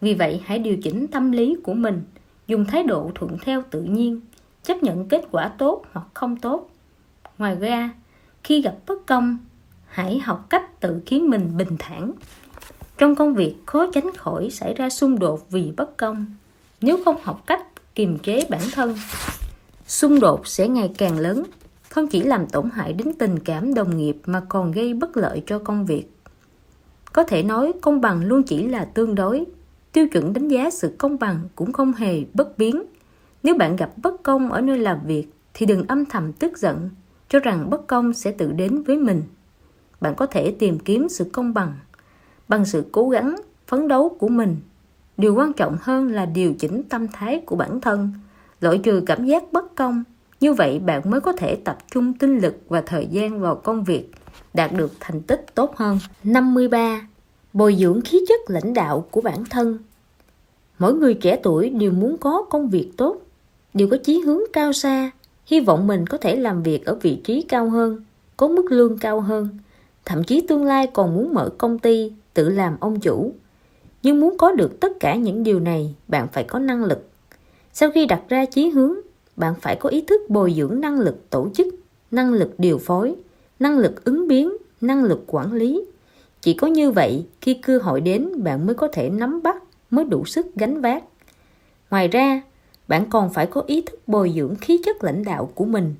Speaker 1: Vì vậy, hãy điều chỉnh tâm lý của mình, dùng thái độ thuận theo tự nhiên, chấp nhận kết quả tốt hoặc không tốt. Ngoài ra, khi gặp bất công, hãy học cách tự khiến mình bình thản. Trong công việc, khó tránh khỏi xảy ra xung đột vì bất công. Nếu không học cách kiềm chế bản thân, xung đột sẽ ngày càng lớn không chỉ làm tổn hại đến tình cảm đồng nghiệp mà còn gây bất lợi cho công việc. Có thể nói công bằng luôn chỉ là tương đối. Tiêu chuẩn đánh giá sự công bằng cũng không hề bất biến. Nếu bạn gặp bất công ở nơi làm việc, thì đừng âm thầm tức giận, cho rằng bất công sẽ tự đến với mình. Bạn có thể tìm kiếm sự công bằng bằng sự cố gắng, phấn đấu của mình. Điều quan trọng hơn là điều chỉnh tâm thái của bản thân, loại trừ cảm giác bất công như vậy, bạn mới có thể tập trung tinh lực và thời gian vào công việc đạt được thành tích tốt hơn. 53. Bồi dưỡng khí chất lãnh đạo của bản thân. Mỗi người trẻ tuổi đều muốn có công việc tốt, đều có chí hướng cao xa. Hy vọng mình có thể làm việc ở vị trí cao hơn, có mức lương cao hơn. Thậm chí tương lai còn muốn mở công ty, tự làm ông chủ. Nhưng muốn có được tất cả những điều này, bạn phải có năng lực. Sau khi đặt ra chí hướng bạn phải có ý thức bồi dưỡng năng lực tổ chức, năng lực điều phối, năng lực ứng biến, năng lực quản lý. Chỉ có như vậy, khi cơ hội đến, bạn mới có thể nắm bắt, mới đủ sức gánh vác. Ngoài ra, bạn còn phải có ý thức bồi dưỡng khí chất lãnh đạo của mình.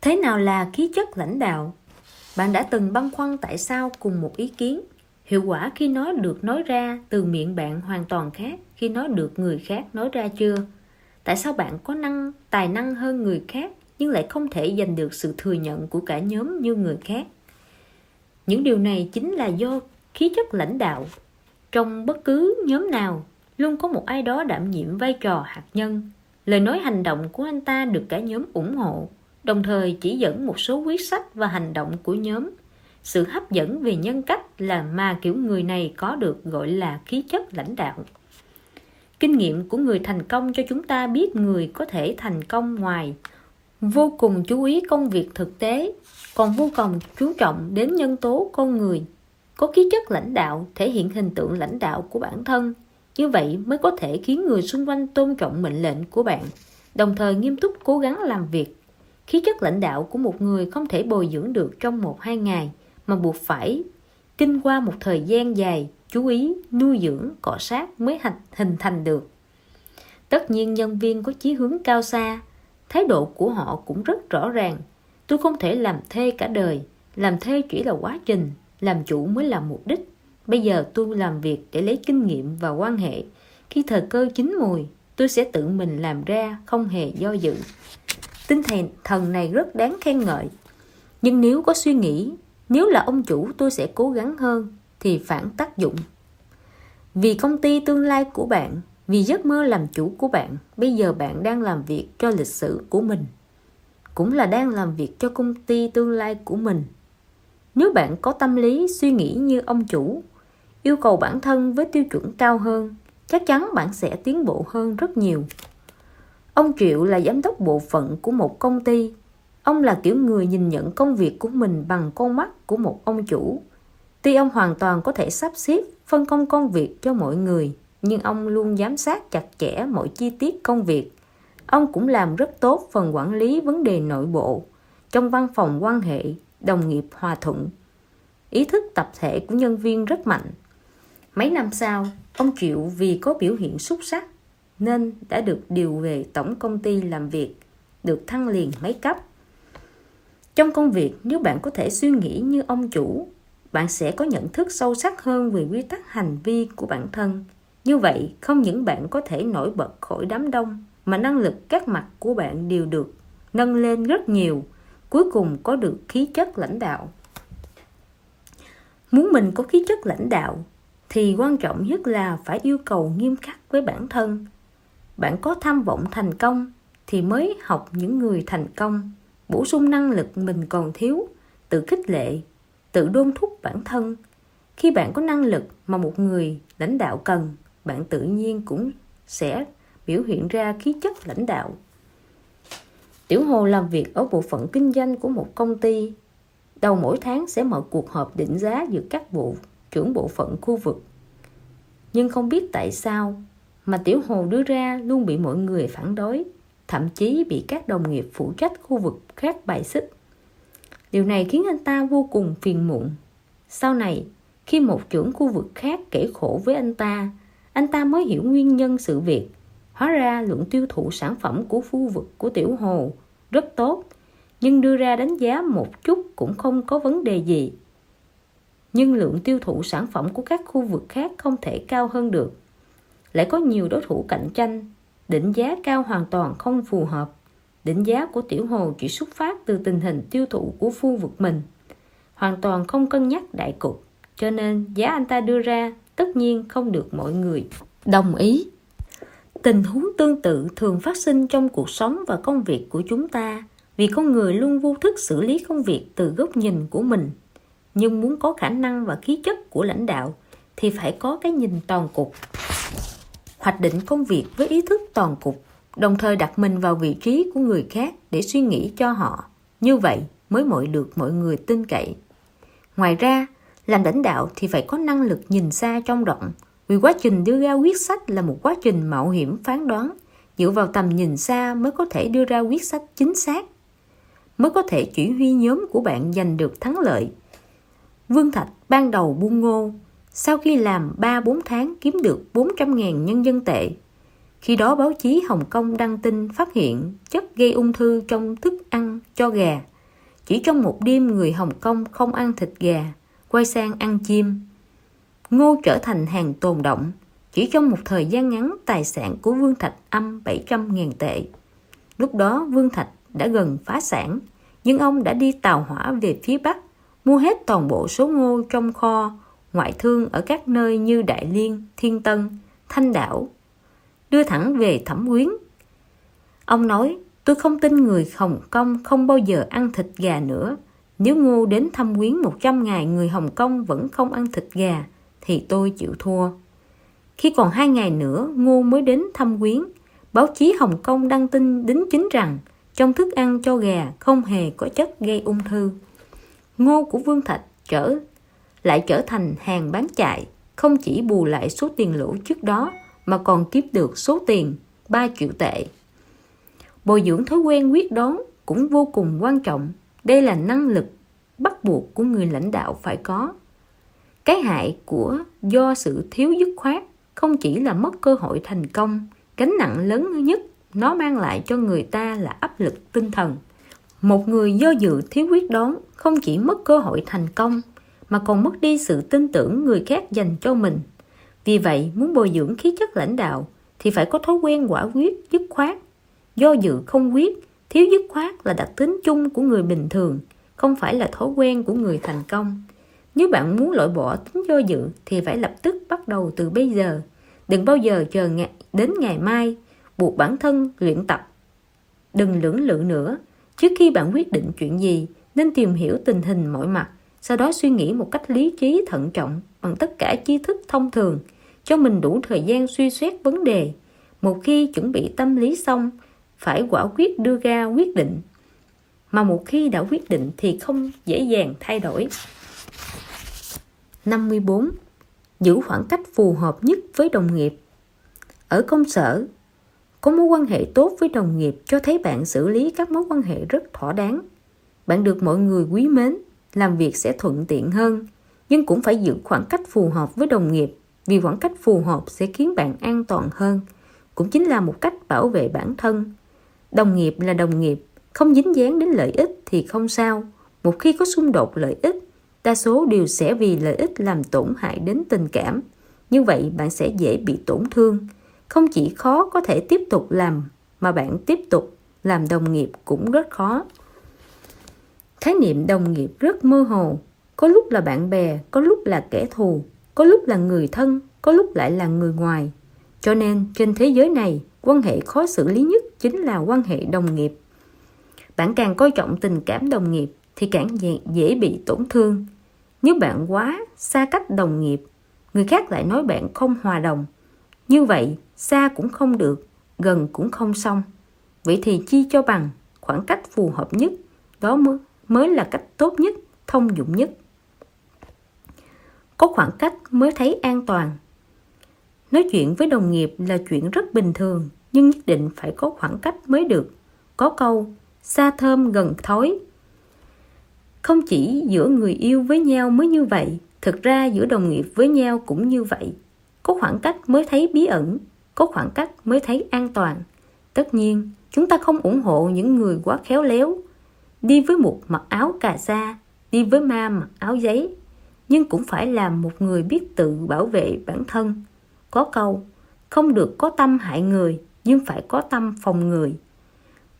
Speaker 1: Thế nào là khí chất lãnh đạo? Bạn đã từng băn khoăn tại sao cùng một ý kiến? Hiệu quả khi nói được nói ra từ miệng bạn hoàn toàn khác khi nói được người khác nói ra chưa? Tại sao bạn có năng tài năng hơn người khác nhưng lại không thể giành được sự thừa nhận của cả nhóm như người khác. Những điều này chính là do khí chất lãnh đạo. Trong bất cứ nhóm nào, luôn có một ai đó đảm nhiệm vai trò hạt nhân. Lời nói hành động của anh ta được cả nhóm ủng hộ, đồng thời chỉ dẫn một số quyết sách và hành động của nhóm. Sự hấp dẫn về nhân cách là mà kiểu người này có được gọi là khí chất lãnh đạo. Kinh nghiệm của người thành công cho chúng ta biết người có thể thành công ngoài vô cùng chú ý công việc thực tế, còn vô cùng chú trọng đến nhân tố con người. Có khí chất lãnh đạo thể hiện hình tượng lãnh đạo của bản thân, như vậy mới có thể khiến người xung quanh tôn trọng mệnh lệnh của bạn, đồng thời nghiêm túc cố gắng làm việc. Khí chất lãnh đạo của một người không thể bồi dưỡng được trong một hai ngày, mà buộc phải kinh qua một thời gian dài chú ý, nuôi dưỡng, cọ sát mới hình thành được. Tất nhiên nhân viên có chí hướng cao xa, thái độ của họ cũng rất rõ ràng. Tôi không thể làm thê cả đời, làm thê chỉ là quá trình, làm chủ mới là mục đích. Bây giờ tôi làm việc để lấy kinh nghiệm và quan hệ. Khi thời cơ chín mùi, tôi sẽ tự mình làm ra, không hề do dự. Tinh thần thần này rất đáng khen ngợi. Nhưng nếu có suy nghĩ, nếu là ông chủ tôi sẽ cố gắng hơn, thì phản tác dụng. Vì công ty tương lai của bạn, vì giấc mơ làm chủ của bạn, bây giờ bạn đang làm việc cho lịch sử của mình. Cũng là đang làm việc cho công ty tương lai của mình. Nếu bạn có tâm lý suy nghĩ như ông chủ, yêu cầu bản thân với tiêu chuẩn cao hơn, chắc chắn bạn sẽ tiến bộ hơn rất nhiều. Ông Triệu là giám đốc bộ phận của một công ty. Ông là kiểu người nhìn nhận công việc của mình bằng con mắt của một ông chủ Tuy ông hoàn toàn có thể sắp xếp, phân công công việc cho mọi người, nhưng ông luôn giám sát chặt chẽ mọi chi tiết công việc. Ông cũng làm rất tốt phần quản lý vấn đề nội bộ, trong văn phòng quan hệ, đồng nghiệp hòa thuận. Ý thức tập thể của nhân viên rất mạnh. Mấy năm sau, ông Triệu vì có biểu hiện xuất sắc nên đã được điều về tổng công ty làm việc, được thăng liền mấy cấp. Trong công việc, nếu bạn có thể suy nghĩ như ông chủ bạn sẽ có nhận thức sâu sắc hơn về quy tắc hành vi của bản thân. Như vậy, không những bạn có thể nổi bật khỏi đám đông, mà năng lực các mặt của bạn đều được nâng lên rất nhiều, cuối cùng có được khí chất lãnh đạo. Muốn mình có khí chất lãnh đạo, thì quan trọng nhất là phải yêu cầu nghiêm khắc với bản thân. Bạn có tham vọng thành công, thì mới học những người thành công, bổ sung năng lực mình còn thiếu, tự khích lệ tự đôn thúc bản thân. Khi bạn có năng lực mà một người lãnh đạo cần, bạn tự nhiên cũng sẽ biểu hiện ra khí chất lãnh đạo. Tiểu hồ làm việc ở bộ phận kinh doanh của một công ty. Đầu mỗi tháng sẽ mở cuộc họp định giá giữa các bộ trưởng bộ phận khu vực. Nhưng không biết tại sao mà tiểu hồ đưa ra luôn bị mọi người phản đối, thậm chí bị các đồng nghiệp phụ trách khu vực khác bài xích. Điều này khiến anh ta vô cùng phiền muộn. Sau này, khi một trưởng khu vực khác kể khổ với anh ta, anh ta mới hiểu nguyên nhân sự việc. Hóa ra lượng tiêu thụ sản phẩm của khu vực của Tiểu Hồ rất tốt, nhưng đưa ra đánh giá một chút cũng không có vấn đề gì. Nhưng lượng tiêu thụ sản phẩm của các khu vực khác không thể cao hơn được. Lại có nhiều đối thủ cạnh tranh, định giá cao hoàn toàn không phù hợp định giá của tiểu hồ chỉ xuất phát từ tình hình tiêu thụ của khu vực mình. Hoàn toàn không cân nhắc đại cục, cho nên giá anh ta đưa ra tất nhiên không được mọi người đồng ý. Tình huống tương tự thường phát sinh trong cuộc sống và công việc của chúng ta, vì con người luôn vô thức xử lý công việc từ góc nhìn của mình. Nhưng muốn có khả năng và khí chất của lãnh đạo thì phải có cái nhìn toàn cục. Hoạch định công việc với ý thức toàn cục đồng thời đặt mình vào vị trí của người khác để suy nghĩ cho họ. Như vậy mới mọi được mọi người tin cậy. Ngoài ra, làm lãnh đạo thì phải có năng lực nhìn xa trong rộng, vì quá trình đưa ra quyết sách là một quá trình mạo hiểm phán đoán, dựa vào tầm nhìn xa mới có thể đưa ra quyết sách chính xác, mới có thể chỉ huy nhóm của bạn giành được thắng lợi. Vương Thạch ban đầu buôn ngô, sau khi làm 3-4 tháng kiếm được 400.000 nhân dân tệ, khi đó báo chí Hồng Kông đăng tin phát hiện chất gây ung thư trong thức ăn cho gà. Chỉ trong một đêm người Hồng Kông không ăn thịt gà, quay sang ăn chim. Ngô trở thành hàng tồn động. Chỉ trong một thời gian ngắn tài sản của Vương Thạch âm 700.000 tệ. Lúc đó Vương Thạch đã gần phá sản, nhưng ông đã đi tàu hỏa về phía Bắc, mua hết toàn bộ số ngô trong kho, ngoại thương ở các nơi như Đại Liên, Thiên Tân, Thanh Đảo, đưa thẳng về Thẩm Quyến. Ông nói, tôi không tin người Hồng Kông không bao giờ ăn thịt gà nữa. Nếu Ngô đến thăm quyến 100 ngày người Hồng Kông vẫn không ăn thịt gà, thì tôi chịu thua. Khi còn hai ngày nữa, Ngô mới đến thăm quyến. Báo chí Hồng Kông đăng tin đính chính rằng trong thức ăn cho gà không hề có chất gây ung thư. Ngô của Vương Thạch trở lại trở thành hàng bán chạy, không chỉ bù lại số tiền lỗ trước đó mà còn kiếm được số tiền 3 triệu tệ. Bồi dưỡng thói quen quyết đoán cũng vô cùng quan trọng. Đây là năng lực bắt buộc của người lãnh đạo phải có. Cái hại của do sự thiếu dứt khoát không chỉ là mất cơ hội thành công, gánh nặng lớn nhất nó mang lại cho người ta là áp lực tinh thần. Một người do dự thiếu quyết đoán không chỉ mất cơ hội thành công mà còn mất đi sự tin tưởng người khác dành cho mình. Vì vậy, muốn bồi dưỡng khí chất lãnh đạo thì phải có thói quen quả quyết, dứt khoát. Do dự không quyết, thiếu dứt khoát là đặc tính chung của người bình thường, không phải là thói quen của người thành công. Nếu bạn muốn loại bỏ tính do dự thì phải lập tức bắt đầu từ bây giờ. Đừng bao giờ chờ ngày, đến ngày mai, buộc bản thân luyện tập. Đừng lưỡng lự nữa. Trước khi bạn quyết định chuyện gì, nên tìm hiểu tình hình mọi mặt, sau đó suy nghĩ một cách lý trí thận trọng bằng tất cả tri thức thông thường, cho mình đủ thời gian suy xét vấn đề. Một khi chuẩn bị tâm lý xong, phải quả quyết đưa ra quyết định. Mà một khi đã quyết định thì không dễ dàng thay đổi. 54. Giữ khoảng cách phù hợp nhất với đồng nghiệp Ở công sở, có mối quan hệ tốt với đồng nghiệp cho thấy bạn xử lý các mối quan hệ rất thỏa đáng. Bạn được mọi người quý mến, làm việc sẽ thuận tiện hơn, nhưng cũng phải giữ khoảng cách phù hợp với đồng nghiệp vì khoảng cách phù hợp sẽ khiến bạn an toàn hơn, cũng chính là một cách bảo vệ bản thân. Đồng nghiệp là đồng nghiệp, không dính dáng đến lợi ích thì không sao. Một khi có xung đột lợi ích, đa số đều sẽ vì lợi ích làm tổn hại đến tình cảm. Như vậy bạn sẽ dễ bị tổn thương. Không chỉ khó có thể tiếp tục làm, mà bạn tiếp tục làm đồng nghiệp cũng rất khó. Khái niệm đồng nghiệp rất mơ hồ. Có lúc là bạn bè, có lúc là kẻ thù, có lúc là người thân, có lúc lại là người ngoài. Cho nên trên thế giới này, quan hệ khó xử lý nhất chính là quan hệ đồng nghiệp. Bạn càng coi trọng tình cảm đồng nghiệp thì càng dễ, dễ bị tổn thương. Nếu bạn quá xa cách đồng nghiệp, người khác lại nói bạn không hòa đồng. Như vậy, xa cũng không được, gần cũng không xong. Vậy thì chi cho bằng khoảng cách phù hợp nhất, đó mới, mới là cách tốt nhất, thông dụng nhất. Có khoảng cách mới thấy an toàn. Nói chuyện với đồng nghiệp là chuyện rất bình thường, nhưng nhất định phải có khoảng cách mới được. Có câu, xa thơm gần thối. Không chỉ giữa người yêu với nhau mới như vậy, thực ra giữa đồng nghiệp với nhau cũng như vậy. Có khoảng cách mới thấy bí ẩn, có khoảng cách mới thấy an toàn. Tất nhiên, chúng ta không ủng hộ những người quá khéo léo, đi với một mặc áo cà sa, đi với ma mặc áo giấy, nhưng cũng phải là một người biết tự bảo vệ bản thân. Có câu, không được có tâm hại người, nhưng phải có tâm phòng người.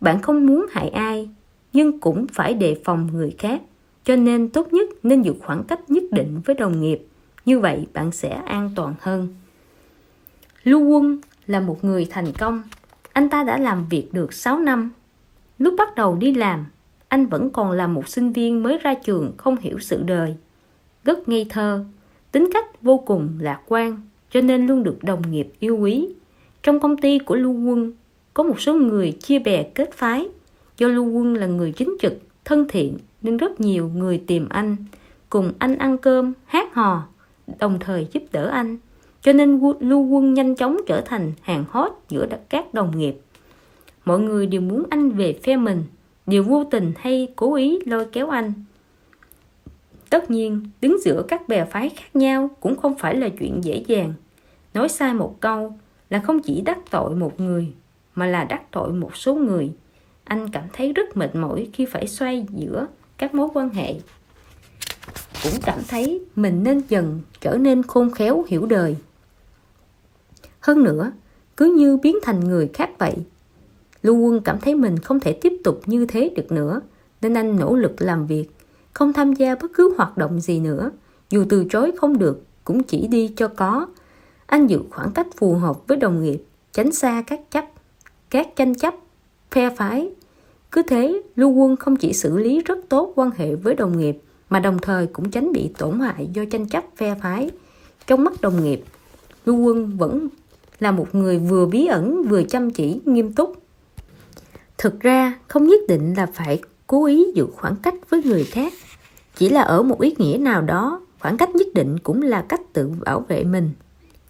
Speaker 1: Bạn không muốn hại ai, nhưng cũng phải đề phòng người khác. Cho nên tốt nhất nên giữ khoảng cách nhất định với đồng nghiệp. Như vậy bạn sẽ an toàn hơn. Lưu Quân là một người thành công. Anh ta đã làm việc được 6 năm. Lúc bắt đầu đi làm, anh vẫn còn là một sinh viên mới ra trường không hiểu sự đời. Rất ngây thơ, tính cách vô cùng lạc quan, cho nên luôn được đồng nghiệp yêu quý. Trong công ty của Lưu Quân, có một số người chia bè kết phái. Do Lưu Quân là người chính trực, thân thiện nên rất nhiều người tìm anh, cùng anh ăn cơm, hát hò, đồng thời giúp đỡ anh. Cho nên Lưu Quân nhanh chóng trở thành hàng hot giữa các đồng nghiệp. Mọi người đều muốn anh về phe mình, đều vô tình hay cố ý lôi kéo anh. Tất nhiên, đứng giữa các bè phái khác nhau cũng không phải là chuyện dễ dàng. Nói sai một câu là không chỉ đắc tội một người, mà là đắc tội một số người. Anh cảm thấy rất mệt mỏi khi phải xoay giữa các mối quan hệ. Cũng cảm thấy mình nên dần trở nên khôn khéo hiểu đời. Hơn nữa, cứ như biến thành người khác vậy. Lưu Quân cảm thấy mình không thể tiếp tục như thế được nữa, nên anh nỗ lực làm việc, không tham gia bất cứ hoạt động gì nữa. Dù từ chối không được, cũng chỉ đi cho có. Anh giữ khoảng cách phù hợp với đồng nghiệp, tránh xa các chấp, các tranh chấp, phe phái. Cứ thế, Lưu Quân không chỉ xử lý rất tốt quan hệ với đồng nghiệp, mà đồng thời cũng tránh bị tổn hại do tranh chấp phe phái. Trong mắt đồng nghiệp, Lưu Quân vẫn là một người vừa bí ẩn vừa chăm chỉ, nghiêm túc. Thực ra, không nhất định là phải cố ý giữ khoảng cách với người khác. Chỉ là ở một ý nghĩa nào đó, khoảng cách nhất định cũng là cách tự bảo vệ mình.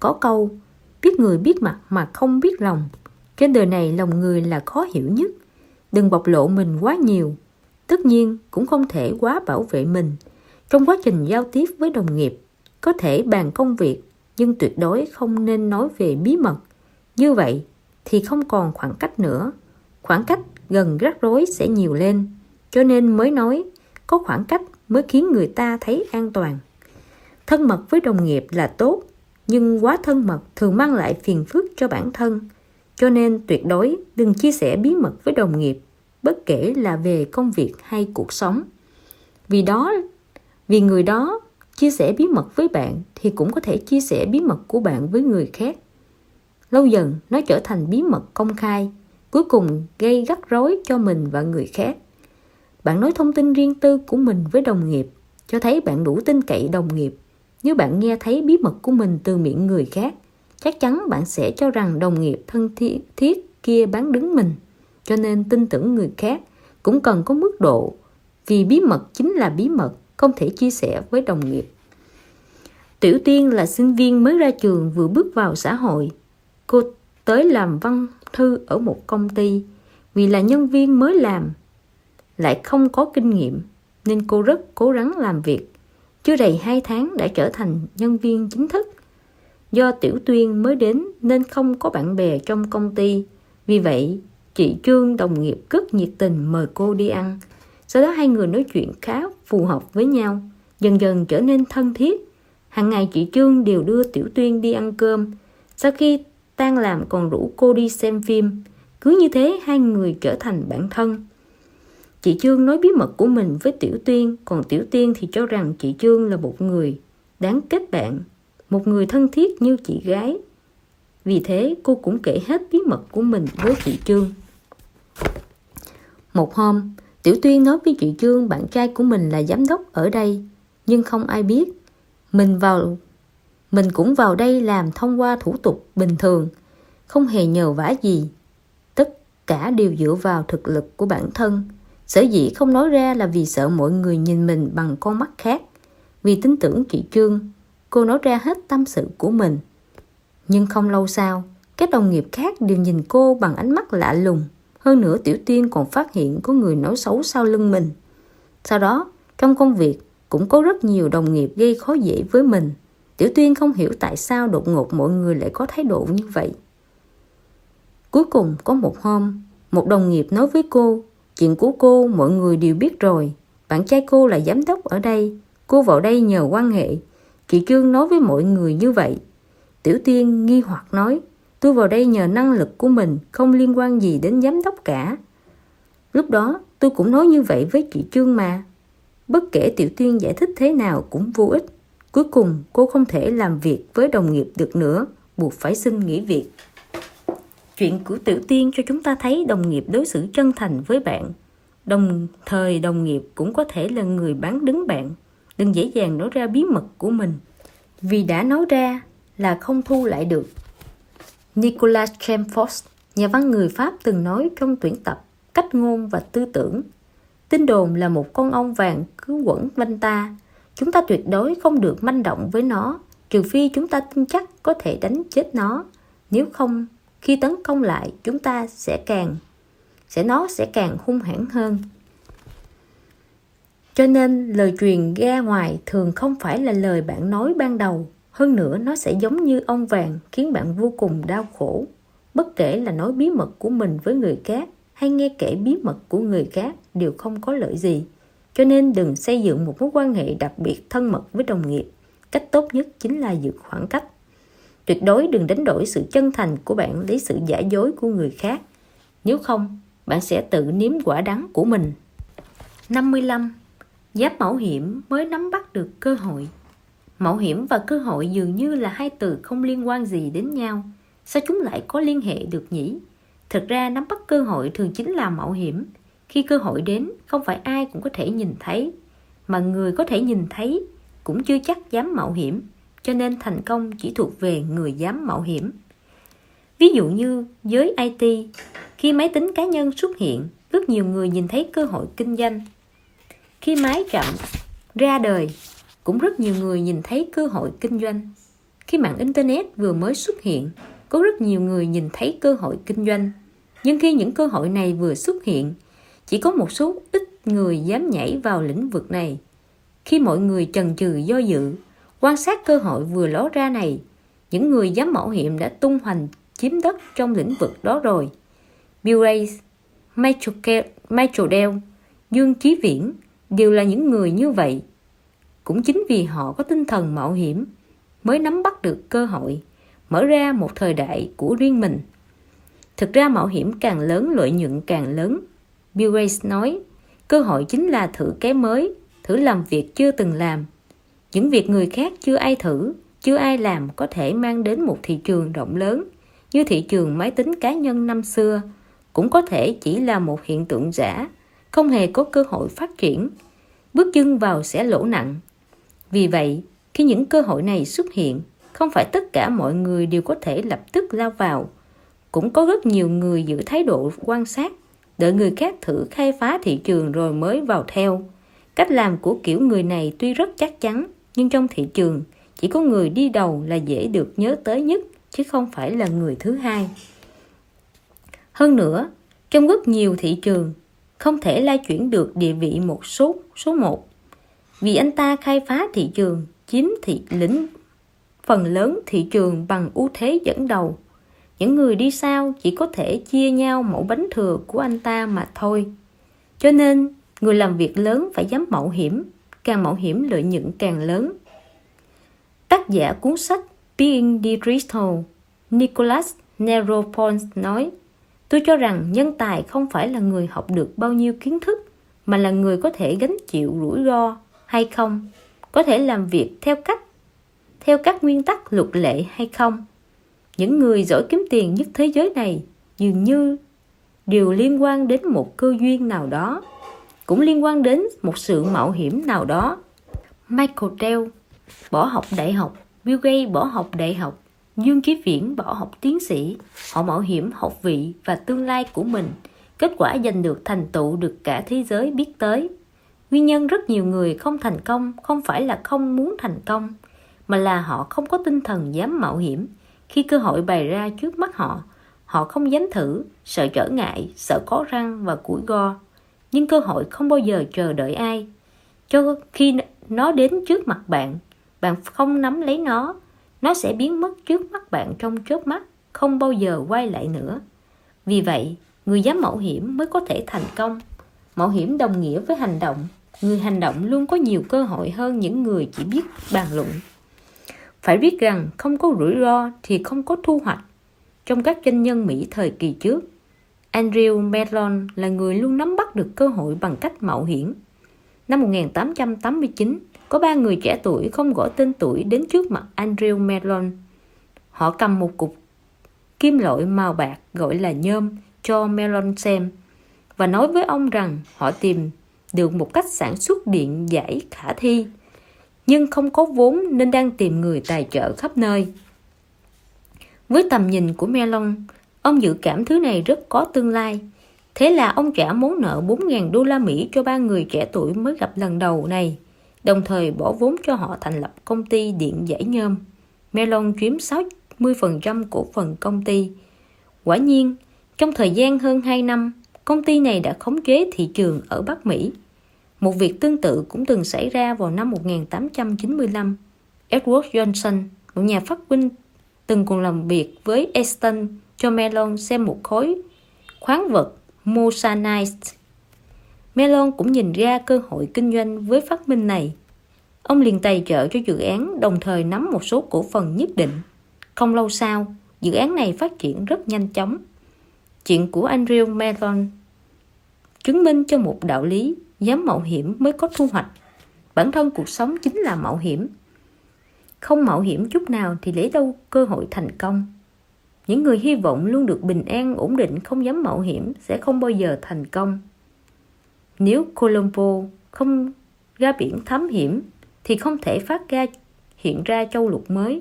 Speaker 1: Có câu, biết người biết mặt mà không biết lòng. Trên đời này lòng người là khó hiểu nhất. Đừng bộc lộ mình quá nhiều. Tất nhiên cũng không thể quá bảo vệ mình. Trong quá trình giao tiếp với đồng nghiệp, có thể bàn công việc nhưng tuyệt đối không nên nói về bí mật. Như vậy thì không còn khoảng cách nữa. Khoảng cách gần rắc rối sẽ nhiều lên. Cho nên mới nói có khoảng cách mới khiến người ta thấy an toàn. Thân mật với đồng nghiệp là tốt, nhưng quá thân mật thường mang lại phiền phức cho bản thân. Cho nên tuyệt đối đừng chia sẻ bí mật với đồng nghiệp, bất kể là về công việc hay cuộc sống. Vì đó, vì người đó chia sẻ bí mật với bạn thì cũng có thể chia sẻ bí mật của bạn với người khác. Lâu dần nó trở thành bí mật công khai, cuối cùng gây rắc rối cho mình và người khác. Bạn nói thông tin riêng tư của mình với đồng nghiệp, cho thấy bạn đủ tin cậy đồng nghiệp. Nếu bạn nghe thấy bí mật của mình từ miệng người khác, chắc chắn bạn sẽ cho rằng đồng nghiệp thân thiết, thiết kia bán đứng mình. Cho nên tin tưởng người khác cũng cần có mức độ, vì bí mật chính là bí mật không thể chia sẻ với đồng nghiệp. Tiểu Tiên là sinh viên mới ra trường vừa bước vào xã hội. Cô tới làm văn thư ở một công ty vì là nhân viên mới làm lại không có kinh nghiệm nên cô rất cố gắng làm việc. Chưa đầy 2 tháng đã trở thành nhân viên chính thức. Do Tiểu Tuyên mới đến nên không có bạn bè trong công ty. Vì vậy, chị Trương đồng nghiệp rất nhiệt tình mời cô đi ăn. Sau đó hai người nói chuyện khá phù hợp với nhau, dần dần trở nên thân thiết. Hàng ngày chị Trương đều đưa Tiểu Tuyên đi ăn cơm. Sau khi tan làm còn rủ cô đi xem phim. Cứ như thế hai người trở thành bạn thân. Chị Trương nói bí mật của mình với Tiểu Tuyên, còn Tiểu Tuyên thì cho rằng chị Trương là một người đáng kết bạn, một người thân thiết như chị gái. Vì thế cô cũng kể hết bí mật của mình với chị Trương. Một hôm, Tiểu Tuyên nói với chị Trương bạn trai của mình là giám đốc ở đây, nhưng không ai biết. Mình vào mình cũng vào đây làm thông qua thủ tục bình thường, không hề nhờ vả gì. Tất cả đều dựa vào thực lực của bản thân. Sở dĩ không nói ra là vì sợ mọi người nhìn mình bằng con mắt khác. Vì tin tưởng chị Trương, cô nói ra hết tâm sự của mình. Nhưng không lâu sau, các đồng nghiệp khác đều nhìn cô bằng ánh mắt lạ lùng. Hơn nữa Tiểu Tiên còn phát hiện có người nói xấu sau lưng mình. Sau đó, trong công việc cũng có rất nhiều đồng nghiệp gây khó dễ với mình. Tiểu tiên không hiểu tại sao đột ngột mọi người lại có thái độ như vậy. Cuối cùng có một hôm, một đồng nghiệp nói với cô, chuyện của cô mọi người đều biết rồi. Bạn trai cô là giám đốc ở đây, cô vào đây nhờ quan hệ. Chị Trương nói với mọi người như vậy. Tiểu Tiên nghi hoặc nói, tôi vào đây nhờ năng lực của mình, không liên quan gì đến giám đốc cả. Lúc đó tôi cũng nói như vậy với chị Trương mà. Bất kể Tiểu Tiên giải thích thế nào cũng vô ích. Cuối cùng cô không thể làm việc với đồng nghiệp được nữa, buộc phải xin nghỉ việc. Chuyện của Tiểu Tiên cho chúng ta thấy đồng nghiệp đối xử chân thành với bạn. Đồng thời đồng nghiệp cũng có thể là người bán đứng bạn. Đừng dễ dàng nói ra bí mật của mình. Vì đã nói ra là không thu lại được. Nicolas Chamfort, nhà văn người Pháp từng nói trong tuyển tập Cách ngôn và tư tưởng. Tin đồn là một con ong vàng cứ quẩn quanh ta. Chúng ta tuyệt đối không được manh động với nó, trừ phi chúng ta tin chắc có thể đánh chết nó. Nếu không, khi tấn công lại, chúng ta sẽ càng sẽ nó sẽ càng hung hãn hơn. Cho nên lời truyền ra ngoài thường không phải là lời bạn nói ban đầu, hơn nữa nó sẽ giống như ong vàng khiến bạn vô cùng đau khổ. Bất kể là nói bí mật của mình với người khác hay nghe kể bí mật của người khác đều không có lợi gì. Cho nên đừng xây dựng một mối quan hệ đặc biệt thân mật với đồng nghiệp. Cách tốt nhất chính là giữ khoảng cách. Tuyệt đối đừng đánh đổi sự chân thành của bạn lấy sự giả dối của người khác. Nếu không, bạn sẽ tự nếm quả đắng của mình. 55. Giáp mạo hiểm mới nắm bắt được cơ hội. Mạo hiểm và cơ hội dường như là hai từ không liên quan gì đến nhau. Sao chúng lại có liên hệ được nhỉ? Thực ra nắm bắt cơ hội thường chính là mạo hiểm. Khi cơ hội đến, không phải ai cũng có thể nhìn thấy. Mà người có thể nhìn thấy cũng chưa chắc dám mạo hiểm. Cho nên thành công chỉ thuộc về người dám mạo hiểm. Ví dụ như giới IT, khi máy tính cá nhân xuất hiện, rất nhiều người nhìn thấy cơ hội kinh doanh. Khi máy chậm ra đời, cũng rất nhiều người nhìn thấy cơ hội kinh doanh. Khi mạng Internet vừa mới xuất hiện, có rất nhiều người nhìn thấy cơ hội kinh doanh. Nhưng khi những cơ hội này vừa xuất hiện, chỉ có một số ít người dám nhảy vào lĩnh vực này. Khi mọi người chần chừ do dự, quan sát cơ hội vừa ló ra này, những người dám mạo hiểm đã tung hoành chiếm đất trong lĩnh vực đó rồi. Bill Gates, Michael Dell, Dương Chí Viễn đều là những người như vậy. Cũng chính vì họ có tinh thần mạo hiểm mới nắm bắt được cơ hội, mở ra một thời đại của riêng mình. Thực ra mạo hiểm càng lớn lợi nhuận càng lớn. Bill Gates nói, cơ hội chính là thử cái mới, thử làm việc chưa từng làm. Những việc người khác chưa ai thử, chưa ai làm có thể mang đến một thị trường rộng lớn. Như thị trường máy tính cá nhân năm xưa cũng có thể chỉ là một hiện tượng giả không hề có cơ hội phát triển. Bước chân vào sẽ lỗ nặng. Vì vậy khi những cơ hội này xuất hiện không phải tất cả mọi người đều có thể lập tức lao vào. Cũng có rất nhiều người giữ thái độ quan sát đợi người khác thử khai phá thị trường rồi mới vào theo. Cách làm của kiểu người này tuy rất chắc chắn nhưng trong thị trường, chỉ có người đi đầu là dễ được nhớ tới nhất, chứ không phải là người thứ hai. Hơn nữa, trong rất nhiều thị trường, không thể lai chuyển được địa vị một số số một. Vì anh ta khai phá thị trường, chiếm thị, lĩnh phần lớn thị trường bằng ưu thế dẫn đầu. Những người đi sau chỉ có thể chia nhau mẫu bánh thừa của anh ta mà thôi. Cho nên, người làm việc lớn phải dám mạo hiểm càng mạo hiểm lợi nhuận càng lớn tác giả cuốn sách Being Digital Nicholas Neropons nói Tôi cho rằng nhân tài không phải là người học được bao nhiêu kiến thức mà là người có thể gánh chịu rủi ro hay không, có thể làm việc theo cách theo các nguyên tắc luật lệ hay không. Những người giỏi kiếm tiền nhất thế giới này dường như đều liên quan đến một cơ duyên nào đó, cũng liên quan đến một sự mạo hiểm nào đó. Michael Dell bỏ học đại học, Bill Gates bỏ học đại học, Dương Ký Viễn bỏ học tiến sĩ, họ mạo hiểm học vị và tương lai của mình. Kết quả giành được thành tựu được cả thế giới biết tới. Nguyên nhân rất nhiều người không thành công không phải là không muốn thành công, mà là họ không có tinh thần dám mạo hiểm. Khi cơ hội bày ra trước mắt họ, họ không dám thử, sợ trở ngại, sợ có răng và củi go. Nhưng cơ hội không bao giờ chờ đợi ai. Cho khi nó đến trước mặt bạn, bạn không nắm lấy nó nó sẽ biến mất trước mắt bạn trong chớp mắt không bao giờ quay lại nữa. Vì vậy người dám mạo hiểm mới có thể thành công. Mạo hiểm đồng nghĩa với hành động. Người hành động luôn có nhiều cơ hội hơn những người chỉ biết bàn luận. Phải biết rằng không có rủi ro thì không có thu hoạch. Trong các doanh nhân Mỹ thời kỳ trước Andrew Mellon là người luôn nắm bắt được cơ hội bằng cách mạo hiểm năm 1889 có ba người trẻ tuổi không gõ tên tuổi đến trước mặt Andrew Mellon. Họ cầm một cục kim loại màu bạc gọi là nhôm cho Mellon xem và nói với ông rằng họ tìm được một cách sản xuất điện giải khả thi nhưng không có vốn nên đang tìm người tài trợ khắp nơi. Với tầm nhìn của Mellon, ông dự cảm thứ này rất có tương lai. Thế là ông trả món nợ 4.000 đô la Mỹ cho ba người trẻ tuổi mới gặp lần đầu này đồng thời bỏ vốn cho họ thành lập công ty điện giải nhôm. Melon chiếm 60% cổ phần công ty. Quả nhiên, trong thời gian hơn 2 năm, công ty này đã khống chế thị trường ở Bắc Mỹ. Một việc tương tự cũng từng xảy ra vào năm 1895. Edward Johnson, một nhà phát minh từng cùng làm việc với Eston cho Melon xem một khối khoáng vật Mosanite Melon cũng nhìn ra cơ hội kinh doanh với phát minh này. Ông liền tài trợ cho dự án đồng thời nắm một số cổ phần nhất định. Không lâu sau, dự án này phát triển rất nhanh chóng. Chuyện của Andrew Melon chứng minh cho một đạo lý dám mạo hiểm mới có thu hoạch. Bản thân cuộc sống chính là mạo hiểm. Không mạo hiểm chút nào thì lấy đâu cơ hội thành công. Những người hy vọng luôn được bình an, ổn định, không dám mạo hiểm sẽ không bao giờ thành công. Nếu Colombo không ra biển thám hiểm thì không thể phát ra hiện ra châu lục mới.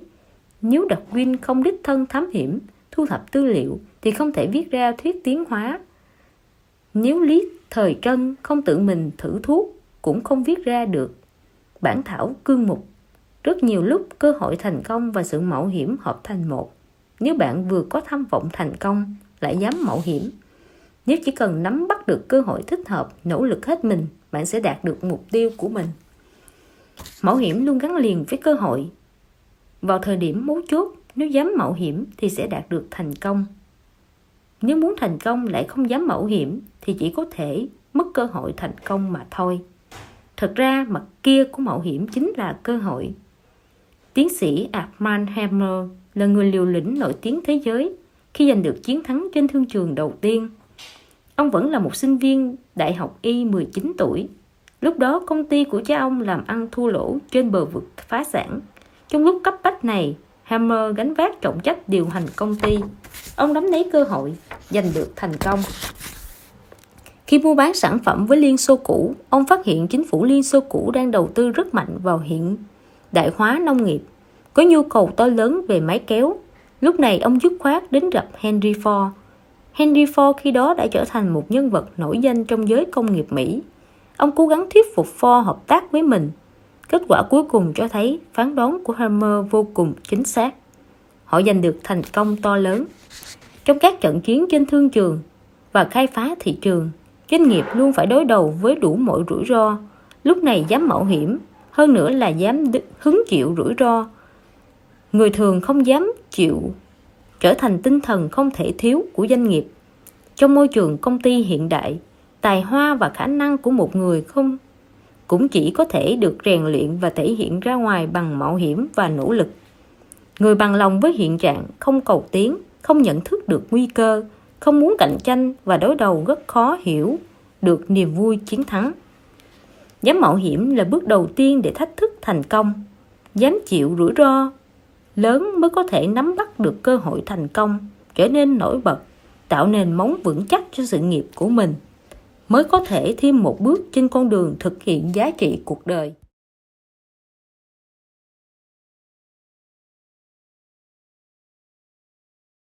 Speaker 1: Nếu đặc Darwin không đích thân thám hiểm, thu thập tư liệu thì không thể viết ra thuyết tiến hóa. Nếu Lý Thời Trân không tự mình thử thuốc cũng không viết ra được bản thảo cương mục. Rất nhiều lúc cơ hội thành công và sự mạo hiểm hợp thành một. Nếu bạn vừa có tham vọng thành công lại dám mạo hiểm, nếu chỉ cần nắm bắt được cơ hội thích hợp, nỗ lực hết mình, bạn sẽ đạt được mục tiêu của mình. Mạo hiểm luôn gắn liền với cơ hội. Vào thời điểm mấu chốt, nếu dám mạo hiểm thì sẽ đạt được thành công. Nếu muốn thành công lại không dám mạo hiểm thì chỉ có thể mất cơ hội thành công mà thôi. Thật ra mặt kia của mạo hiểm chính là cơ hội. Tiến sĩ Armand Hammer là người liều lĩnh nổi tiếng thế giới khi giành được chiến thắng trên thương trường đầu tiên. Ông vẫn là một sinh viên đại học y 19 tuổi. Lúc đó công ty của cha ông làm ăn thua lỗ trên bờ vực phá sản. Trong lúc cấp bách này, Hammer gánh vác trọng trách điều hành công ty. Ông nắm lấy cơ hội, giành được thành công. Khi mua bán sản phẩm với Liên Xô cũ, ông phát hiện chính phủ Liên Xô cũ đang đầu tư rất mạnh vào hiện đại hóa nông nghiệp, có nhu cầu to lớn về máy kéo. Lúc này ông dứt khoát đến gặp Henry Ford. Henry Ford khi đó đã trở thành một nhân vật nổi danh trong giới công nghiệp Mỹ. Ông cố gắng thuyết phục Ford hợp tác với mình. Kết quả cuối cùng cho thấy phán đoán của Hammer vô cùng chính xác. Họ giành được thành công to lớn. Trong các trận chiến trên thương trường và khai phá thị trường, doanh nghiệp luôn phải đối đầu với đủ mọi rủi ro. Lúc này dám mạo hiểm, hơn nữa là dám hứng chịu rủi ro. Người thường không dám chịu trở thành tinh thần không thể thiếu của doanh nghiệp. Trong môi trường công ty hiện đại, tài hoa và khả năng của một người không cũng chỉ có thể được rèn luyện và thể hiện ra ngoài bằng mạo hiểm và nỗ lực. Người bằng lòng với hiện trạng, không cầu tiến, không nhận thức được nguy cơ, không muốn cạnh tranh và đối đầu rất khó hiểu được niềm vui chiến thắng. Dám mạo hiểm là bước đầu tiên để thách thức thành công. Dám chịu rủi ro lớn mới có thể nắm bắt được cơ hội thành công, trở nên nổi bật, tạo nền móng vững chắc cho sự nghiệp của mình, mới có thể thêm một bước trên con đường thực hiện giá trị cuộc đời.